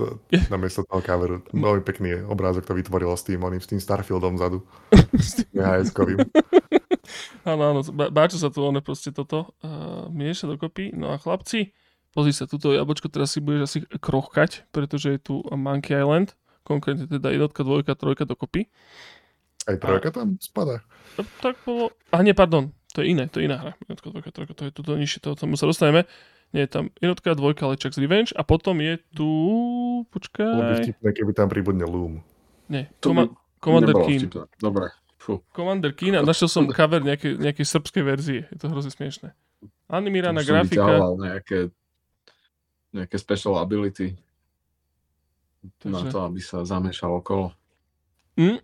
To, *laughs* namiesto toho coveru. Veľmi pekný obrázok to vytvorilo s tým, oným, s tým Starfieldom vzadu. *laughs* HS-kovým. Áno, áno, bá- báča sa tu ono proste toto uh, mieša dokopy. No a chlapci, pozri sa, túto jablčko teraz si budeš asi krochkať, pretože je tu Monkey Island, konkrétne teda jednotka, dvojka, trojka dokopy. Aj trojka tam spada. No, tak bolo... A nie, pardon, to je iné, to je iná hra. Jednotka, dvojka, trojka, to je tuto nižšie, to tomu sa dostaneme. Nie je tam jednotka, dvojka, Lečak's Revenge a potom je tu... Bolo by Počkaj... vtipné, keby tam pribudne Loom. Nie, To by Koma- Commander nebolo Keen. vtipné. Dobre. Fú. Commander Keen a našiel som cover nejakej, nejakej srbskej verzie. Je to hrozne smiešné. Som grafika. nejaké, nejaké special ability na Takže- to, aby sa zamiešal okolo. Mm,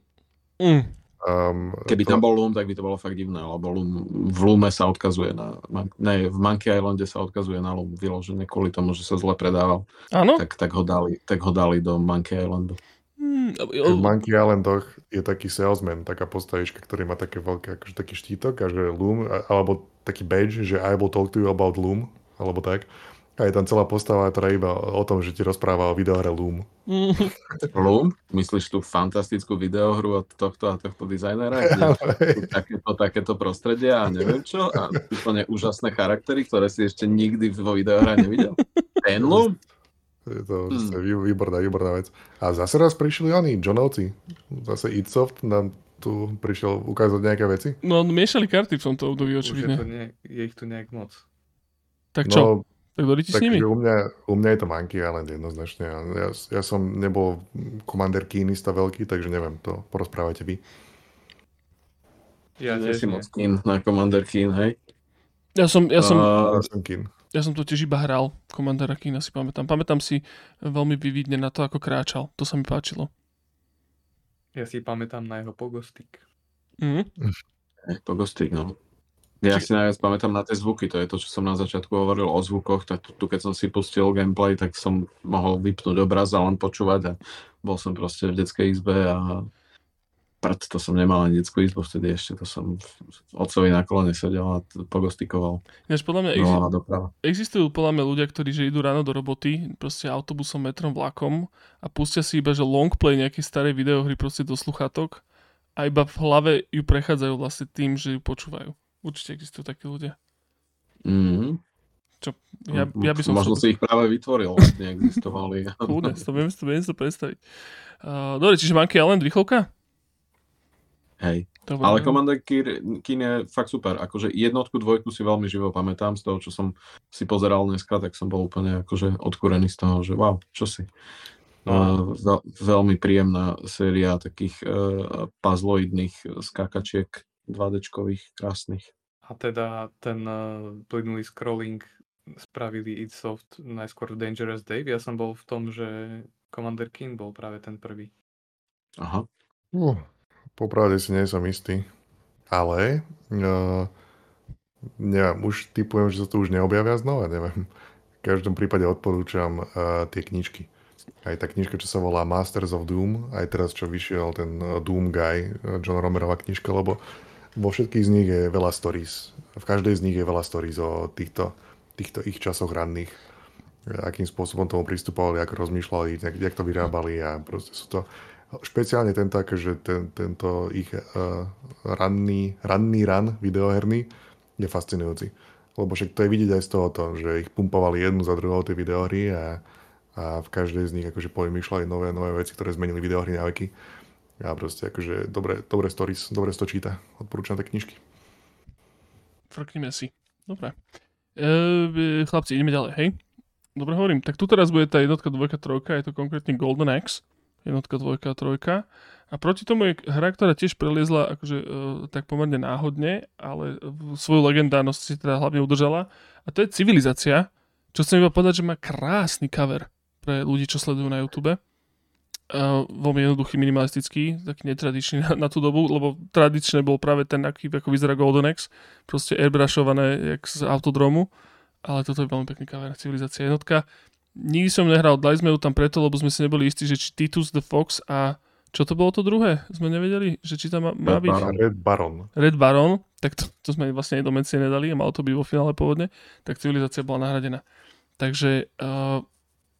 mm. Um, Keby to, tam bol Loom, tak by to bolo fakt divné, lebo Loom, v Loome sa odkazuje na... Ne, v Monkey Islande sa odkazuje na Loom vyložené kvôli tomu, že sa zle predával. Áno? Tak, tak, ho dali, tak ho dali do Monkey Islandu. Mm, v Monkey Islandoch je taký salesman, taká postavička, ktorý má také veľké, akože taký štítok a že Loom, alebo taký badge, že I will talk to you about Loom, alebo tak. A je tam celá postava, ktorá iba o tom, že ti rozpráva o videohre Loom. mm, *laughs* Loom? Myslíš tú fantastickú videohru od tohto a tohto dizajnera? *laughs* Takéto, takéto prostredie a neviem čo? A úplne úžasné charaktery, ktoré si ešte nikdy vo videohre nevidel? Ten Loom? Je to Hmm. vý- výborná, výborná vec. A zase raz prišli oni, Johnovci. Zase Idsoft nám tu prišiel ukázať nejaké veci. no, miešali karty v tomto období, Už je, to očividne. nie, je ich tu nejak moc. Tak čo? No, tak doriti s nimi? takže u mňa, u mňa je to Monkey Island jednoznačne. Ja, ja som nebol Commander Keenista veľký, takže neviem, to porozprávajte vy. Ja Nie nie. moc keen na Commander Keen, hej? Ja som, ja som, A- Ja som ja som to tiež iba hral, Commandera Kina si pamätám. Pamätám si veľmi vyvidne na to, ako kráčal. To sa mi páčilo. Ja si pamätám na jeho pogostik. Mm. Hej, Pogostík, no. Ja si najviac pamätám na tie zvuky, to je to, čo som na začiatku hovoril o zvukoch, tak tu, tu keď som si pustil gameplay, tak som mohol vypnúť obraz a len počúvať a bol som proste v detskej izbe a prd, to som nemal ani detskú izbu vtedy ešte, to som otcovi na kolene sedel a pogostikoval. Ináč podľa mňa exi- doprava. existujú podľa mňa ľudia, ktorí že idú ráno do roboty, proste autobusom, metrom, vlakom a pustia si iba, že longplay nejakej starej videohry proste do sluchatok a iba v hlave ju prechádzajú vlastne tým, že ju počúvajú. Určite existujú takí ľudia. Mm-hmm. Ja, ja by som Možno si ich práve vytvoril, neexistovali. *laughs* Si to viem, si to viem si to predstaviť. Uh, dobre, čiže Monkey Island, rýchlovka? Hej. To Ale Commander Keen je fakt super. Akože jednotku, dvojku si veľmi živo pamätám. Z toho, čo som si pozeral dneska, tak som bol úplne akože odkúrený z toho, že wow, čo si. No. Uh, veľ, veľmi príjemná séria takých uh, puzzloidných skákačiek 2D-čkových, krásnych. A teda ten uh, plynulý scrolling spravili id Soft najskôr v Dangerous Dave. Ja som bol v tom, že Commander Keen bol práve ten prvý. Aha. Uh, popravde si nie som istý. Ale uh, neviem, už typujem, že sa to už neobjavia znova, neviem. V každom prípade odporúčam uh, tie knižky. Aj tá knižka, čo sa volá Masters of Doom, aj teraz, čo vyšiel ten uh, Doom Guy, uh, John Romerová knižka, lebo vo všetkých z nich je veľa stories. V každej z nich je veľa stories o týchto, týchto ich časoch ranných. Akým spôsobom tomu pristupovali, ako rozmýšľali, jak, jak to vyrábali a proste sú to špeciálne tento, akože ten, tento ich uh, ranný, ranný ran videoherný je fascinujúci. Lebo však to je vidieť aj z tohoto, že ich pumpovali jednu za druhou tie videohry a, a v každej z nich akože povymýšľali nové, nové veci, ktoré zmenili videohry na veky. A proste akože dobre, dobre stories, dobre to číta. Odporúčam tie knižky. Frknime si. Dobre. E, chlapci, ideme ďalej, hej? Dobre hovorím. Tak tu teraz bude tá jednotka, dvojka, trojka, je to konkrétne Golden Axe. Jednotka, dvojka trojka. A proti tomu je hra, ktorá tiež preliezla akože, e, tak pomerne náhodne, ale svoju legendárnosť si teda hlavne udržala. A to je Civilizácia, čo chcem iba povedať, že má krásny cover pre ľudí, čo sledujú na YouTube. Uh, veľmi jednoduchý, minimalistický, taký netradičný na, na tú dobu, lebo tradične bol práve ten, aký, ako vyzerá Golden Axe, proste airbrushované jak z autodromu, ale toto je veľmi pekný cover, civilizácia jednotka. Nikdy som nehral, dali sme ju tam preto, lebo sme si neboli istí, že či Titus the Fox a čo to bolo to druhé? Sme nevedeli, že či tam má, má Red byť Baron. Red Baron. Red Baron, tak to, to sme vlastne aj do mencie nedali a malo to byť vo finále pôvodne, tak civilizácia bola nahradená. Takže uh,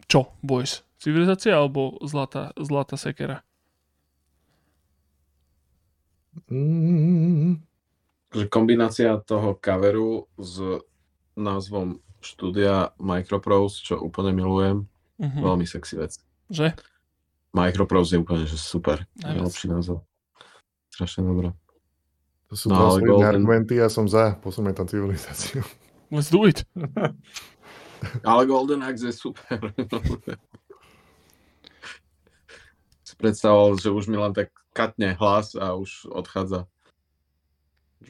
čo, boys? Civilizácia alebo zlatá, zlatá sekera? Mm, kombinácia toho coveru s názvom štúdia Microprose, čo úplne milujem, Mhm. veľmi sexy vec. Že? Microprose je úplne že super. Najlepší názov. Strašne dobré. to sú No, Golden- argumenty, ja som za. Posuňme tam civilizáciu. Let's do it. *laughs* Ale Golden Axe je super. *laughs* si predstavoval, že už mi len tak katne hlas a už odchádza.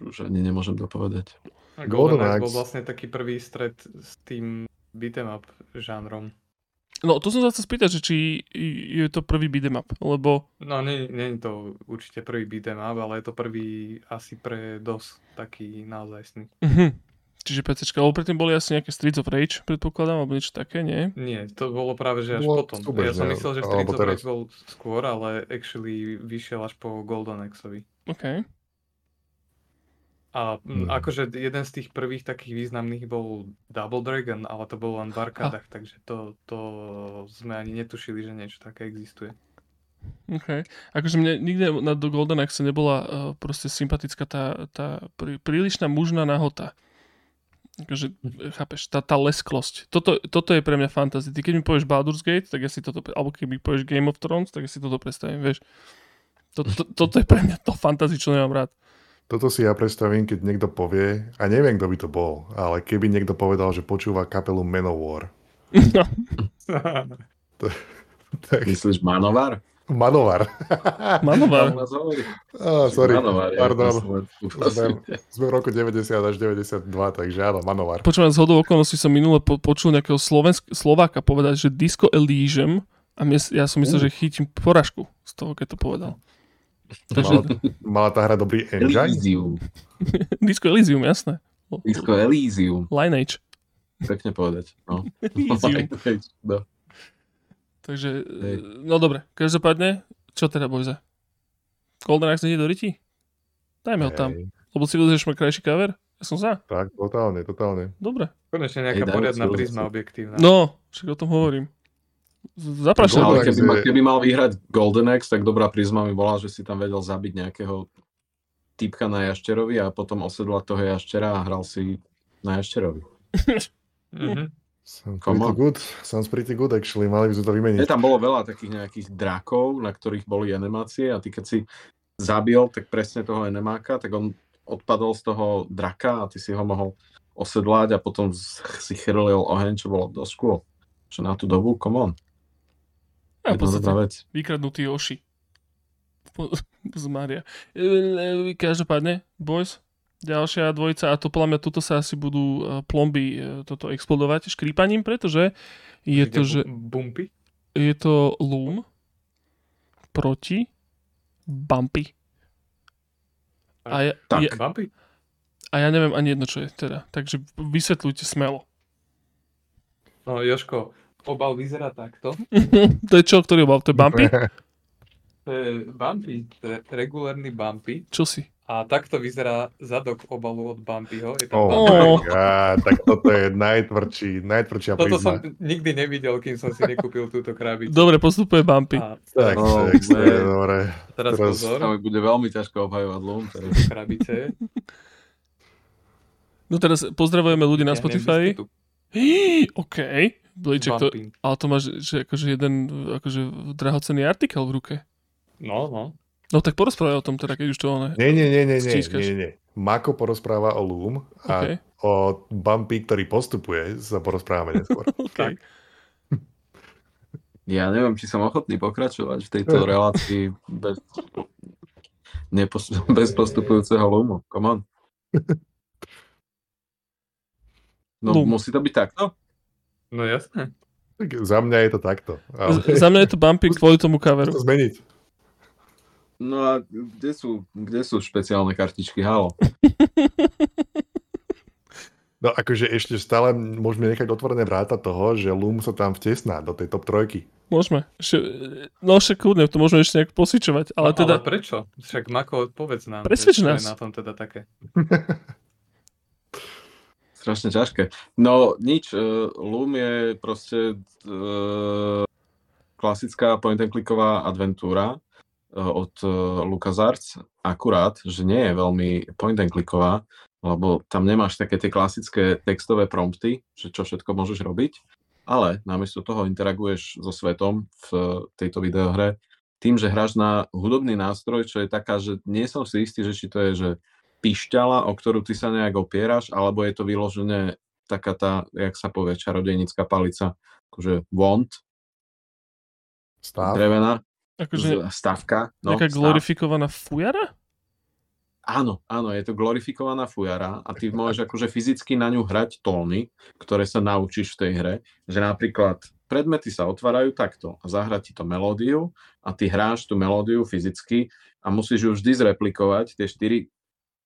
Už ani nemôžem to povedať. A Golden Golden Axe bol vlastne taký prvý stred s tým beat'em up žánrom. No, to som sa chcel spýtať, že či je to prvý beat'em up, lebo No, nie, nie je to určite prvý beat'em up, ale je to prvý asi pre DOS taký naozajstný. mhm. Čiže PCčka, lebo predtým boli asi nejaké Streets of Rage, predpokladám, alebo niečo také, nie? Nie, to bolo práve že až Bolo potom. súbežne, Ja som myslel, že Streets of teraz. Rage bol skôr, ale actually vyšiel až po Golden Axeovi. OK. A Hmm. mm. akože jeden z tých prvých takých významných bol Double Dragon, ale to bolo len v arkádach, takže to, to sme ani netušili, že niečo také existuje. OK. Akože mne nikde na do Golden Axe nebola uh, proste sympatická tá, tá prí, prílišná mužná nahota. Akože, chápeš, tá, tá lesklosť. Toto, toto je pre mňa fantasy. Ty keď mi povieš Baldur's Gate, tak ja si toto, alebo keď mi povieš Game of Thrones, tak ja si toto predstavím, vieš. To, to, toto je pre mňa to fantasy, čo nemám rád. Toto si ja predstavím, keď niekto povie, a neviem, kto by to bol, ale keby niekto povedal, že počúva kapelu Manowar. No, *laughs* Tak, Myslíš Manovar? Manovar. Manovar. Á, sorry, Manovar, pardon. Sme, sme v roku 90 až 92, takže áno, Manovar. Počúvam, z hodou okolností som minule po, počul nejakého Slovensk- Slováka povedať, že Disco Elysium a mne, ja som myslel, že chytím poražku z toho, keď to povedal. Mala, mala tá hra dobrý engine? Elysium. *laughs* Disco Elysium, jasné. Disco Elysium. Lineage. Pekne povedať. No. *laughs* Elysium. no. Takže, Hej. e, no dobre, každopádne, čo teda, Bojze? Golden Axe nie je do riti? Dajme ho tam. Hej, Lebo Civilization má krajší cover? Ja som za. Tak, totálne, totálne. Dobre. Konečne Hej, nejaká dajme poriadna si prizma rozum. objektívna. No, však o tom hovorím. Z- Zaprašam. Golden Ale keby, ma, keby mal vyhrať Golden Axe, tak dobrá prizma mi bola, že si tam vedel zabiť nejakého typka na jašterovi a potom osedlať toho jaštera a hral si na jašterovi. Mhm. Sounds Come pretty on. good. Sounds pretty good, actually. Mali by sme to Je vymeniť. tam bolo veľa takých nejakých drakov, na ktorých boli animácie a ty keď si zabil, tak presne toho enemáka, tak on odpadol z toho draka a ty si ho mohol osedlať a potom si chrlil oheň, čo bolo dosť cool. Čo na tú dobu, come on. A v podstate vec. vykradnutý Oši. *laughs* Z Maria. E, Každopádne, boys, ďalšia dvojica a to podľa mňa tuto sa asi budú e, plomby e, toto explodovať škrípaním, pretože je to, že Bumpy? je to Loom proti Bumpy. A ja, Tak. ja, Bumpy? a ja neviem ani jedno, čo je teda. Takže vysvetľujte smelo. No Joško, obal vyzerá takto. *laughs* to je čo, ktorý obal? To je Bumpy? *laughs* To je Bumpy, to je regulárny Bumpy. Čo si? A takto vyzerá zadok obalu od Bumpyho. Je Oh, tam Oh. Bumpy. God, tak toto je najtvrdší, najtvrdšia Toto som prizma. nikdy nevidel, kým som si nekúpil túto krabicu. Dobre, postupuje Bumpy. A Tak, Oh, tak, to je dobre. teraz Teraz- pozor, Tam bude veľmi ťažko obhajovať teraz. krabice. No teraz pozdravujeme ľudí na Ja neviem, Spotify. tu Hí, OK. Blíček, to, ale to máš že akože jeden akože drahocenný artikel v ruke. No, no. No tak porozprávaj o tom teda, keď už to ono. Nie, nie, nie, nie, nie, nie, nie. Mako porozpráva o Loom a OK, o Bumpy, ktorý postupuje, sa porozprávame neskôr. *laughs* OK. Ja neviem, či som ochotný pokračovať v tejto *laughs* relácii bez, nepos- bez postupujúceho Loomu. Come on. No Loom. musí to byť takto? No jasné. Tak za mňa je to takto. Ale Z- Za mňa je to Bumpy *laughs* kvôli tomu coveru. to zmeniť. No a kde sú, kde sú špeciálne kartičky? Halo. *laughs* No akože ešte stále môžeme nechať otvorené vráta toho, že Loom sa tam vtesná do tej top trojky. Môžeme. No však kľudne, to môžeme ešte nejak posvičovať. Ale No, teda, ale prečo? Však Mako, povedz nám. Presvedč nás. je na tom teda také. *laughs* Strašne ťažké. No nič, uh, Loom je proste uh, klasická point and clicková adventúra od uh, LucasArts. Akurát, že nie je veľmi point and clicková, lebo tam nemáš také tie klasické textové prompty, že čo všetko môžeš robiť, ale namiesto toho interaguješ so svetom v tejto videohre tým, že hráš na hudobný nástroj, čo je taká, že nie som si istý, že či to je, že pišťala, o ktorú ty sa nejak opieraš, alebo je to vyložené taká tá, jak sa povie, čarodejnická palica, akože wand, Stav. drevená, akože stavka. No, nejaká stav. glorifikovaná fujara? Áno, áno, je to glorifikovaná fujara a ty môžeš akože fyzicky na ňu hrať tóny, ktoré sa naučíš v tej hre, že napríklad predmety sa otvárajú takto a zahrá ti to melódiu a ty hráš tú melódiu fyzicky a musíš ju vždy zreplikovať, tie štyri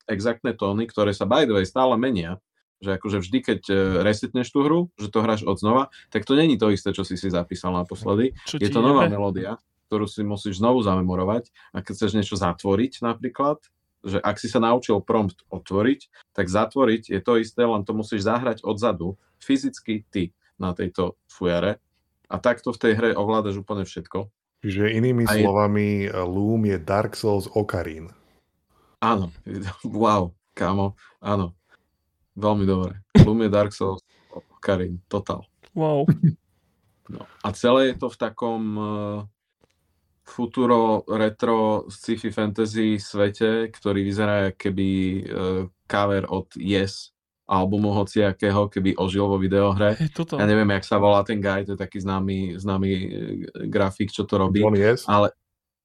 exaktné tóny, ktoré sa by the way stále menia, že akože vždy, keď e, resetneš tú hru, že to hráš od znova, tak to není to isté, čo si si zapísal naposledy, Čo je to nová jebe? melódia, ktorú si musíš znovu zamemorovať a keď chceš niečo zatvoriť napríklad, že ak si sa naučil prompt otvoriť, tak zatvoriť je to isté, len to musíš zahrať odzadu, fyzicky ty na tejto fujare a takto v tej hre ovládaš úplne všetko. Čiže inými A je- slovami, Loom je Dark Souls Ocarine. Áno, *laughs* wow, kámo, áno, veľmi dobre. Loom je Dark Souls, Karin, total. Wow. No. A celé je to v takom uh, futuro, retro, sci-fi fantasy svete, ktorý vyzerá keby uh, cover od Yes albumu hociakého, keby ožil vo videohre. Toto. Ja neviem, jak sa volá ten guy, to je taký známy, známy eh, grafik, čo to robí. John Yes? Ale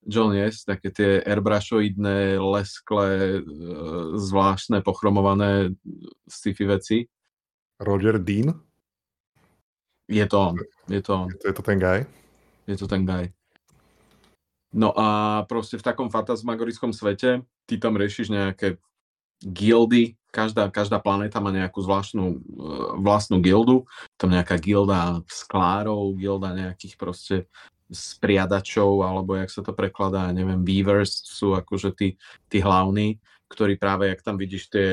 John Yes, také tie airbrushoidné, lesklé, e, zvláštne, pochromované sci-fi veci. Roger Dean? Je to on. Je to on. To je to ten guy? Je to ten guy. No a proste v takom fantasmagorickom svete ty tam riešiš nejaké gildy, každá, každá planéta má nejakú zvláštnu e, vlastnú gildu, tam nejaká gilda sklárov, gilda nejakých proste spriadačov, alebo jak sa to prekladá, neviem, weavers sú akože tí, tí hlavní, ktorí práve, jak tam vidíš tie,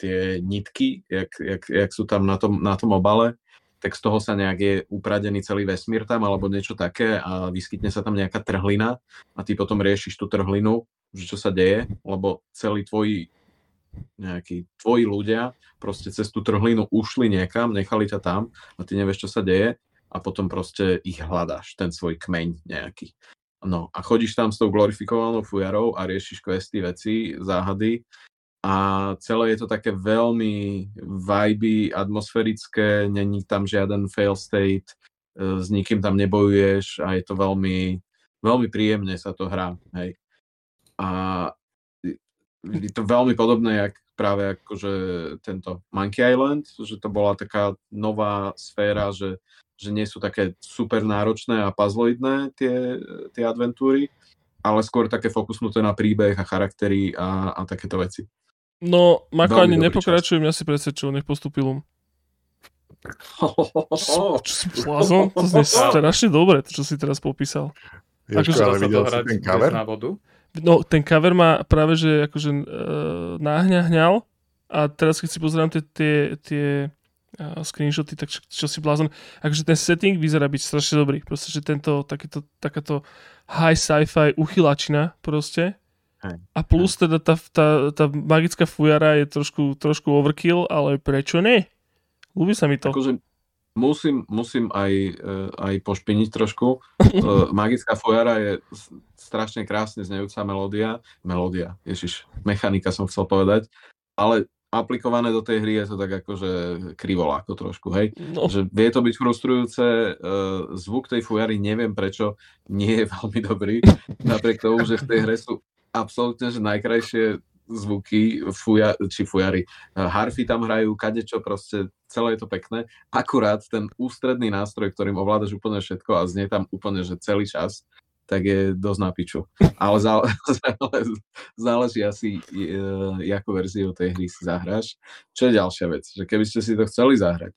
tie nitky, jak, jak, jak sú tam na tom, na tom obale, tak z toho sa nejak je upradený celý vesmír tam, alebo niečo také a vyskytne sa tam nejaká trhlina a ty potom riešiš tú trhlinu, že čo sa deje, lebo celí tvoji nejakí tvoji ľudia proste cez tú trhlinu ušli niekam, nechali ťa tam a ty nevieš, čo sa deje a potom proste ich hľadáš, ten svoj kmeň nejaký. No a chodíš tam s tou glorifikovanou fujarou a riešiš questy, veci, záhady a celé je to také veľmi vibe, atmosférické, není tam žiaden fail state, e, s nikým tam nebojuješ a je to veľmi, veľmi príjemne sa to hrá, hej. A je to veľmi podobné, jak práve akože tento Monkey Island, že to bola taká nová sféra, že že nie sú také super náročné a puzzloidné tie, tie adventúry, ale skôr také fokusnuté na príbeh a charaktery a, a takéto veci. No, Mako ani nepokračujem, ja si presvedčil, nech postupil čo, si blázon? To znie strašne dobre, to čo si teraz popísal. Ježko, akože ale videl si ten cover? No, ten cover má práve, že akože uh, náhňahňal a teraz keď si pozerám tie, tie, tie screenshoty, tak čo, čo si blázon. Akože ten setting vyzerá byť strašne dobrý. Proste, že tento, takéto, takáto high sci-fi uchylačina proste. A plus teda tá, tá, tá magická fujara je trošku, trošku overkill, ale prečo nie? Ľúbi sa mi to. Akože musím, musím aj, uh, aj pošpiniť trošku. Uh, *laughs* magická fujara je strašne krásne znejúca melódia. Melódia, ježiš, mechanika som chcel povedať. Ale aplikované do tej hry je to tak akože krivoláko trošku, hej. No. Že vie to byť frustrujúce, uh, zvuk tej fujary neviem prečo nie je *laughs* veľmi dobrý, napriek tomu, že v tej hre sú absolútne že najkrajšie zvuky, fuja, či fujary, uh, harfy tam hrajú, kadečo, proste celé je to pekné. Akurát ten ústredný nástroj, ktorým ovládaš úplne všetko a znie tam úplne, že celý čas, tak je dosť na piču. Ale *laughs* záleží, záleží asi, jakú verziu tej hry si zahráš. Čo je ďalšia vec, že keby ste si to chceli zahrať,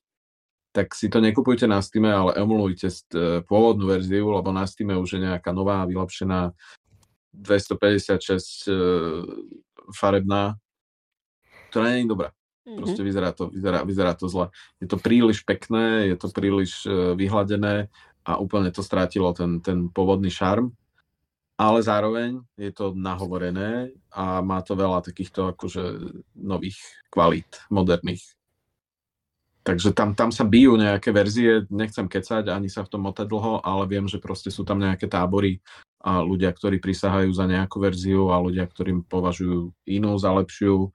tak si to nekupujte na Steam, ale emulujte e, pôvodnú verziu, lebo na Steam už je nejaká nová, vylepšená 256 e, farebná, ktorá nie je dobrá. Mhm. Proste vyzerá to, vyzerá, vyzerá to zle. Je to príliš pekné, je to príliš e, vyhladené a úplne to strátilo ten, ten pôvodný šarm. Ale zároveň je to nahovorené a má to veľa takýchto akože nových kvalít, moderných. Takže tam, tam sa bijú nejaké verzie, nechcem kecať ani sa v tom motať dlho, ale viem, že proste sú tam nejaké tábory a ľudia, ktorí prisahajú za nejakú verziu a ľudia, ktorým považujú inú za lepšiu.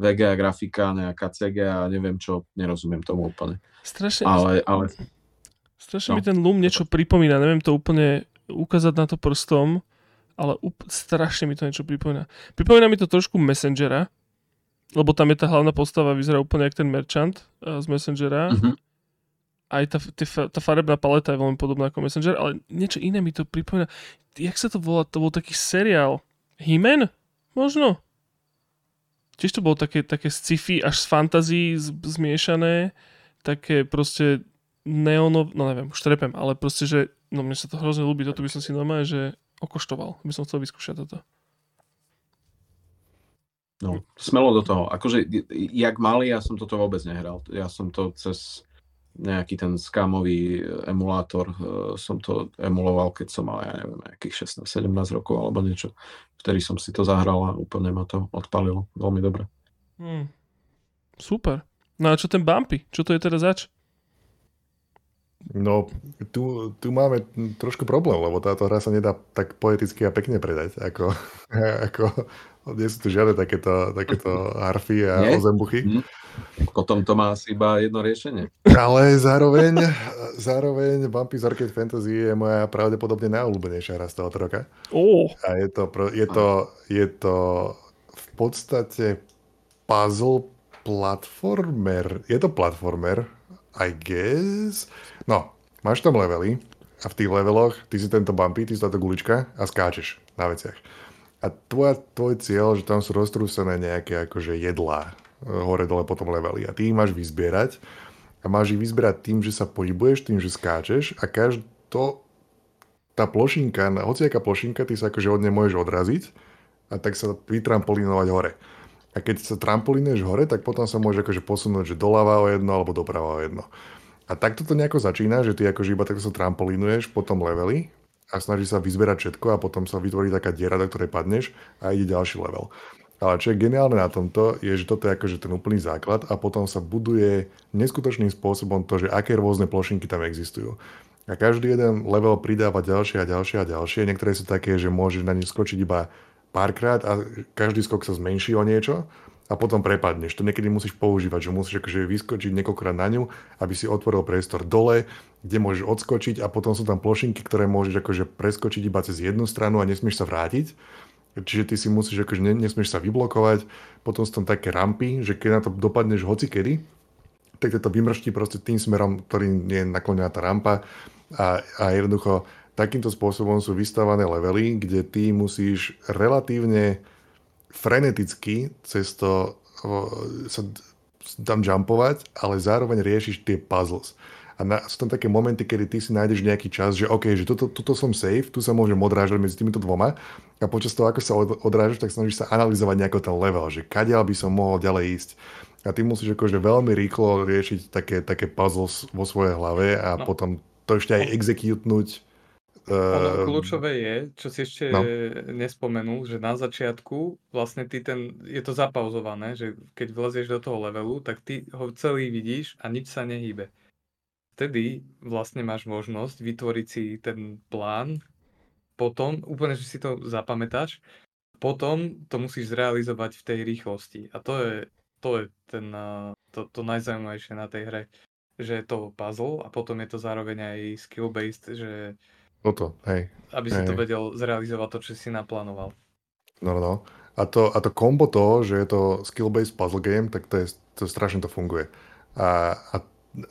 VGA grafika, nejaká CG a neviem čo, nerozumiem tomu úplne. Strašne. Ale, ale Strašne no. mi ten Loom niečo pripomína, neviem to úplne ukázať na to prstom, ale up- strašne mi to niečo pripomína. Pripomína mi to trošku Messengera, lebo tam je tá hlavná postava, vyzerá úplne ako ten merchant uh, z Messengera. Mm-hmm. Aj tá, tá, farebná paleta je veľmi podobná ako Messenger, ale niečo iné mi to pripomína. Jak sa to volá? To bol taký seriál. He-Man? Možno? Tiež to bolo také, také sci-fi až z fantasy zmiešané. Také proste neonov, no neviem, už trepem, ale proste, že no mne sa to hrozne ľúbi, toto by som si normálne, že okoštoval, by som chcel vyskúšať toto. No, smelo do toho. Akože, jak malý, ja som toto vôbec nehral. Ja som to cez nejaký ten skamový emulátor uh, som to emuloval, keď som mal, ja neviem, nejakých 16-17 rokov alebo niečo. Vtedy som si to zahral a úplne ma to odpalilo. Veľmi dobre. Hmm. Super. No a čo ten Bumpy? Čo to je teda zač? No, tu, tu máme trošku problém, lebo táto hra sa nedá tak poeticky a pekne predať, ako, *laughs* ako nie sú tu žiadne takéto, takéto harfy a nie? ozembuchy. Mm. Potom to má asi iba jedno riešenie. Ale zároveň, zároveň Bumpy's Arcade Fantasy je moja pravdepodobne najobľúbenejšia hra z tohoto roka. Oh. A je to, je, to, je to v podstate puzzle platformer. Je to platformer, I guess. No, máš tam levely a v tých leveloch ty si tento bumpy, ty si táto gulička a skáčeš na veciach. A tvoja, tvoj cieľ, že tam sú roztrúsené nejaké akože jedlá e, hore dole potom levely. A ty ich máš vyzbierať. A máš ich vyzbierať tým, že sa pohybuješ, tým, že skáčeš. A každá tá plošinka, hociaká plošinka, ty sa akože od nej môžeš odraziť. A tak sa vytrampolinovať hore. A keď sa trampolínuješ hore, tak potom sa môže akože posunúť, že doľava o jedno alebo doprava o jedno. A takto to nejako začína, že ty akože iba takto sa trampolínuješ po tom leveli a snaží sa vyzberať všetko a potom sa vytvorí taká diera, do ktorej padneš a ide ďalší level. Ale čo je geniálne na tomto, je, že toto je akože ten úplný základ a potom sa buduje neskutočným spôsobom to, že aké rôzne plošinky tam existujú. A každý jeden level pridáva ďalšie a ďalšie a ďalšie. Niektoré sú také, že môžeš na ne skočiť iba párkrát a každý skok sa zmenší o niečo a potom prepadneš. To niekedy musíš používať, že musíš akože vyskočiť niekoľkokrát na ňu, aby si otvoril priestor dole, kde môžeš odskočiť a potom sú tam plošinky, ktoré môžeš akože preskočiť iba cez jednu stranu a nesmieš sa vrátiť. Čiže ty si musíš, akože nesmieš sa vyblokovať. Potom sú tam také rampy, že keď na to dopadneš hoci kedy, tak to vymrští proste tým smerom, ktorým je naklonená tá rampa a, a jednoducho takýmto spôsobom sú vystávané levely, kde ty musíš relatívne freneticky cez to sa tam jumpovať, ale zároveň riešiš tie puzzles. A na, sú tam také momenty, kedy ty si nájdeš nejaký čas, že OK, že tuto, tuto som safe, tu sa môžem odrážať medzi týmito dvoma a počas toho, ako sa odrážaš, tak snažíš sa analyzovať nejako ten level, že kadiaľ by som mohol ďalej ísť. A ty musíš akože veľmi rýchlo riešiť také, také puzzles vo svojej hlave a no. potom to ešte aj executnúť ono ehm, kľúčové je, čo si ešte no. nespomenul, že na začiatku vlastne ty ten, je to zapauzované, že keď vlezieš do toho levelu, tak ty ho celý vidíš a nič sa nehýbe. Vtedy vlastne máš možnosť vytvoriť si ten plán, potom, úplne, že si to zapamätáš, potom to musíš zrealizovať v tej rýchlosti. A to je, to je ten, to, to najzaujímavejšie na tej hre, že je to puzzle a potom je to zároveň aj skill-based, že toto, hej. Aby si hej. to vedel zrealizovať to, čo si naplánoval. No, no, no. A to, a to kombo toho, že je to skill-based puzzle game, tak to, je, to strašne to funguje. A, a,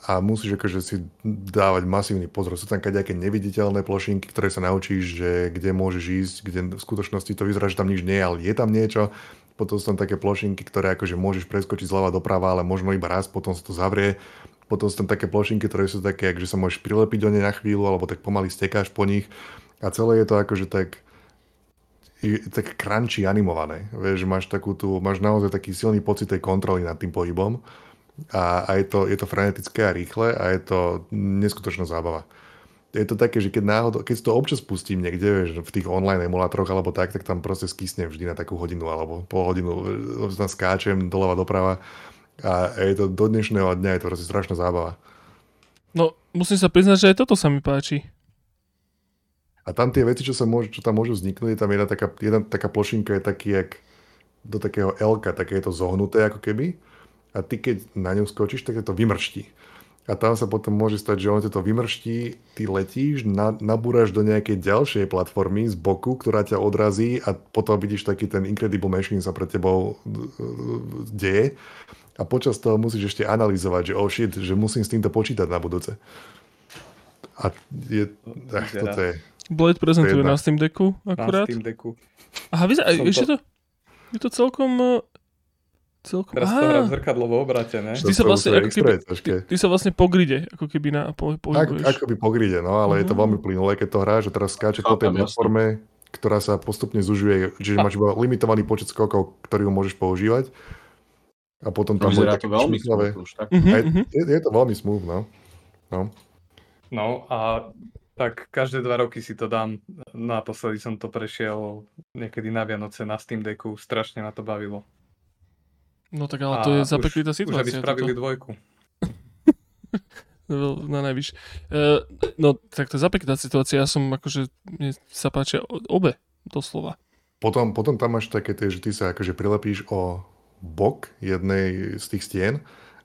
a musíš akože si dávať masívny pozor. Sú tam nejaké neviditeľné plošinky, ktoré sa naučíš, že kde môžeš ísť, kde v skutočnosti to vyzerá, že tam nič nie je, ale je tam niečo. Potom sú tam také plošinky, ktoré akože môžeš preskočiť zľava doprava, ale možno iba raz, potom sa to zavrie potom sú tam také plošinky, ktoré sú také, že sa môžeš prilepiť do nej na chvíľu, alebo tak pomaly stekáš po nich. A celé je to akože tak tak crunchy animované. Vieš, máš takú tú, máš naozaj taký silný pocit tej kontroly nad tým pohybom a, a je, to, je to frenetické a rýchle a je to neskutočná zábava. Je to také, že keď náhodou, keď to občas pustím niekde, vieš, v tých online emulátoroch alebo tak, tak tam proste skysnem vždy na takú hodinu alebo pol hodinu, tam skáčem doľava doprava a je to do dnešného dňa je to proste strašná zábava. No, musím sa priznať, že aj toto sa mi páči. A tam tie veci, čo, sa môžu, čo tam môžu vzniknúť, je tam jedna taká, jedna taká plošinka, je taký, jak do takého L, také je to zohnuté ako keby. A ty keď na ňu skočíš, tak to vymrští. A tam sa potom môže stať, že on to vymrští, ty letíš, na, nabúraš do nejakej ďalšej platformy z boku, ktorá ťa odrazí a potom vidíš taký ten Incredible Machine sa pre tebou deje a počas toho musíš ešte analyzovať, že oh shit, že musím s týmto počítať na budúce. A je, ach, toto je... Blade prezentuje na Steam Decku akurát. Na Steam Decku. Aha, vyzerá, ešte to... Je to celkom... Eh, celkom... Teraz to hrá zrkadlo v obrate, ne? Ty sa, vlastne, ako keby, ty, ty sa vlastne po gride, ako keby na po, pohybuješ. Ako, by po gride, no, ale uh-huh. je to mhm. veľmi plynulé, keď to hráš, že teraz skáče po tej platforme, ktorá sa postupne zužuje, čiže máš iba limitovaný počet skokov, ktorý ho môžeš používať a potom tam bude to veľmi smooth už, tak? Uh-huh, je, je to veľmi smooth, no. no. No a tak každé dva roky si to dám. Naposledy som to prešiel niekedy na Vianoce na Steam Decku. Strašne ma to bavilo. No tak ale to a je zapeklitá situácia. Už aby spravili toto. dvojku. *laughs* No, na najvyš. Uh, no tak to je zapeklitá situácia. Ja som akože, mne sa páčia obe, doslova. Potom, potom tam máš také tie, že ty sa akože prilepíš o bok jednej z tých stien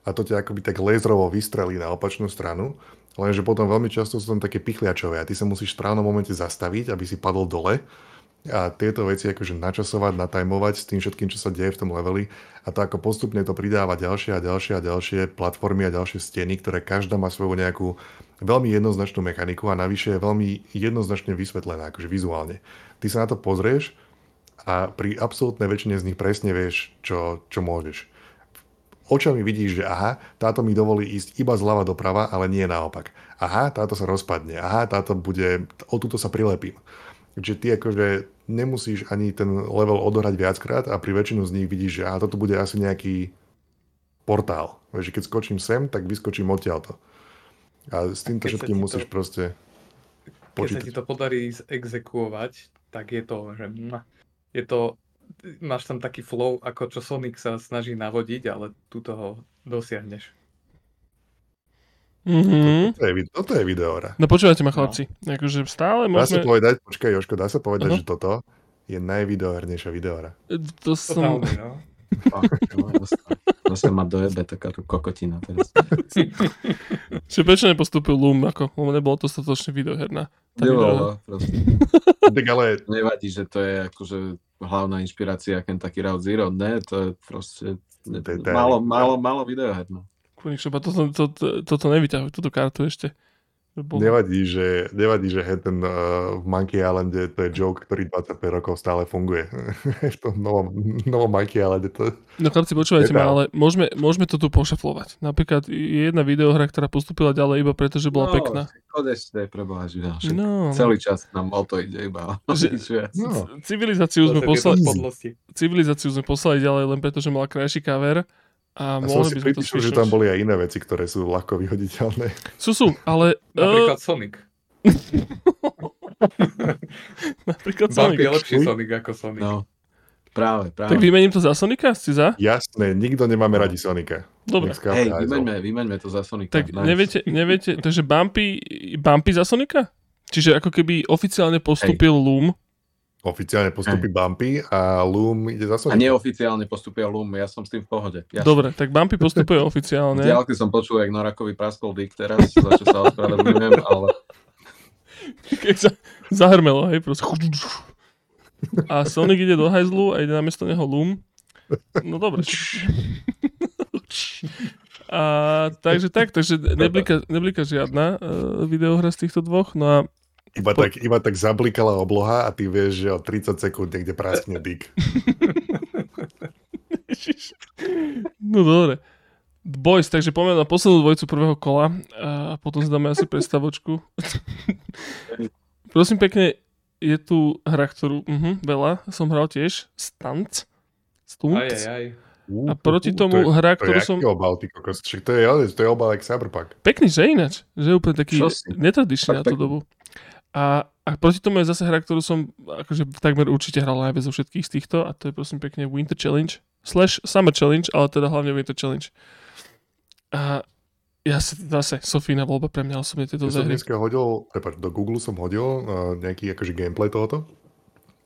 a to ťa akoby tak lézrovo vystrelí na opačnú stranu, lenže potom veľmi často sú tam také pichliačové a ty sa musíš v správnom momente zastaviť, aby si padol dole a tieto veci akože načasovať, natajmovať s tým všetkým, čo sa deje v tom leveli a to ako postupne to pridáva ďalšie a ďalšie a ďalšie platformy a ďalšie steny, ktoré každá má svoju nejakú veľmi jednoznačnú mechaniku a navyše je veľmi jednoznačne vysvetlená, akože vizuálne. Ty sa na to pozrieš a pri absolútnej väčšine z nich presne vieš, čo, čo môžeš. Očami vidíš, že aha, táto mi dovolí ísť iba zľava doprava, ale nie naopak. Aha, táto sa rozpadne. Aha, táto bude, o túto sa prilepím. Takže ty akože nemusíš ani ten level odohrať viackrát a pri väčšinu z nich vidíš, že aha, toto bude asi nejaký portál. Vieš, keď skočím sem, tak vyskočím odtiaľto. A s týmto všetkým musíš to, proste počítať. Keď sa ti to podarí exekuovať, tak je to, že je to, máš tam taký flow, ako čo Sonic sa snaží navodiť, ale tu toho dosiahneš. Mhm. Toto je, toto je videohra. No počúvajte ma, chlapci. Akože stále Dá sa môžeme... povedať, počkaj Joško, dá sa povedať, Aha. že toto je najvideohernejšia videohra. To som... Totálne, no. Zase, ma dojebe takáto kokotina teraz. *laughs* Čiže prečo nepostúpil Loom, ako, lebo nebolo dostatočne videoherná. Tá videohra. Nebolo, proste. *laughs* Tak ale Nevadí, že to je akože hlavná inšpirácia Kentucky Route Zero. Ne, to je proste To málo, málo, málo videoherno. Kurník šopa, toto, toto, toto nevyťahuj, túto kartu ešte. Bo... nevadí, že, nevadí, že ten uh, v Monkey Islande to je joke, ktorý 25 rokov stále funguje. *laughs* v tom novom, novom Monkey Islande to... No chlapci, počúvajte ma, ale môžeme, môžeme to tu pošaflovať. Napríklad je jedna videohra, ktorá postúpila ďalej iba preto, že bola no, pekná. Je preboha živá. No, No, no. Celý čas nám o to ide iba. Že-. No, Civilizáciu sme, poslali, podlosti. civilizáciu sme poslali ďalej len preto, že mala krajší cover. A, a som si pripišul, že tam boli aj iné veci, ktoré sú ľahko vyhoditeľné. Sú, sú, ale... Uh, *laughs* Napríklad Sonic. *laughs* napríklad Bumpy je Sonic. lepší Sonic ako Sonic. No, práve, práve. Tak vymením to za Sonika? Ste za? Jasné, nikto nemáme radi Sonika. Dobre. Hej, vymeňme, vymeňme to za Sonika. Tak Nice. neviete, neviete, takže Bumpy, Bumpy za Sonika? Čiže ako keby oficiálne postúpil Loom. Oficiálne postupí Bumpy a Loom ide za A Sonika. neoficiálne postupia Loom, ja som s tým v pohode. Ja Dobre, tak Bumpy postupuje V oficiálne. *laughs* diálke som počul, jak Norakovi praskol dick teraz, za čo sa ospravedlňujem, *laughs* ale Keď sa zahrmelo, hej, proste. A Sonic ide do hajzlu a ide namiesto neho Loom. No dobre. A takže tak, takže neblika, neblika žiadna uh, videohra z týchto dvoch. No a Iba tak, iba tak zablikala obloha a ty vieš, že o 30 sekúnd niekde praskne. *laughs* Ježiš. No dobre. Boys, takže poďme na poslednú dvojcu prvého kola a potom si dáme asi predstavočku. *laughs* Prosím pekne, je tu hra, ktorú uh-huh, veľa som hral tiež. Stunt. Stunt. Aj, aj, aj. A proti tomu to je, hra, to je ktorú som... obal, ty kokos. Však to je, to je obal jak Cyberpunk. Pekný, že ináč. Že je úplne taký netradičný na tú pekný. dobu. A, a proti tomu je zase hra, ktorú som akože takmer určite hral najviac zo všetkých z týchto a to je prosím pekne Winter Challenge slash Summer Challenge, ale teda hlavne Winter Challenge. A ja si zase, Sofína voľba pre mňa osobne tieto Ja som dve hry. dneska hodil, prepáč, do Google som hodil uh, nejaký akože gameplay tohoto.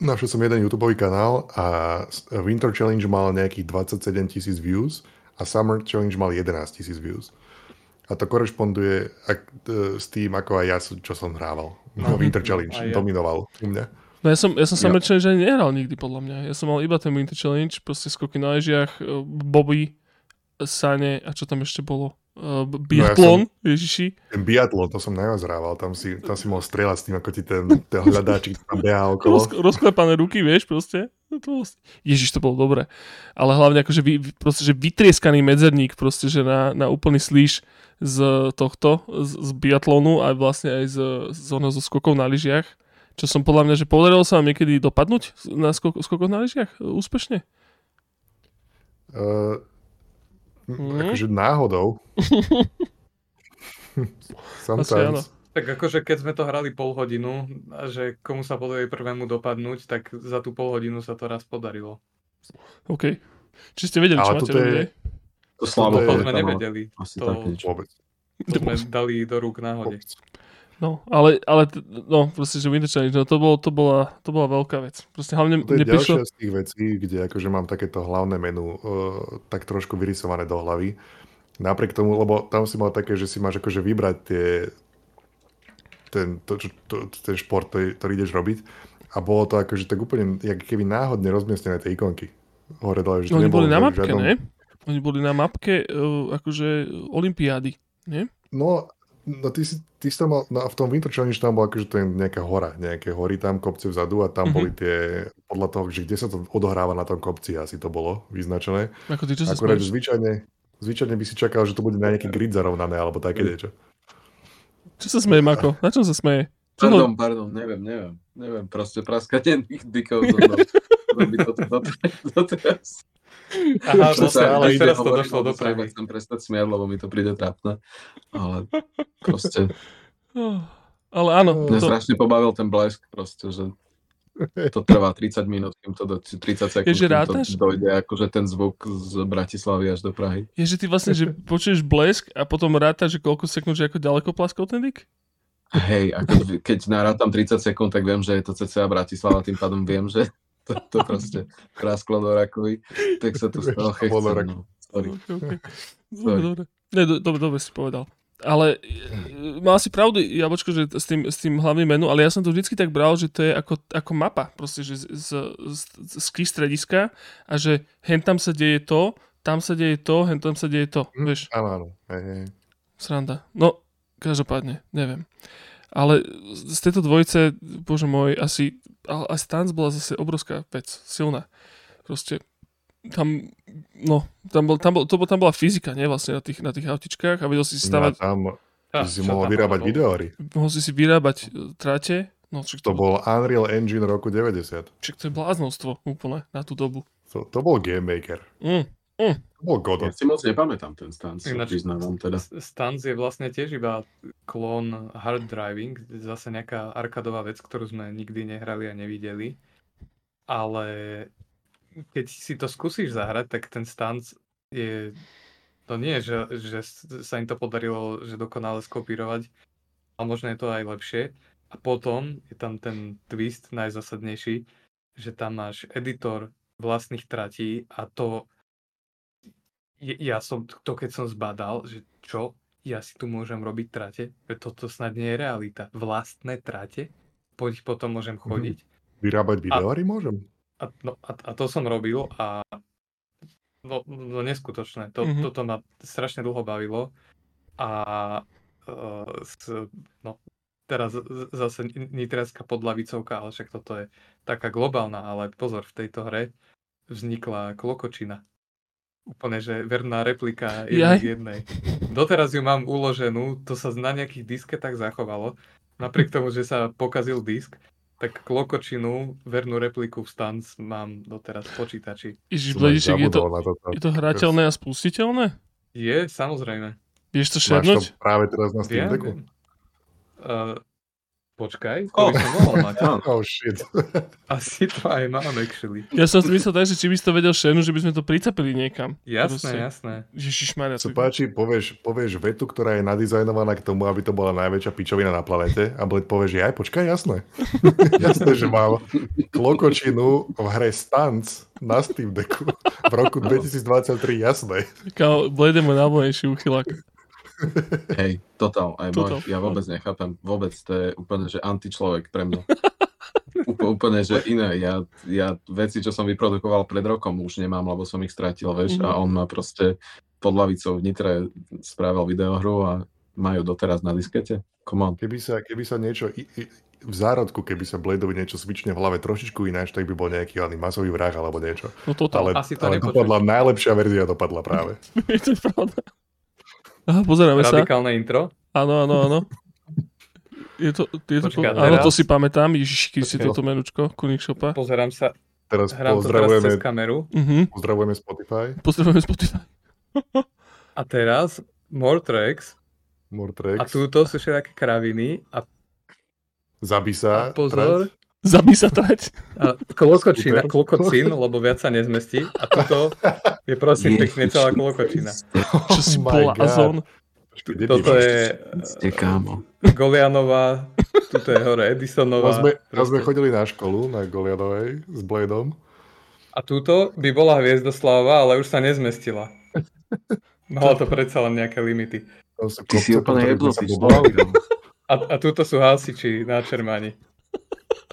Našiel som jeden YouTube kanál a s- Winter Challenge mal nejakých 27 tisíc views a Summer Challenge mal 11 tisíc views. A to korešponduje ak, e, s tým, ako aj ja, čo som hrával. No, Winter Challenge aj ja. dominoval u mňa. No ja som, ja som Ja- Summer Challenge ani nehral nikdy podľa mňa. Ja som mal iba ten Winter Challenge, proste skoky na lyžiach, e, Bobby, Sane a čo tam ešte bolo? Uh, biatlon, Ježiši. Ten biatlon, to som najviac hrával. Tam si, tam si mohol strieľať s tým, ako ti ten, *laughs* ten hľadáčik tam beha okolo. Roz, rozklepané ruky, vieš, proste. No To Ježiš, to bolo dobre. Ale hlavne akože vy, proste, že vytrieskaný medzerník, proste, že na, na úplný slíš z tohto, z, z biatlonu a vlastne aj z, z oného zo skokov na lyžiach. Čo som podľa mňa, že podarilo sa vám niekedy dopadnúť na skok, skokoch na lyžiach úspešne? Uh, Mhm. Akože náhodou. *laughs* Sometimes. Tak akože keď sme to hrali pol hodinu, a že komu sa podarí prvému dopadnúť, tak za tú pol hodinu sa to raz podarilo. OK. Či ste vedeli, čo Ale máte toto je- to slabo To pamätám, sme nevedeli. Asi To, tak niečo. Vôbec. to sme dali do rúk náhode. Vôbec. No, ale, ale no, proste, že Winter Challenge, no to, bolo, to, bola, to bola veľká vec. Proste hlavne To je prišlo... ďalšia z tých vecí, kde akože mám takéto hlavné menu uh, tak trošku vyrysované do hlavy. Napriek tomu, lebo tam si mal také, že si máš akože vybrať tie, ten, to, čo- to, ten šport, ktorý, ktorý ideš robiť. A bolo to akože tak úplne, jak keby náhodne rozmiestnené tie ikonky. Hore dole, že No, oni boli na mapke, žiadnom- ne? Oni boli na mapke uh, akože olympiády, nie? No, no ty, si, ty si tam mal, no, v tom Winter Challenge tam bola akože to je nejaká hora, nejaké hory tam, kopce vzadu a tam Mhm. boli tie, podľa toho, že kde sa to odohráva na tom kopci, asi to bolo vyznačené. Ako ty, čo sa Akurát, zvyčajne, zvyčajne by si čakal, že to bude na nejaký grid zarovnané, alebo také niečo. Čo sa smeje, Mako? Na čom sa smeje? Čo ho... Pardon, pardon, neviem, neviem. Neviem, proste praskanie dykov so mnou. Robí to doteraz. Aha, To sa ale ide teraz to hovorím, došlo do pravy. Chcem prestať smiať, lebo mi to príde trápne. Ale proste, Ale áno, mňa to, strašne pobavil ten blesk proste, že to trvá 30 minút, kým to do, 30 sekúnd, Ježe, kým rátaš? to dojde akože ten zvuk z Bratislavy až do Prahy. Je, že ty vlastne, že počuješ blesk a potom ráta, že koľko sekúnd, že ako ďaleko plaskol ten dyk? Hej, ako keď narátam 30 sekúnd, tak viem, že je to cca Bratislava, tým pádom viem, že to, to proste prasklo do rakovy, tak sa tu stalo chechcem, no. Sorry. Okay, okay. Dobre, *laughs* Sorry. dobre. Dobre, dobre si povedal. Ale e, mal si pravdu, Jabočko, že s tým, s tým hlavným menu, ale ja som to vždycky tak bral, že to je ako, ako mapa, proste, že z, z, z, z key strediska a že hen tam sa deje to, tam sa deje to, hen tam sa deje to, Hm, vieš, Áno, áno. Hej, hej. sranda. No, každopádne, neviem. Ale z tejto dvojice, bože môj, asi, asi tanc bola zase obrovská vec, silná. Proste tam, no, tam, bol, tam, bol, to bol, tam bola fyzika, nie, vlastne na tých, na tých autičkách a vedel si No stavať, tam Ah, si mohol tam vyrábať videóry. mohol si si vyrábať e, trate, no, však To bol Unreal Engine roku 90. však to je bláznostvo úplne na tú dobu. To, to bol Game Maker. Mm. To bol Ja Godot. si moc nepamätám ten stan, sa Ináč- priznávam teda. Stanz je vlastne tiež iba klón hard driving, zase nejaká arkadová vec, ktorú sme nikdy nehrali a nevideli. Ale keď si to skúsiš zahrať, tak ten stanc je... To nie je, že, že sa im to podarilo, že dokonale skopírovať, ale možno je to aj lepšie. A potom je tam ten twist najzásadnejší, že tam máš editor vlastných tratí a to ja som to keď som zbadal, že čo, ja si tu môžem robiť trate, toto snad nie je realita. Vlastné trate, po nich potom môžem Mhm. chodiť. Vyrábať videóry môžem. A, no, a, a to som robil a no, no neskutočné. To, Mhm. Toto ma strašne dlho bavilo a uh, s, no, teraz zase nitriacká podlavicovka, ale však toto je taká globálna, ale pozor, v tejto hre vznikla klokočina. Úplne, že verná replika jednej jednej. Doteraz ju mám uloženú, to sa na nejakých disketách zachovalo. Napriek tomu, že sa pokazil disk, tak klokočinu, vernú repliku v Stans mám doteraz v počítači. Ježiš, Blediček, je to, je to hrateľné a spustiteľné? Je, samozrejme. Vieš to Máš šernúť? to práve teraz na Steam Decku? Uh, počkaj, to Oh. by som mohol mať. Oh shit. *laughs* Asi to aj mám, actually. Ja som si myslel tak, že či by si to vedel šernúť, že by sme to pricapili niekam. Jasné, Proste. jasné. Ježišmarja. Sa to- páči, povieš, povieš vetu, ktorá je nadizajnovaná k tomu, aby to bola najväčšia pičovina na planete a Bled povie, že aj počkaj, jasné. *laughs* jasné, že mám klokočinu v hre Stanc na Steam Decku v roku 2023, jasné. Kámo, Blade je môj najobľúbenejší uchylák. Hej, totál, aj môj, ja vôbec nechápem, vôbec to je úplne, že antičlovek pre mňa. *laughs* Úpl, úplne, že iné, ja, ja veci, čo som vyprodukoval pred rokom, už nemám, lebo som ich stratil, vieš, Mhm. a on má proste pod lavicou v Nitre spravil videohru a majú doteraz na diskete. Come on. Keby sa, keby sa niečo i, i, v zárodku, keby sa Bladeovi niečo svične v hlave trošičku ináč, tak by bol nejaký oný masový vrah alebo niečo. No toto, Ale, Asi to ale nepočuješ. dopadla, najlepšia verzia dopadla práve. *laughs* to je pravda. Aha, pozeráme sa. Radikálne intro. Áno, áno, áno. *laughs* Je to, je to, Počkaj, áno, to si pamätám. Ježiš, keď si toto menučko, Kunik Shopa. Pozerám sa, Teraz hrám to teraz pozdravujeme, cez kameru. Mhm. pozdravujeme Spotify, Pozdravujeme Spotify. *laughs* A teraz Mortrex. Mortrex, A túto sú všetké kraviny. A, Zabí sa, a pozor, Zabí a klokočina, klokocín, lebo viac sa nezmestí. A toto je prosím pekne celá klokočina. Čo si Oh blázon. Počkej, Toto je Ste kámo. Golianová, tuto je hore Raz Edisonová. sme, raz sme chodili na školu na Goliadovej s Bladom. A túto by bola Hviezdoslava, ale už sa nezmestila. Mala to predsa len nejaké limity. Ty si úplne jedlo. A, a túto sú hasiči na Čermáni.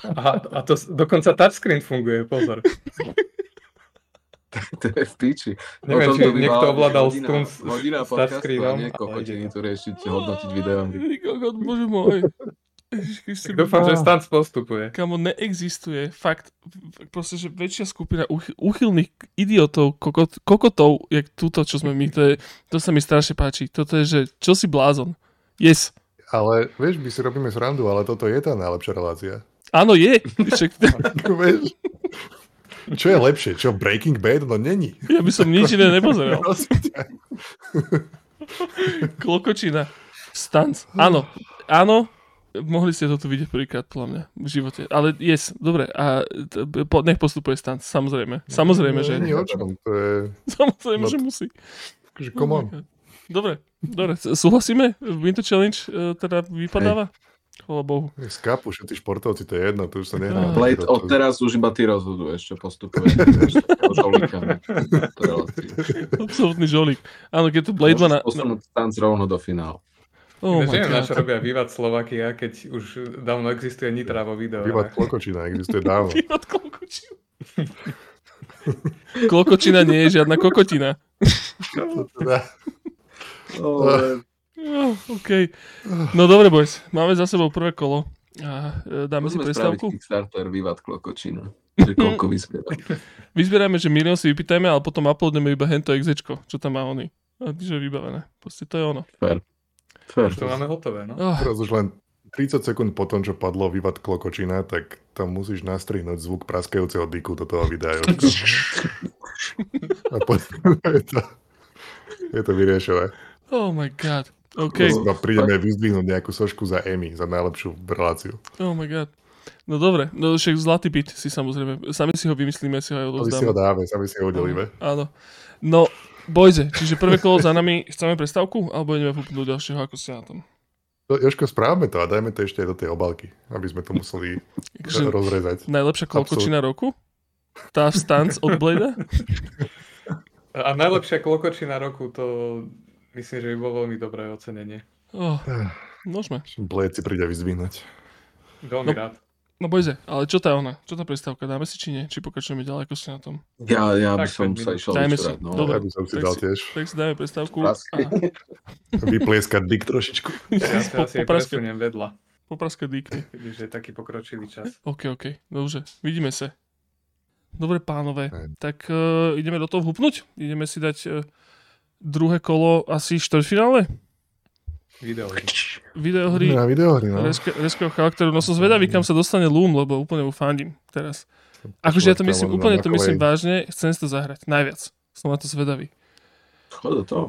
A, a to dokonca touchscreen funguje, pozor. To je v píči. Neviem, či niekto ovládal hodina- s- Hodina s podcastu a touchscreenom, nie kokotiny tu riešiť, hodnotiť video. Kokot, bože môj. Dúfam, že stan postupuje. Kamo, neexistuje fakt, proste, že väčšia skupina uchy, uchylných idiotov, kokot, kokotov, jak túto, čo sme my, to, je, to sa mi strašne páči. Toto je, že čo si blázon. Yes. Ale vieš, my si robíme srandu, ale toto je tá najlepšia relácia. Áno, je. Však? *laughs* Čo je lepšie? Čo, Breaking Bad? No není. ja by som nič iné *laughs* nepozeral. *laughs* Klokočina. Stanc. Áno. Áno. mohli ste to tu vidieť prvýkrát, podľa mňa, v živote. Ale yes, dobre, a t- po, nech postupuje stan, samozrejme. Samozrejme, že... Nie o čom, to je... Samozrejme, No že musí. že come on. Dobre, dobre, súhlasíme? Winter Challenge e, teda vypadáva? Chvala Bohu. Skápu všetci športovci, to je jedno, to už sa nehrá. Blade, To- od teraz už iba ty rozhoduješ, čo postupuje. *laughs* Ešte toho žolíka, ne? To je relatívne. Absolutný žolík. Áno, keď tu Blade 2 na... Môžeš posunúť tanc rovno do finálu. Oh neviem, na čo robia Vivat Slovakia, keď už dávno existuje Nitra vo videu. Vývad Klokočina existuje dávno. *laughs* Vývad klokočina. Klokočina nie je žiadna kokotina. Teda, Oh, OK. No dobre, boys. Máme za sebou prvé kolo. A e, dáme si Môžeme spraviť prestávku. Kickstarter Vývad Klokočina. Že *laughs* koľko vyzbiera. Vyzbierame, že milión si vypýtajme, ale potom uploadneme iba hento exečko, čo tam má oni. A že je vybavené. Proste to je ono. Fair. Už to máme hotové, no. Oh, teraz už len 30 sekúnd po tom, čo padlo Vývad Klokočina, tak tam musíš nastrihnúť zvuk praskajúceho diku do toho videa. *laughs* A potom je to, je to vyriešené. oh my god. OK. Okay. prídeme vyzdvihnúť nejakú sošku za Emmy, za najlepšiu reláciu. Oh my god. No dobre, no však zlatý byt si samozrejme, sami si ho vymyslíme, si ho aj Sami si ho odovzdáme. dáme, sami si ho udelíme. Áno. No, bojze, čiže prvé kolo za nami, chceme prestávku, alebo ideme fúpnúť ďalšieho, ako ste na tom? No, Jožko, správame to a dajme to ešte aj do tej obalky, aby sme to museli *laughs* rozrezať. najlepšia klokočina roku? Tá stance od Blade? *laughs* A najlepšia klokočina roku, to myslím, že by bolo veľmi dobré ocenenie. Oh, môžeme. Blade si príde vyzdvihnúť. Veľmi No. rád. No bojze, ale čo tá ona? Čo tá prestávka? Dáme si či nie? Či pokračujeme ďalej, ako ste na tom? Ja, ja by Tak, som sa išiel Dajme si. No. Dobre. Ja by som si tak dal si- tiež Tak si dáme prestávku. *laughs* Vyplieskať dik trošičku. Ja po, asi presuniem vedľa, popraskať dýkny. keďže je taký pokročilý čas. OK, OK, dobře, vidíme se. Dobre pánové, Aj. tak uh, ideme do toho vhupnúť? Ideme si dať uh, druhé kolo asi štvrťfinále? Video. Videohry Na videohry, no. Reske, charakteru. No som zvedavý, kam sa dostane Loom, lebo úplne mu fandím teraz. Akože ja to myslím, úplne to myslím vážne, chcem si to zahrať, najviac. Som na to zvedavý. Chod do toho.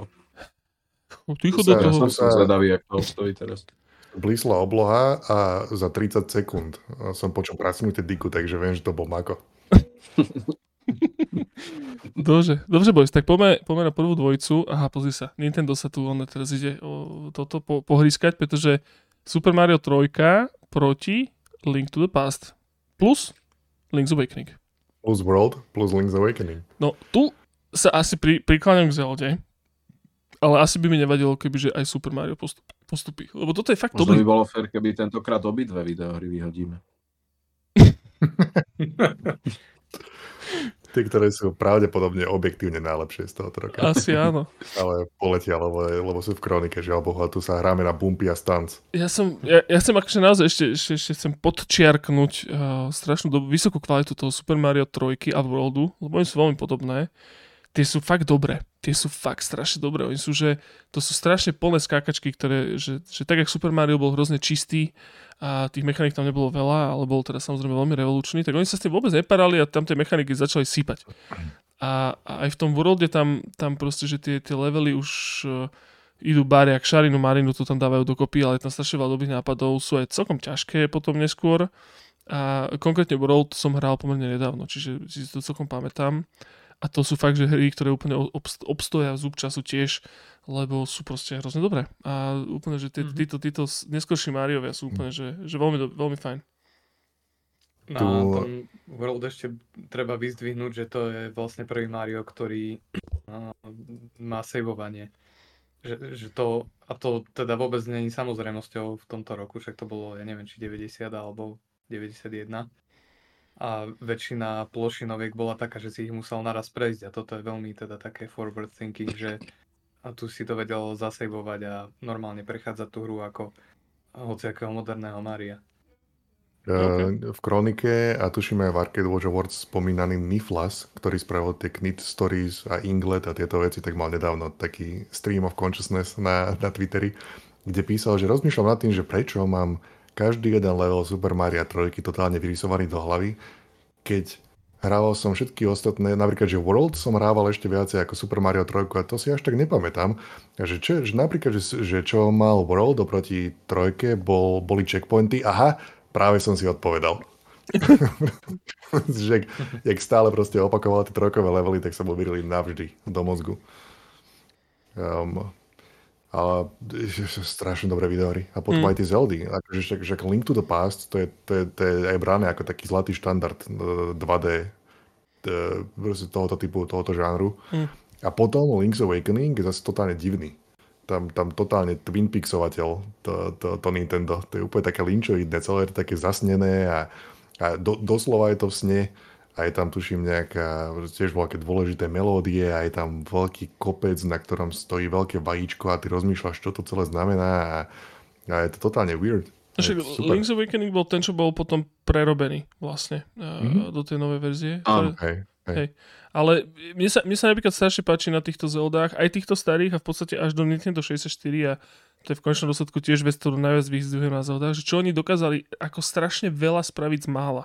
O, Ticho Sa- do Ja toho. som sa zvedavý, ako to stojí teraz. Blísla obloha a za 30 sekúnd som počul prasknutie diku, takže viem, že to bol Mako. *laughs* *laughs* Dobre, dobre boys, tak poďme, poďme na prvú dvojicu. Aha, pozri sa, Nintendo sa tu on teraz ide o toto po, pohrískať, pretože Super Mario 3 proti Link to the Past plus Link's Awakening. Plus World, plus Link's Awakening. No, tu sa asi pri, prikláňam k Zelde, ale asi by mi nevadilo, kebyže aj Super Mario postup, postupí. Lebo toto je fakt Možno dobrý. by bolo fér, keby tentokrát obidve videohry vyhodíme. *laughs* Tie, ktoré sú pravdepodobne objektívne najlepšie z tohoto roka. Asi áno. Ale poletia, lebo, lebo sú v kronike, že alebo tu sa hráme na bumpy a stunts. Ja som, ja, ja chcem akože naozaj ešte, ešte, ešte chcem podčiarknúť uh, strašnú dobu, vysokú kvalitu toho Super Mario 3 a Worldu, lebo oni sú veľmi podobné. Tie sú fakt dobré. Tie sú fakt strašne dobré. Oni sú, že to sú strašne plné skákačky, ktoré, že, že tak, jak Super Mario bol hrozne čistý a tých mechanik tam nebolo veľa, ale bol teda samozrejme veľmi revolučný, tak oni sa s tým vôbec neparali a tam tie mechaniky začali sípať. A, a aj v tom Worlde tam, tam proste, že tie, tie levely už uh, idú bári, ak šarinu marinu to tam dávajú dokopy, ale tam strašne veľa dobrých nápadov, sú aj celkom ťažké potom neskôr. A konkrétne World som hral pomerne nedávno, čiže si to celkom pamätám. A to sú fakt, že hry, ktoré úplne obst- obstoja zub času tiež, lebo sú proste hrozne dobré. A úplne, že tí, Mhm. títo, títo neskôrší Mariovia sú úplne, že, že veľmi, do- veľmi fajn. Na Tu- tom World ešte treba vyzdvihnúť, že to je vlastne prvý Mario, ktorý a, má saveovanie. Že, že to, a to teda vôbec není samozrejmosťou v tomto roku, však to bolo, ja neviem, či 90 alebo 91. A väčšina plošinoviek bola taká, že si ich musel naraz prejsť a toto je veľmi teda také forward thinking, že a tu si to vedel zasejvovať a normálne prechádzať tú hru ako hociakého moderného Maria. Okay. V kronike a tuším aj v Arcade Watch Awards spomínaný Niflas, ktorý spravil tie Knit Stories a Inglet a tieto veci, tak mal nedávno taký stream of consciousness na, na Twitteri, kde písal, že rozmýšľam nad tým, že prečo mám každý jeden level Super Mario 3 totálne vyrysovaný do hlavy, keď Hrával som všetky ostatné, napríklad, že World som hrával ešte viacej ako Super Mario 3 a to si až tak nepamätám. Že, čo, že napríklad, že, že čo mal World oproti trojke, bol, boli checkpointy. Aha, práve som si odpovedal. *laughs* že jak stále proste opakoval tie trojkové levely, tak sa mu navždy do mozgu. Um, ale strašne dobré videohry. A potom mm. aj tie Zeldy. Akože že, že Link to the Past, to je, to, je, to je aj bráne ako taký zlatý štandard 2D e, tohoto typu, tohoto žánru. Mm. A potom Link's Awakening je zase totálne divný. Tam, tam totálne Twin Peaksovateľ to, to, to Nintendo. To je úplne také linčoidné, celé je také zasnené a, a do, doslova je to v sne a je tam tuším nejaká, tiež veľké dôležité melódie a je tam veľký kopec, na ktorom stojí veľké vajíčko a ty rozmýšľaš, čo to celé znamená a, a je to totálne weird. Však Link's Awakening bol ten, čo bol potom prerobený vlastne mm-hmm. do tej novej verzie. Áno, hej, hej. hej. Ale mne sa, mne sa napríklad strašne páči na týchto Zeldách, aj týchto starých a v podstate až do Nintendo 64 a to je v konečnom dôsledku tiež vec, ktorú najviac vyzdvihujem na Zeldách, že čo oni dokázali ako strašne veľa spraviť z mála.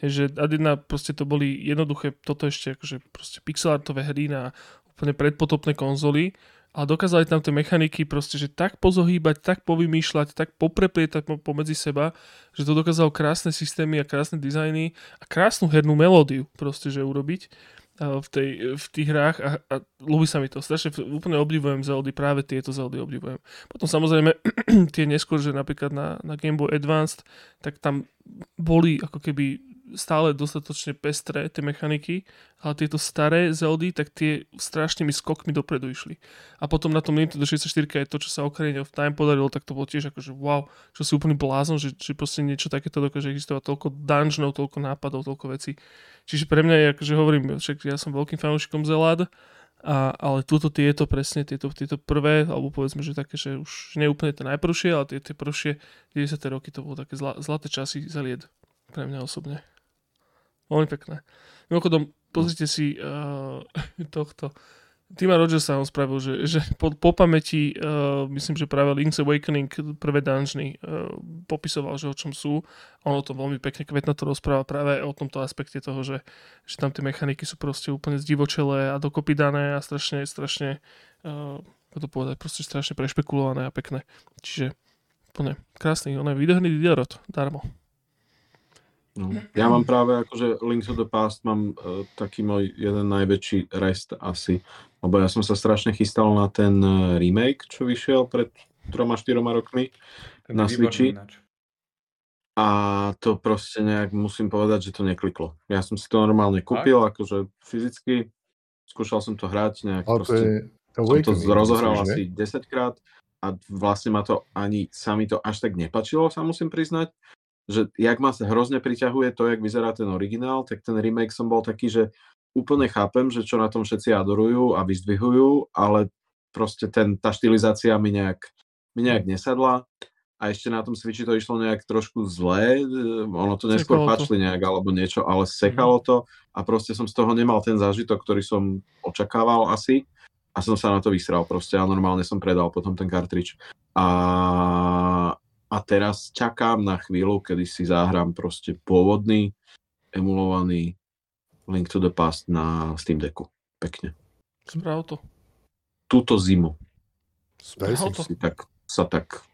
Že Adina proste to boli jednoduché, toto ešte akože proste pixelartové hry na úplne predpotopné konzoly a dokázali tam tie mechaniky proste, že tak pozohýbať, tak povymýšľať, tak popreplietať pomedzi seba, že to dokázalo krásne systémy a krásne dizajny a krásnu hernú melódiu proste, že urobiť v, tej, v tých hrách a, a ľúbi sa mi to. Strašne úplne obdivujem Zeldy, práve tieto Zeldy obdivujem. Potom samozrejme *clears throat* tie neskôr, že napríklad na, na Game Boy Advanced, tak tam boli ako keby stále dostatočne pestré tie mechaniky, ale tieto staré Zeldy, tak tie strašnými skokmi dopredu išli. A potom na tom Nintendo 64 je to, čo sa Ocarina of Time podarilo, tak to bolo tiež akože wow, čo si úplný blázon, že, že proste niečo takéto dokáže existovať, toľko dungeonov, toľko nápadov, toľko vecí. Čiže pre mňa je, akože hovorím, však ja som veľkým fanúšikom Zelad, a, ale túto tieto presne, tieto, tieto prvé, alebo povedzme, že také, že už nie úplne tie najprvšie, ale tie, tie prvšie 90. roky to bolo také zla, zlaté časy Zelied pre mňa osobne. Veľmi pekné. Mimochodom, pozrite si uh, *laughs* tohto. Tima Rogersa on spravil, že, že po, po pamäti, uh, myslím, že práve Link's Awakening, prvé dungeony, uh, popisoval, že o čom sú. On o tom veľmi pekne kvetno to rozprával práve o tomto aspekte toho, že, že tam tie mechaniky sú proste úplne zdivočelé a dokopy dané a strašne, strašne, uh, to povedať, proste strašne prešpekulované a pekné. Čiže úplne krásny, on je videohrný Diderot, darmo. No. Ja mám práve akože Link to the Past mám uh, taký môj jeden najväčší rest asi, lebo ja som sa strašne chystal na ten uh, remake, čo vyšiel pred troma, štyroma rokmi ten na Switchi. A to proste nejak musím povedať, že to nekliklo. Ja som si to normálne kúpil, tak? akože fyzicky, skúšal som to hrať, nejak Ale proste, to je, to som to rozohral asi 10 krát a vlastne ma to ani sa mi to až tak nepačilo, sa musím priznať že jak ma sa hrozne priťahuje to, jak vyzerá ten originál, tak ten remake som bol taký, že úplne chápem, že čo na tom všetci adorujú a vyzdvihujú, ale proste ten, tá štilizácia mi nejak, mi nejak nesadla a ešte na tom Switchi to išlo nejak trošku zlé, ono to neskôr pačli nejak alebo niečo, ale sekalo mhm. to a proste som z toho nemal ten zážitok, ktorý som očakával asi a som sa na to vysral proste a normálne som predal potom ten kartrič. A, a teraz čakám na chvíľu, kedy si zahrám proste pôvodný, emulovaný Link to the Past na Steam Decku. Pekne. Sprav to. Túto zimu. Sprav to. Si tak, sa tak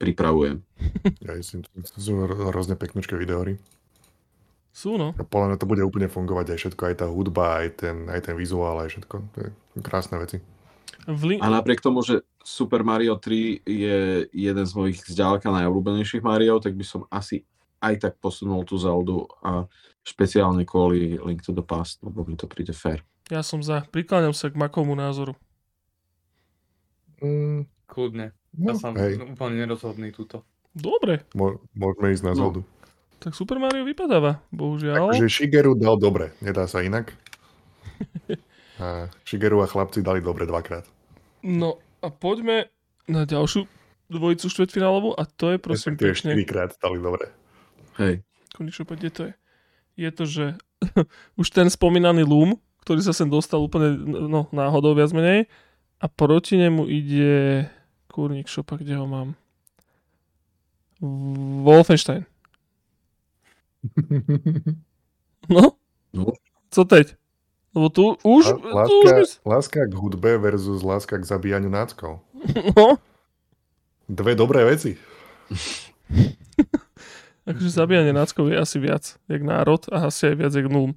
pripravujem. *laughs* Ja si, to sú hrozne peknočké videory. Sú, no. A podľa mňa to bude úplne fungovať aj všetko, aj tá hudba, aj ten, aj ten vizuál, aj všetko. To je krásne veci. A napriek tomu, že Super Mario 3 je jeden z mojich zďaleka najobľúbenejších Mario, tak by som asi aj tak posunul tú Zeldu a špeciálne kvôli Link to the Past, lebo mi to príde fair. Ja som za. Prikláňam sa k Makovmu názoru. Mm, kľudne. No, ja som hej. úplne nerozhodný túto. Dobre. môžeme ísť na no. Zeldu. Tak Super Mario vypadáva, bohužiaľ. Takže Shigeru dal dobre, nedá sa inak. *laughs* A Shigeru a chlapci dali dobre dvakrát. No a poďme na ďalšiu dvojicu štvrtfinálovú a to je prosím Respektíve pekne... štyrikrát dali dobre. Hej. Konečne kde to je? Je to, že *laughs* už ten spomínaný Loom, ktorý sa sem dostal úplne no, náhodou viac menej a proti nemu ide kurník šopa, kde ho mám. Wolfenstein. *laughs* No? No, Co teď? Lebo tu už... Lá- tu už Láska, láska k hudbe versus láska k zabíjaniu náckov. No. Dve dobré veci. *laughs* Akože zabíjanie náckov je asi viac, jak národ a asi aj viac, jak nulm.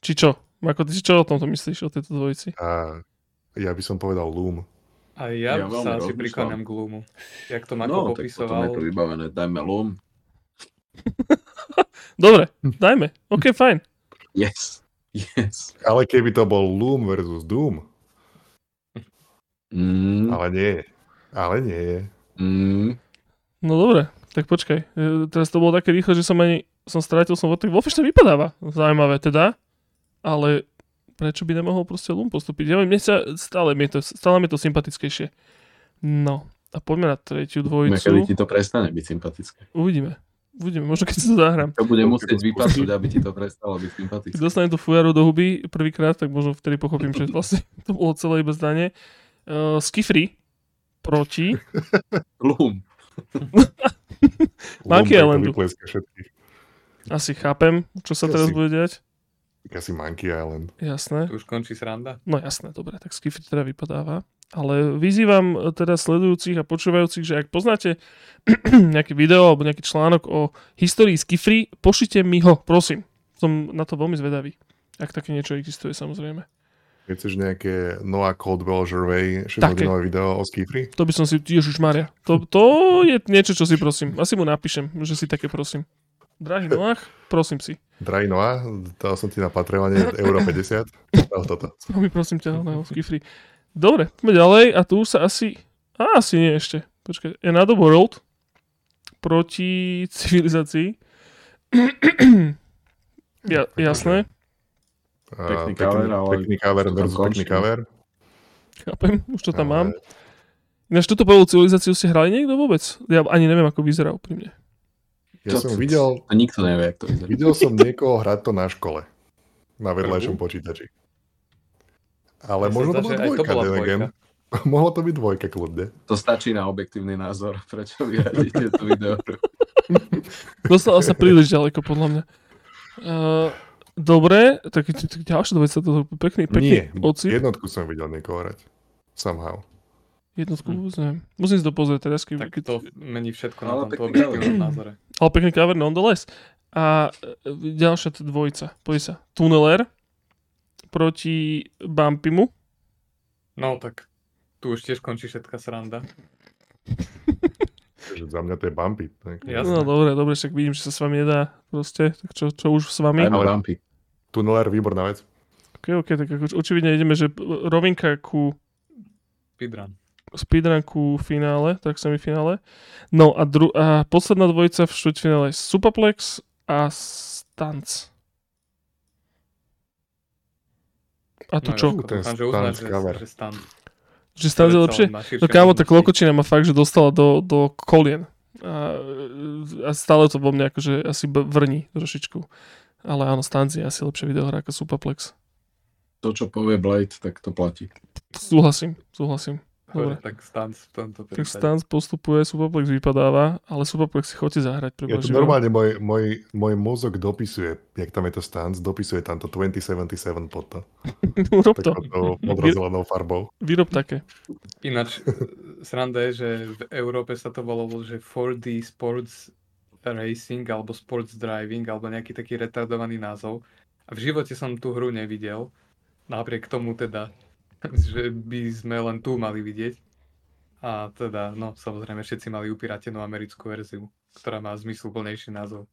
Či čo? Ako ty čo o tomto myslíš, o tejto dvojici? A ja by som povedal Loom. A ja, Ja sa asi prikláňam k Loomu. Jak to Mako No, tak potom popisoval. je to vybavené. Dajme Loom. *laughs* Dobre, dajme. OK, fajn. Yes. Yes. Ale keby to bol Loom versus Doom, Mm, ale nie. Ale nie. mm, No dobre, tak počkaj. E, Teraz to bolo také rýchle, že som ani som strátil som tak Wolfenstein vypadáva. Zaujímavé teda. Ale prečo by nemohol proste Loom postúpiť? Ja mne sa stále mi je to, stále mi to sympatickejšie. No, a poďme na tretiu dvojicu. ti to prestane byť sympatické. Uvidíme. Uvidíme, možno keď si to zahrám. To bude To musieť keď to vypadnúť, aby ti to prestalo byť Keď sympatické. dostanem tú fujaru do huby prvýkrát, tak možno vtedy pochopím, že *laughs* vlastne to bolo celé iba zdanie. Uh, Skifri proti *laughs* Loom. *laughs* Monkey Islandu. asi chápem, čo sa teraz Asi. bude diať. Asi Monkey Island. Jasné. Tu už končí sranda. No jasné, dobre, tak Skifri teda vypadáva. Ale vyzývam e, teda sledujúcich a počúvajúcich, že ak poznáte *clears throat* nejaké video alebo nejaký článok o histórii Skifri, pošlite mi ho, prosím. Som na to veľmi zvedavý. Ak také niečo existuje, samozrejme. Keď chceš nejaké Noah Caldwell Gervais 6-hodinové video o Skifri? To by som si, Ježiš Maria, to, to je niečo, čo si prosím. Asi mu napíšem, že si také prosím. Drahý Noach, prosím si. Drahý Noah, dal som ti na Patreone euro *laughs* 50. Dal toto. Veľmi prosím ťa, na Skifri. Dobre, poďme ďalej a tu sa asi... A, asi nie ešte. Počkaj, Another World proti civilizácii. *clears throat* ja, jasné, A cover, ale pekný cover to tam versus chápem, už to tam mám. Ale Ináč túto prvú civilizáciu ste hrali niekto vôbec? Ja ani neviem, ako vyzerá úprimne. Ja To- som videl, To nikto nevie, jak to vyzerá. videl som niekoho hrať to na škole. Na vedľajšom počítači. Ale sa možno to bola to dvojka, bola then again. dvojka. *laughs* Mohlo to byť dvojka kľudne. To stačí na objektívny názor, prečo vyradíte tú video. *laughs* Dostala sa príliš ďaleko, podľa mňa. Uh, dobre, tak, tak ďalšia dvojica, to je pekný, pekný Nie, ocit. jednotku som videl niekoho hrať. Somehow. Jednotku, neviem. Musím si to pozrieť teraz, keď, Tak to mení všetko na Ale tomto objektívnom názore. ale pekný cover nonetheless. A e, ďalšia dvojica, poď sa. Tunneler proti Bumpimu. No tak tu už tiež končí všetká sranda. *laughs* Takže za mňa to je bumpy. No dobre, dobre, však vidím, že sa s vami nedá proste. Tak čo, čo už s vami? Ale- bumpy. Tunneler, výborná vec. Ok, ok, tak ako očividne ideme, že rovinka ku Speedrun. speedrun ku finále, tak semifinále. No a, dru- a posledná dvojica v štvrťfinále je Superplex a Stunts. A tu No, čo? Jožko, Ten dúfam, že uznáš, stunt že, cover. že stan. Že Stunts je lepšie? No kámo, tá klokočina ma fakt, že dostala do, do kolien. A, a stále to vo mne akože asi b- vrní trošičku. Ale áno, Stunts je asi lepšia videohra ako Superplex. To, čo povie Blade, tak to platí. Súhlasím, súhlasím. Dobre. Tak stan v tomto Tak prípade. Stans postupuje, Superplex vypadáva, ale Superplex si chodte zahrať. Pre Ja to veľa. normálne môj, môj, môj mozog dopisuje, jak tam je to stance, dopisuje tam to 2077 pod to. *laughs* Urob to. Takou modrozelenou farbou. Vyrob také. Ináč, *laughs* sranda je, že v Európe sa to volalo, že 4D Sports Racing alebo Sports Driving alebo nejaký taký retardovaný názov. A v živote som tú hru nevidel. Napriek tomu teda, *laughs* že by sme len tu mali vidieť. A teda, no samozrejme, všetci mali upiratenú americkú verziu, ktorá má zmysluplnejší názov.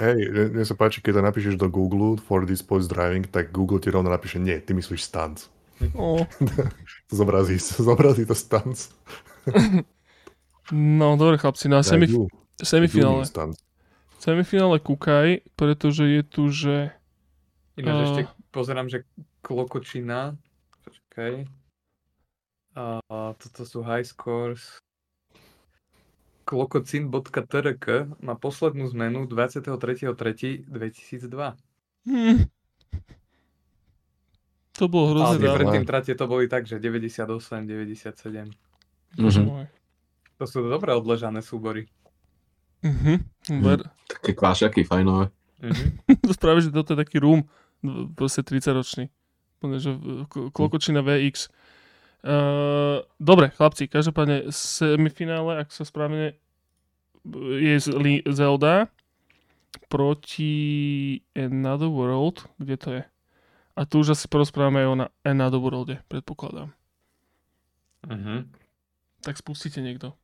Hej, mne- sa páči, keď to napíšeš do Google for this sports driving, tak Google ti rovno napíše, nie, ty myslíš stance. O, *laughs* Zobrazí, *laughs* zobrazí to stance. no, dobre chlapci, na semif- You- you semifinále. Semifinále kúkaj, pretože je tu, že... Ináč A- ešte pozerám, že Klokočina, počkaj, a toto sú high scores, klokocin.trk má poslednú zmenu 23.3.2002. Hm. To bolo Ale tie dávno. predtým trate to boli tak, že 98, 97. Bože Mhm. môj. To sú dobre odležané súbory. Mhm. Ver. Tak Také kvášaky fajnové. Mhm. *laughs* to práve, že toto je taký room, proste 30 ročný. Úplne, že klokočina VX. Uh, dobre, chlapci, každopádne semifinále, ak sa správne je Zelda proti Another World, kde to je? A tu už asi porozprávame aj o na Another Worlde, predpokladám. Mhm. Tak spustite niekto.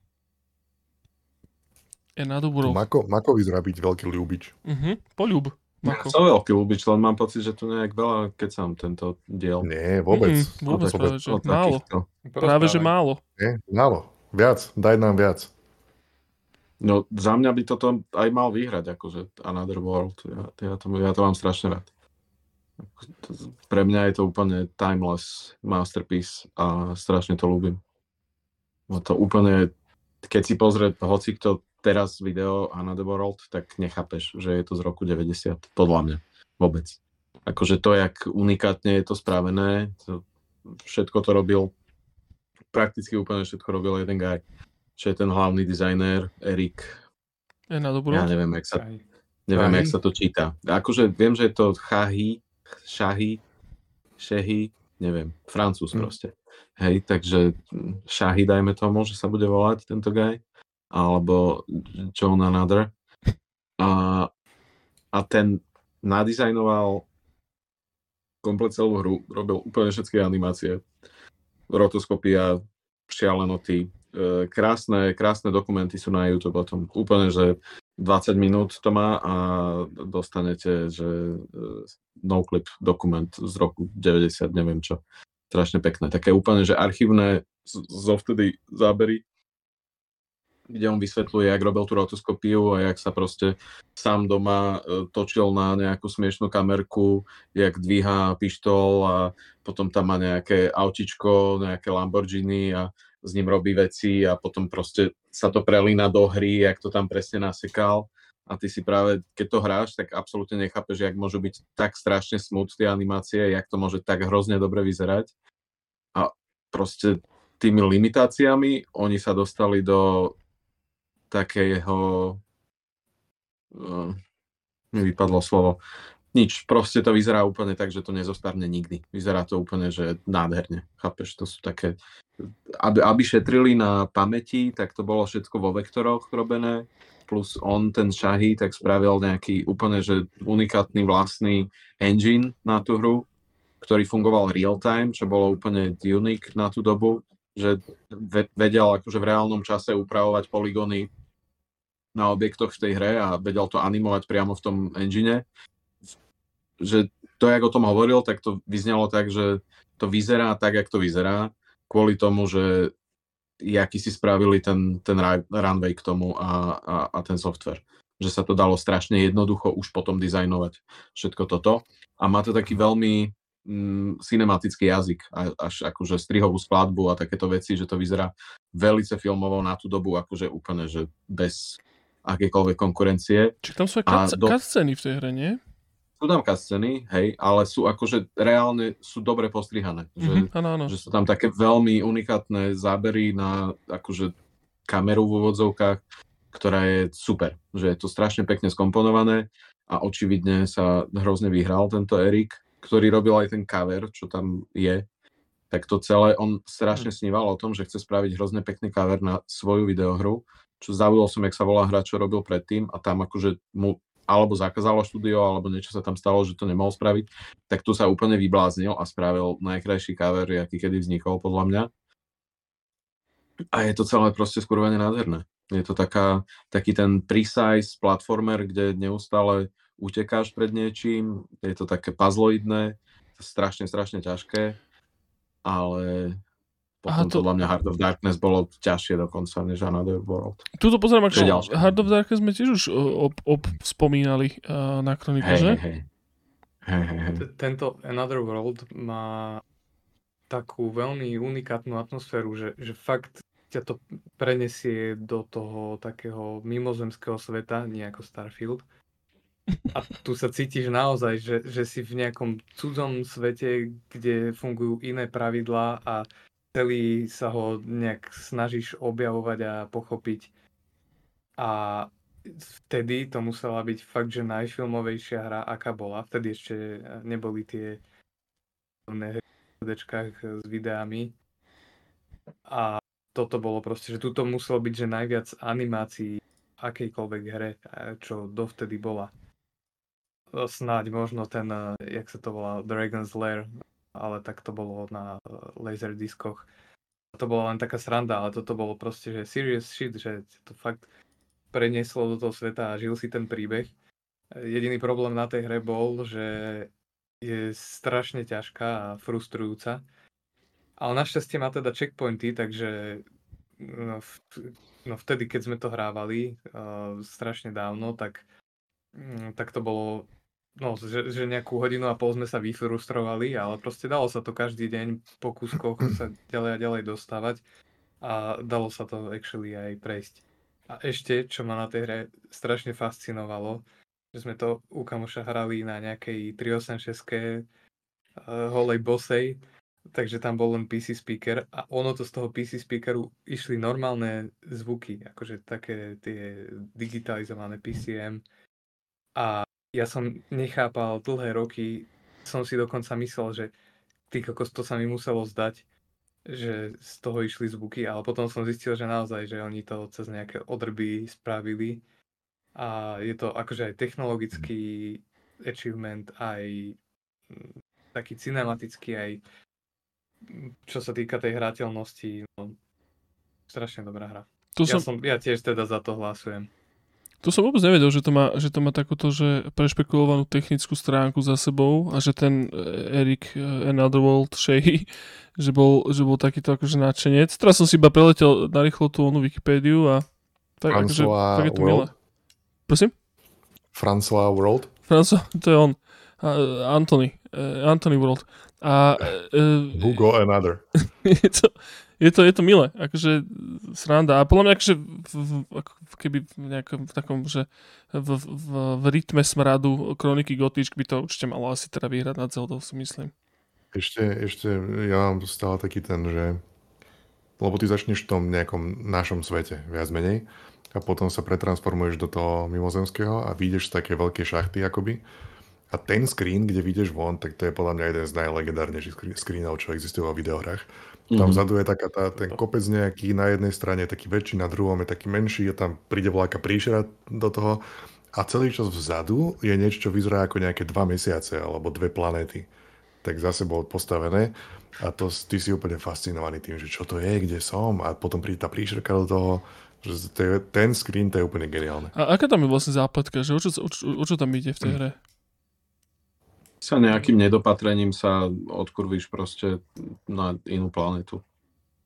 Another World. Mako, Mako vyzerá byť veľký ľúbič. Uh-huh. Poľub. Ja som veľký ľúbič, len mám pocit, že tu nejak veľa kecam tento diel. Nie, vôbec. Mm, vôbec Od- práve, že málo. Práve, že málo. Nie, málo. Viac, daj nám viac. No za mňa by toto aj mal vyhrať, akože Another World. Ja, ja, to, ja to mám strašne rád. Pre mňa je to úplne timeless masterpiece a strašne to ľúbim. No to úplne, keď si pozrie hoci kto teraz video Another World, tak nechápeš, že je to z roku 90, podľa mňa. Vôbec. Akože to, jak unikátne je to spravené, to, všetko to robil, prakticky úplne všetko robil jeden guy, čo je ten hlavný dizajner, Erik, ja World. neviem, jak sa, neviem, jak sa to číta. Akože viem, že je to Chahi, Šahy, Šehy, neviem, francúz Hm. proste. Hej, takže Šahy dajme tomu, že sa bude volať tento guy, alebo John Another. A, a ten nadizajnoval komplet celú hru, robil úplne všetky animácie, rotoskopia, šialenoty, e, krásne, krásne dokumenty sú na YouTube o tom. Úplne, že 20 minút to má a dostanete, že e, noclip dokument z roku 90, neviem čo. Strašne pekné. Také úplne, že archívne zovtedy zábery, kde on vysvetľuje, jak robil tú rotoskopiu a jak sa proste sám doma e, točil na nejakú smiešnú kamerku, jak dvíha pištol a potom tam má nejaké autičko, nejaké Lamborghini a s ním robí veci a potom proste sa to prelína do hry, jak to tam presne nasekal. A ty si práve, keď to hráš, tak absolútne nechápeš, jak môžu byť tak strašne tie animácie, jak to môže tak hrozne dobre vyzerať. A proste tými limitáciami oni sa dostali do takého... Uh, mi vypadlo slovo. Nič, proste to vyzerá úplne tak, že to nezostarne nikdy. Vyzerá to úplne, že nádherne. Chápeš, to sú také... Aby, aby šetrili na pamäti, tak to bolo všetko vo vektoroch robené, plus on, ten Shahi, tak spravil nejaký úplne, že unikátny vlastný engine na tú hru, ktorý fungoval real time, čo bolo úplne unique na tú dobu, že ve- vedel akože v reálnom čase upravovať poligóny na objektoch v tej hre a vedel to animovať priamo v tom engine. Že to, jak o tom hovoril, tak to vyznelo tak, že to vyzerá tak, jak to vyzerá, kvôli tomu, že jaký si spravili ten, ten runway k tomu a, a, a ten software. Že sa to dalo strašne jednoducho už potom dizajnovať všetko toto. A má to taký veľmi mm, cinematický jazyk, až akože strihovú skladbu a takéto veci, že to vyzerá velice filmovo na tú dobu, akože úplne, že bez akékoľvek konkurencie. Čiže tam sú aj cut, do- v tej hre, nie? Sú tam scény, hej, ale sú akože reálne, sú dobre postrihané. Mhm, Že, Áno, áno. že sú tam také veľmi unikátne zábery na akože kameru v úvodzovkách, ktorá je super. Že je to strašne pekne skomponované a očividne sa hrozne vyhral tento Erik, ktorý robil aj ten cover, čo tam je. Tak to celé, on strašne sníval o tom, že chce spraviť hrozne pekný cover na svoju videohru, čo zabudol som, jak sa volá hra, čo robil predtým a tam akože mu alebo zakázalo štúdio, alebo niečo sa tam stalo, že to nemohol spraviť, tak tu sa úplne vybláznil a spravil najkrajší cover, aký kedy vznikol, podľa mňa. A je to celé proste skurvene nádherné. Je to taká, taký ten precise platformer, kde neustále utekáš pred niečím, je to také puzzloidné, strašne, strašne ťažké, ale Aha, potom to- podľa mňa Heart of Darkness bolo ťažšie dokonca než Another World. Tuto pozerám, ako ďalšie. Hard of Darkness sme tiež už ob, ob, spomínali uh, na kronike, Hej, že? hej. T- Tento Another World má takú veľmi unikátnu atmosféru, že, že fakt ťa to prenesie do toho takého mimozemského sveta, nie ako Starfield. A tu sa cítiš naozaj, že, že si v nejakom cudzom svete, kde fungujú iné pravidlá a celý sa ho nejak snažíš objavovať a pochopiť. A vtedy to musela byť fakt, že najfilmovejšia hra, aká bola. Vtedy ešte neboli tie s videami. A toto bolo proste, že tuto muselo byť, že najviac animácií akejkoľvek hre, čo dovtedy bola. Snáď možno ten, jak sa to volá, Dragon's Lair, ale tak to bolo na Laserdiscoch. To bola len taká sranda, ale toto bolo proste, že serious shit, že to fakt prenieslo do toho sveta a žil si ten príbeh. Jediný problém na tej hre bol, že je strašne ťažká a frustrujúca. Ale našťastie má teda checkpointy, takže no, v, no vtedy, keď sme to hrávali uh, strašne dávno, tak, um, tak to bolo, no, že, že nejakú hodinu a pol sme sa vyfrustrovali, ale proste dalo sa to každý deň po kúskoch sa ďalej a ďalej dostávať a dalo sa to actually aj prejsť. A ešte, čo ma na tej hre strašne fascinovalo, že sme to u kamoša hrali na nejakej 386 uh, holej bosej, takže tam bol len PC speaker a ono to z toho PC speakeru išli normálne zvuky, akože také tie digitalizované PCM a ja som nechápal dlhé roky, som si dokonca myslel, že ty kokos, to sa mi muselo zdať, že z toho išli zvuky, ale potom som zistil, že naozaj, že oni to cez nejaké odrby spravili a je to akože aj technologický achievement, aj mm, taký cinematický, aj mm, čo sa týka tej hrateľnosti, no, strašne dobrá hra. To ja, som... som, ja tiež teda za to hlasujem. To som vôbec nevedel, že to má, že to má takúto, že prešpekulovanú technickú stránku za sebou a že ten eh, Erik eh, Anotherworld Shea, *laughs* že bol, že bol takýto akože nadšenec. Teraz som si iba preletel na rýchlo tú onú Wikipédiu a tak, akože, tak je to milé. Prosím? François World? François, to je on. Uh, Anthony. Uh, Anthony World. A, uh, Hugo another. *laughs* je, to, je, to, je to milé, akože sranda. A podľa mňa akože v, v, keby v nejakom v takom, že v, v, v rytme smradu kroniky Gotičk by to určite malo asi teda vyhrať nad Zeldou, si myslím. Ešte, ešte ja mám stále taký ten, že lebo ty začneš v tom nejakom našom svete, viac menej a potom sa pretransformuješ do toho mimozemského a vyjdeš z také veľké šachty akoby. A ten screen, kde vyjdeš von, tak to je podľa mňa jeden z najlegendárnejších screenov, čo existuje vo videohrách. Mm-hmm. Tam mhm. vzadu je taká tá, ten kopec nejaký, na jednej strane je taký väčší, na druhom je taký menší, a tam príde vláka príšera do toho a celý čas vzadu je niečo, čo vyzerá ako nejaké dva mesiace alebo dve planéty. Tak zase bolo postavené a to, ty si úplne fascinovaný tým, že čo to je, kde som a potom príde tá príšerka do toho že to je, ten screen to je úplne geniálne. A aká tam je vlastne zápletka? Že o, čo, o, čo, o čo tam ide v tej hre? Sa nejakým nedopatrením sa odkurvíš proste na inú planetu.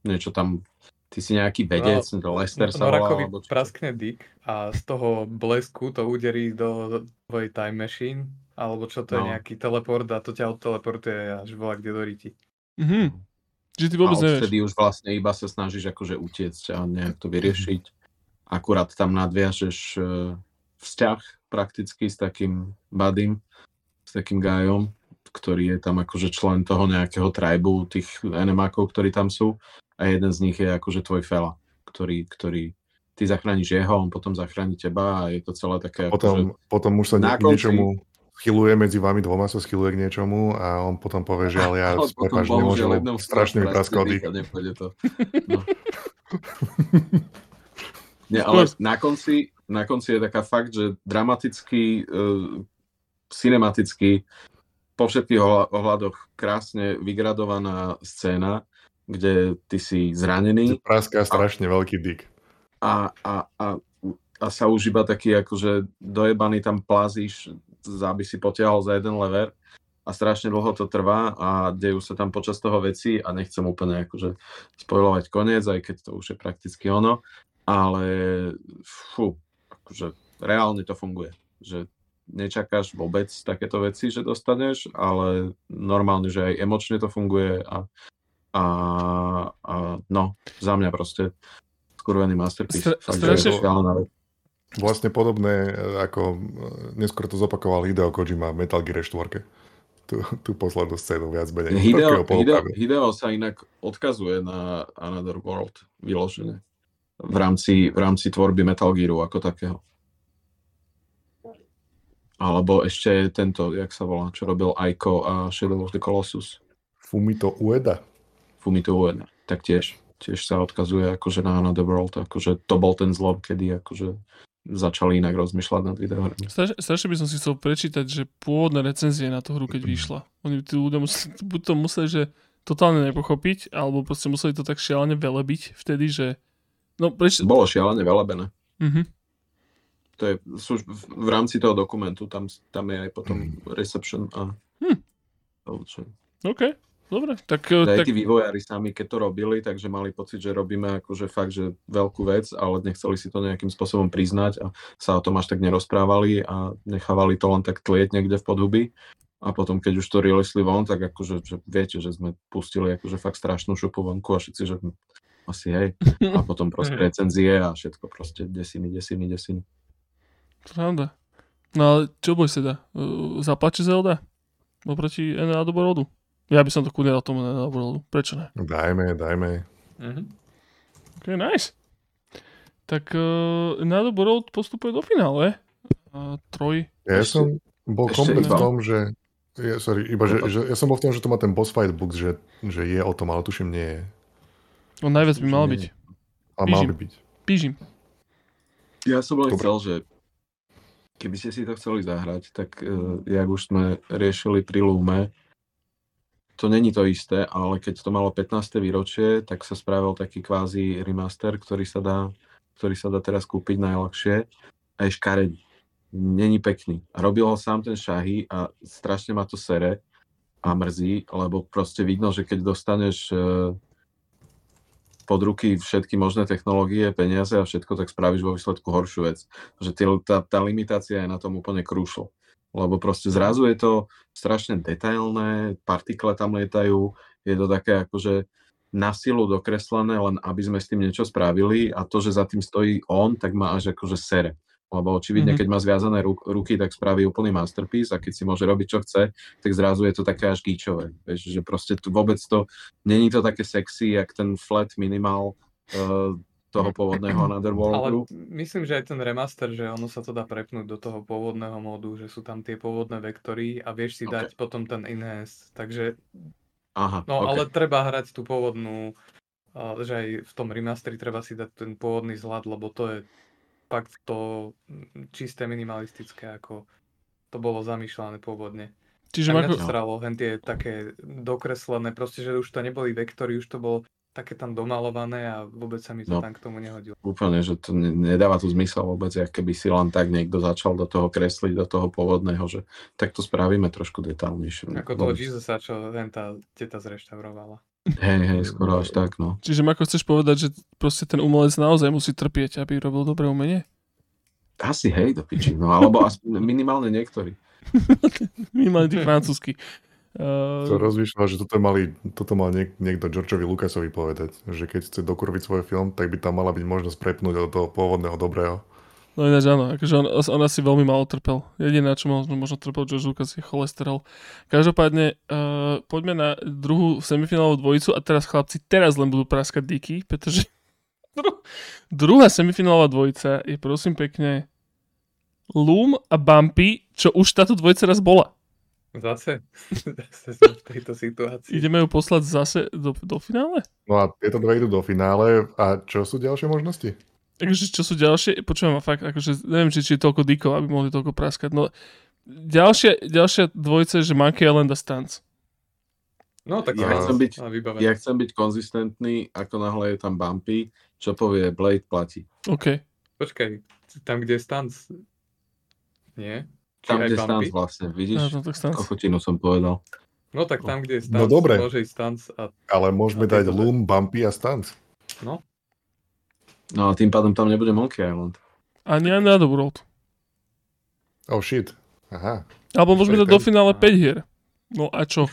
Niečo tam Ty si nejaký vedec, no, to Lester sa volá, alebo praskne dick a z toho blesku to uderí do tvojej time machine, alebo čo to no. je nejaký teleport a to ťa odteleportuje až volá kde do riti. Mhm. Že ty vôbec a odtedy už vlastne iba sa snažíš akože utiecť a nejak to vyriešiť. Akurát tam nadviažeš e, vzťah prakticky s takým badym, s takým gajom, ktorý je tam akože člen toho nejakého tribu, tých enemákov, ktorí tam sú. A jeden z nich je akože tvoj fela, ktorý, ktorý ty zachrániš jeho, on potom zachráni teba a je to celé také... Potom, akože, potom už sa ne, niečomu schyluje medzi vami dvoma, sa schyluje k niečomu a on potom povie, že ale ja *laughs* prepáč, nemôžem, strašne mi praskal dých. to. *laughs* No. *laughs* Nie, ale na konci, na konci je taká fakt, že dramatický, uh, cinematický, po všetkých ohľadoch krásne vygradovaná scéna, kde ty si zranený. Praská strašne a, veľký dyk. A, a, a, a sa už iba taký akože dojebaný tam plazíš aby si potiahol za jeden lever a strašne dlho to trvá a dejú sa tam počas toho veci a nechcem úplne akože spojovať koniec, aj keď to už je prakticky ono, ale fú, akože reálne to funguje, že nečakáš vôbec takéto veci, že dostaneš, ale normálne, že aj emočne to funguje a, a, a no, za mňa proste skurvený masterpiece. Fakt, strašne, Vlastne podobné, e, ako e, neskôr to zopakoval Hideo Kojima v Metal Gear 4. Tú, tú poslednú scénu viac menej. Hideo, Hideo, Hideo sa inak odkazuje na Another World vyložené v rámci, v rámci tvorby Metal Gearu ako takého. Alebo ešte tento, jak sa volá, čo robil Aiko a Shadow of the Colossus. Fumito Ueda. Fumito Ueda. Tak tiež, tiež sa odkazuje akože na Another World, akože to bol ten zlom, kedy akože začali inak rozmýšľať nad videohrami. Straš, strašne by som si chcel prečítať, že pôvodné recenzie na tú hru, keď vyšla. Oni tu ľudia museli, buď to museli, že totálne nepochopiť, alebo proste museli to tak šialene velebiť vtedy, že... No, preč... Bolo šialene velebené. Mhm. To je sú, v, rámci toho dokumentu, tam, tam je aj potom reception a... Hm. Čo, OK, dobre. Tak, Aj tak tí vývojári sami, keď to robili, takže mali pocit, že robíme akože fakt, že veľkú vec, ale nechceli si to nejakým spôsobom priznať a sa o tom až tak nerozprávali a nechávali to len tak tlieť niekde v podhuby. A potom, keď už to releasli von, tak akože, že viete, že sme pustili akože fakt strašnú šupu vonku a všetci, že hm, asi hej. A potom proste recenzie a všetko proste desiny, desiny, desiny. Pravda. No ale čo bož teda? Uh, Zapáči Zelda? Oproti Another Worldu? Ja by som to kudne dal tomu Another Worldu. Prečo ne? Dajme, dajme. Mhm. Ok, nice. Tak uh, Another World postupuje do finále. Uh, troj. Ja Ešte- som bol komplet v tom, že... Ja, sorry, iba, že, že, ja som bol v tom, že to má ten boss fight book, že, že je o tom, ale tuším nie je. No najviac by mal byť. Ale mal by byť. Pížim. Ja som len Dobre. chcel, že keby ste si to chceli zahrať, tak uh, jak už sme riešili pri Lume, to není to isté, ale keď to malo 15. výročie, tak sa spravil taký kvázi remaster, ktorý sa dá, ktorý sa dá teraz kúpiť najľahšie a je škaredý. Není pekný. Robil ho sám ten Shahy a strašne ma to sere a mrzí, lebo proste vidno, že keď dostaneš uh, pod ruky všetky možné technológie, peniaze a všetko, tak spravíš vo výsledku horšiu vec. Že tá, tá limitácia je na tom úplne krúšlo. Lebo proste zrazu je to strašne detailné, partikle tam lietajú, je to také akože na silu dokreslené, len aby sme s tým niečo spravili a to, že za tým stojí on, tak má až akože sere. Lebo očividne, Mhm. keď má zviazané ruk- ruky, tak spraví úplný masterpiece a keď si môže robiť, čo chce, tak zrazu je to také až gíčové. Vieš, že proste tu vôbec to, není to také sexy, jak ten flat minimal uh, toho pôvodného *clears throat* Another Ale myslím, že aj ten remaster, že ono sa to dá prepnúť do toho pôvodného módu, že sú tam tie pôvodné vektory a vieš si Ok. dať potom ten enhance. Takže, Aha, no ok. ale treba hrať tú pôvodnú, a že aj v tom remasteri treba si dať ten pôvodný zhľad, lebo to je fakt to mm, čisté minimalistické, ako to bolo zamýšľané pôvodne. Čiže A mňa Marko, to stralo, hen tie také dokreslené, proste, že už to neboli vektory, už to bolo také tam domalované a vôbec sa mi to No. tam k tomu nehodilo. Úplne, že to ne- nedáva tu zmysel vôbec, jak keby si len tak niekto začal do toho kresliť, do toho pôvodného, že tak to spravíme trošku detálnejšie. Ako toho. Jezusa, čo hen tá teta zreštaurovala. Hej, hej, skoro až tak, no. čiže Marko, chceš povedať, že proste ten umelec naozaj musí trpieť, aby robil dobré umenie? Asi hej, do piči, no, alebo aspoň minimálne niektorí. *laughs* Minimálne tí francúzsky. Uh, To rozmýšľal, že toto, mali, toto mal niek- niekto Georgeovi Lucasovi povedať, že keď chce dokurviť svoj film, tak by tam mala byť možnosť prepnúť do toho pôvodného dobrého. No ináč áno, akože on, on asi veľmi málo trpel. Jediné, čo možno, možno trpel George Lucas je cholesterol. Každopádne, uh, poďme na druhú semifinálovú dvojicu a teraz chlapci teraz len budú praskať díky, pretože *laughs* dru- druhá semifinálová dvojica je prosím pekne Loom a Bumpy, čo už táto dvojica raz bola. Zase, *laughs* zase sme v tejto situácii. Ideme ju poslať zase do, do finále? No a tieto dve idú do finále. A čo sú ďalšie možnosti? Takže čo sú ďalšie? Počujem ma fakt, akože neviem, či, či je toľko dikov, aby mohli toľko praskať. No, ďalšia, ďalšia dvojica je, že Monkey Island a Stance. No tak Ja chcem byť-. Ja chcem byť konzistentný, ako náhle je tam Bumpy, čo povie Blade platí. OK. Počkaj, tam kde je stanc. Nie? Či Tam, kde Bumpy? stans vlastne, No, vidíš? no, tak Stance. Kokotinu som povedal. No tak tam, kde je No stanc, dobre. môže ísť stanc a Ale môžeme A dať Loom, Bumpy a Stance. no. No a tým pádom tam nebude Monkey Island. Ani Another World. Oh shit. Aha. Alebo môžeme dať do finále 5 hier. No a čo?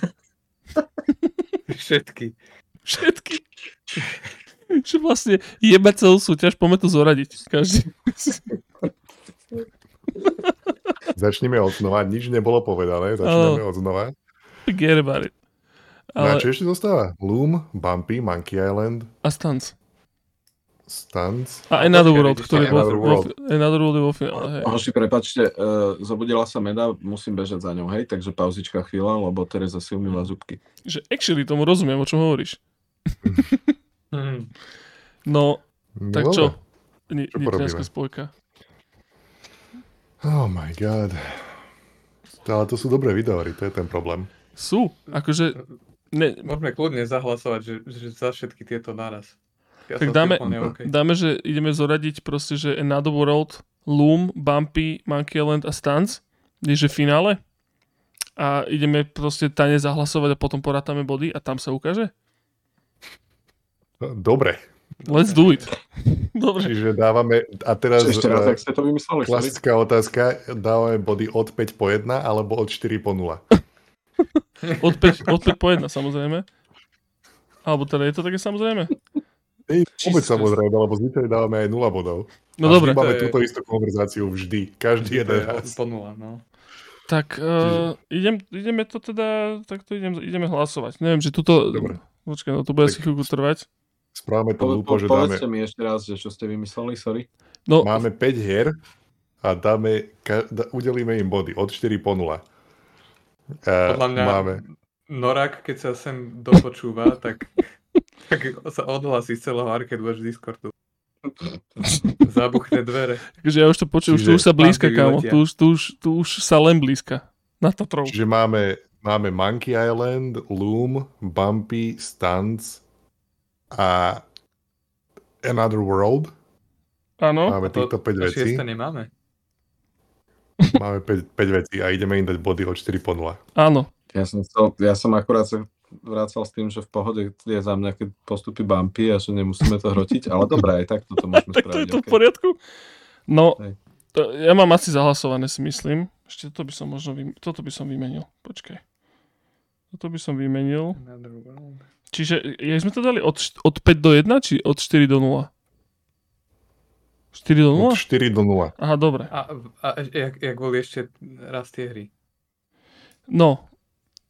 *laughs* Všetky. Všetky. Že vlastne jebať celú súťaž, poďme to zoradiť. Každý. *laughs* Začneme od znova. Nič nebolo povedané. Začneme od znova. Forget about it. No a Ale, čo ešte zostáva? Loom, Bumpy, Monkey Island a Stance. Stance. A Another World, ktorý bol, Another vo, World. Another World je vo finále, hej. Hoši, prepačte, uh, zobudila sa Meda, musím bežať za ňou, hej, takže pauzička chvíľa, lebo Teresa si umýva zubky. Že actually tomu rozumiem, o čom hovoríš. *laughs* Hm. No, tak čo? Ni, Čo Nitrianská spojka. Oh my god. Ale to sú dobré videohry, to je ten problém. Sú, akože... Ne, Môžeme kľudne zahlasovať, že, že za všetky tieto naraz. Ja tak dáme, úplne OK. dáme, že ideme zoradiť proste, že Another World, Loom, Bumpy, Monkey Island a Stance, je že finále. A ideme proste tane zahlasovať a potom porátame body a tam sa ukáže? Dobre, Let's do it. *laughs* Dobre. čiže dávame, a teraz Ešte raz, eh, ak ste to vymysleli, sorry. klasická otázka, dávame body od 5 po 1 alebo od 4 po 0. *laughs* Od 5, od 5 po 1 samozrejme. Alebo teda je to také samozrejme? Ej, vôbec samozrejme, lebo zvyčajne dávame aj 0 bodov. No A dobre. máme je- túto istú konverzáciu vždy, každý jeden je raz. po nula, no. Tak uh, idem, ideme to teda, tak to idem, ideme hlasovať. Neviem, že tuto... Dobre. Počkaj, no to bude Tak- si chvíľku trvať. Správame to Po, hlúpo, po, že dáme, povedzte mi ešte raz, že čo ste vymysleli, sorry. No, máme 5 hier a dáme, ka, da, udelíme im body od 4 po 0. Uh, Podľa mňa máme, Norak, keď sa sem dopočúva, tak, tak sa odhlasí z celého Arcade Watch Discordu. *laughs* Zabuchne dvere. takže ja už to počujem, už, tu už sa blízka, kámo. Tu už, tu, už, tu už sa len blízka. Na Tatrov. čiže máme, máme Monkey Island, Loom, Bumpy, Stunts a Another World. Áno. Máme To, týchto 5 to vecí. nemáme. Máme 5, 5 vecí a ideme im dať body od 4 po 0. Áno. Ja som, chcel, ja som akurát sa vracal s tým, že v pohode je za mňa, keď postupy bumpy a že nemusíme to hrotiť, ale *laughs* dobré, aj tak toto môžeme *laughs* Tak to je spraviť. to v okay. poriadku? No, Hej. to, ja mám asi zahlasované, si myslím. Ešte to by som možno, vym... toto by som vymenil. Počkaj. Toto by som vymenil. Čiže, ja sme to dali od, od 5 do 1, či od 4 do 0? 4 do 0? Od 4 do 0. Aha, dobre. A, a jak, jak boli ešte raz tie hry? No.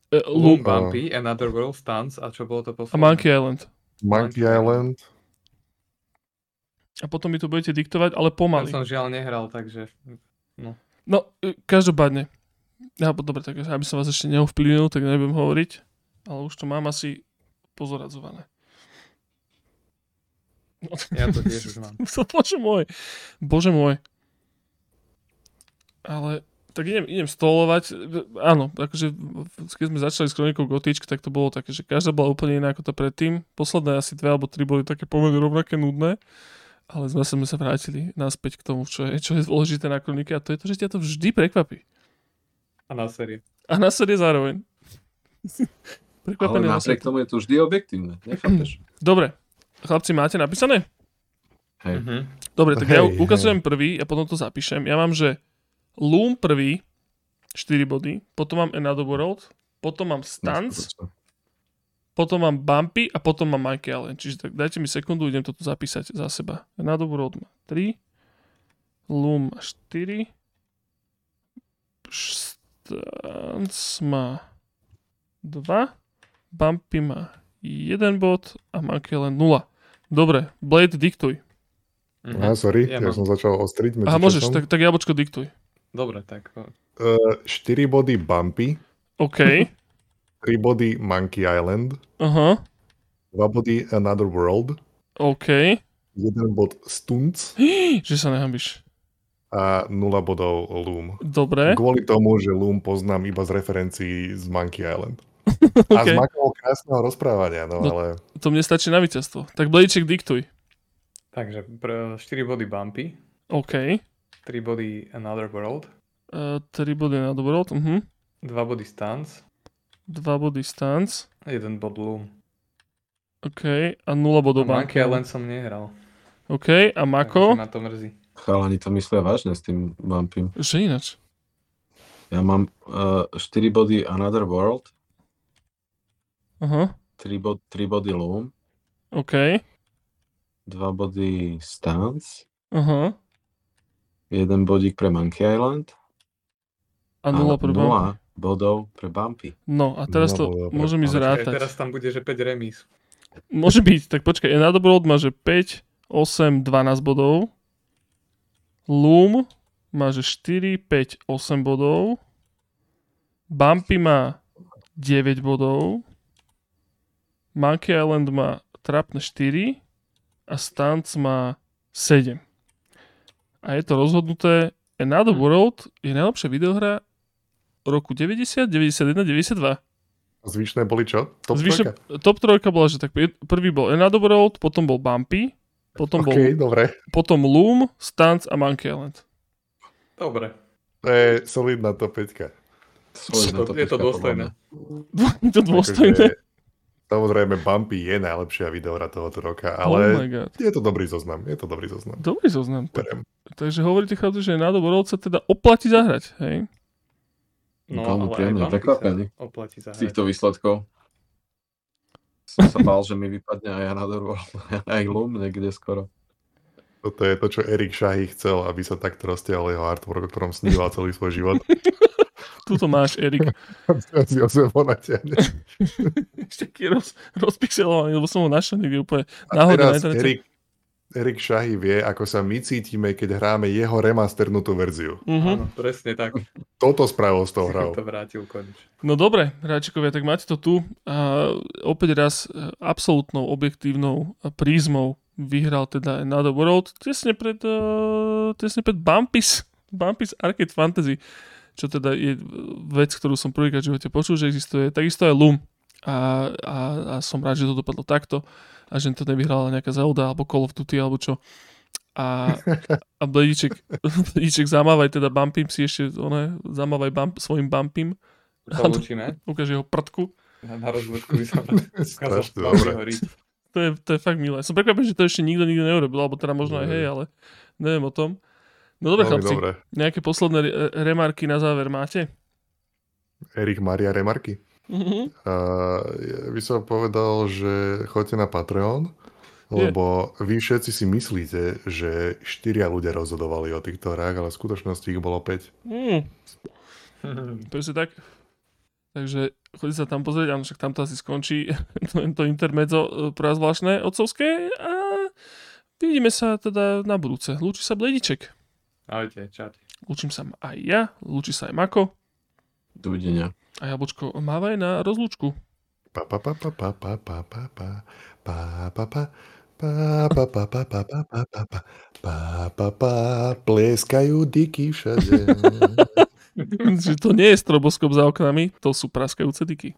E, Loom Bumpy, Another World, Stance a čo bolo a to posledné? Monkey Island. Monkey Monkey Island. A potom mi to budete diktovať, ale Ja pomaly. som žiaľ nehral, takže... No, e, každopádne. Ja, dobre, tak aby som vás ešte neovplyvnil, tak nebudem hovoriť. Ale už to mám asi pozoradzované. No, Ja to tiež už mám. *laughs* bože môj. Bože môj. Ale tak idem, idem stolovať. Áno, akože keď sme začali s kronikou Gotičky, tak to bolo také, že každá bola úplne iná ako to predtým. Posledné asi dve alebo tri boli také pomerne rovnaké nudné. Ale zase sme sa vrátili naspäť k tomu, čo je, čo je dôležité na kronike a to je to, že ťa to vždy prekvapí. A na série. A na série zároveň. *laughs* Ale Prekvapený na napriek tomu je to vždy objektívne, nechápeš? *clears throat* Dobre, chlapci, máte napísané? Hej. Mhm. Dobre, tak ja Hej, ukazujem prvý a potom to zapíšem. Ja mám, že Loom prvý, 4 body, potom mám Another World, potom mám Stance, potom mám Bumpy a potom mám Monkey Island. Čiže tak dajte mi sekundu, idem toto zapísať za seba. Another World má 3, Loom má 4, Stance má 2, Bumpy má 1 bod a Monkey Island 0. Dobre, Blade, diktuj. Mhm. Á, sorry, Ja ja, mám. som začal ostriť Aha, môžeš, tak, tak jablčko diktuj. Dobre, tak. Uh, 4 body Bumpy, OK. 3 body Monkey Island, Aha. 2 body Another World, OK. 1 bod Stunts *gasps* Že sa nehambíš. a 0 bodov Loom. Dobre. Kvôli tomu, že Loom poznám iba z referencií z Monkey Island. *laughs* A z OK. makovou krásneho rozprávania, no, No. ale To mne stačí na víťazstvo. Tak Blejček diktuj. Takže pr- 4 body Bumpy, OK. 3 body Another World, Uh, 3 body na dobrot. Uh-huh. 2 body Stance 2 body stance. a 1 bod Loom. OK. A 0 A bodov Monkey Banka. Island som nehral. OK. A Takže Mako? ma to mrzí. Chalani to myslia vážne s tým bumpym. Že ináč. Ja mám uh, 4 body Another World, Aha. 3, bod, 3 body Loom, OK. 2 body Stance, Aha. 1 bodík pre Monkey Island A 0 pre Bumpy. 0 bodov pre Bumpy. No a teraz to Nula pre môžem ísť Bumpy. Aj rátať. teraz tam bude, že 5 remíz. Môže byť. Tak počkaj. Na World má, že 5 8, 12 bodov. Loom má že 4, 5, 8 bodov. Bumpy má 9 bodov. Monkey Island má trapne 4 a Stunts má 7. A je to rozhodnuté. Another World je najlepšia videohra roku 90, 91, 92. A zvyšné boli čo? Top Zvyšne, trojka? top trojka bola, že tak pr- prvý bol Another World, potom bol Bumpy, potom, OK, bol, dobre. potom Loom, Stunts a Monkey Island. Dobre. To je solidná top 5. Solidná Je to topečka, dôstojné. podľa mňa. *laughs* je to dôstojné. Samozrejme, Bumpy je najlepšia videohra tohoto roka, oh ale god. je to dobrý zoznam. Je to dobrý zoznam. Dobrý zoznam. Berem. Takže hovoríte chlapci, že World sa teda oplatí zahrať, hej? No, Veľmi ale aj príjemne Bumpy prekvapený sa oplatí Z zahrať. týchto výsledkov. Som sa bál, že mi vypadne aj Another World, *laughs* aj Loom niekde skoro. Toto je to, čo Erik Šahy chcel, aby sa takto roztiahol jeho artwork, o ktorom sníval celý svoj život. *laughs* Tuto máš, Erik. si ho. *laughs* Ešte taký roz, rozpixelovaný, lebo som ho našiel niekde úplne A náhodne na teraz. Erik, Erik Šahy vie, ako sa my cítime, keď hráme jeho remasternutú verziu. Mhm. Áno, presne tak. Toto spravil s tou hrou. to vrátil konečne. No dobre, hráčikovia, tak máte to tu. A opäť raz e, absolútnou objektívnou prízmou vyhral teda Another World tesne pred, uh, tesne pred Bumpis, Bumpis Arcade Fantasy, čo teda je vec, ktorú som prvýkrát v živote počul, že existuje. Takisto aj Loom. A, a, a som rád, že to dopadlo takto a že to nevyhrala nejaká Zelda alebo Call of Duty alebo čo. A, a Bledíček, *laughs* Bledíček zamávaj teda Bumpim si ešte, one, zamávaj bump, svojim Bumpim Sa učíme. *laughs* ukáže jeho prdku. Na, na rozvodku by som. *laughs* To je, to je fakt milé. Som prekvapený, že to ešte nikto nikdy neurobil, alebo teda možno aj hej, ale neviem o tom. No dobre, chlapci, dobre. nejaké posledné re- remarky na záver máte? Erik Maria Remarky. Mhm. A ja by som povedal, že choďte na Patreon, lebo vy všetci si myslíte, že štyria ľudia rozhodovali o týchto hrách, ale v skutočnosti ich bolo 5. Mm, *laughs* presne tak. Takže chodite sa tam pozrieť, áno, však tam to asi skončí *laughs* to, to intermedzo e, pre zvláštne otcovské a vidíme sa teda na budúce. Lúči sa Blediček. Ahojte, čaute. Lúčim sa aj ja, lúči sa aj Mako Dovidenia. a Jablčko mávaj na rozlúčku. Pa pa pa pa pa pa pa pa pa pa pa pa Pa, pa, pa, pa, pa, pa, pa, pa, pa, pa, pa, pa, pleskajú diky všade. že to nie je stroboskop za oknami, to sú praskajúce dyky.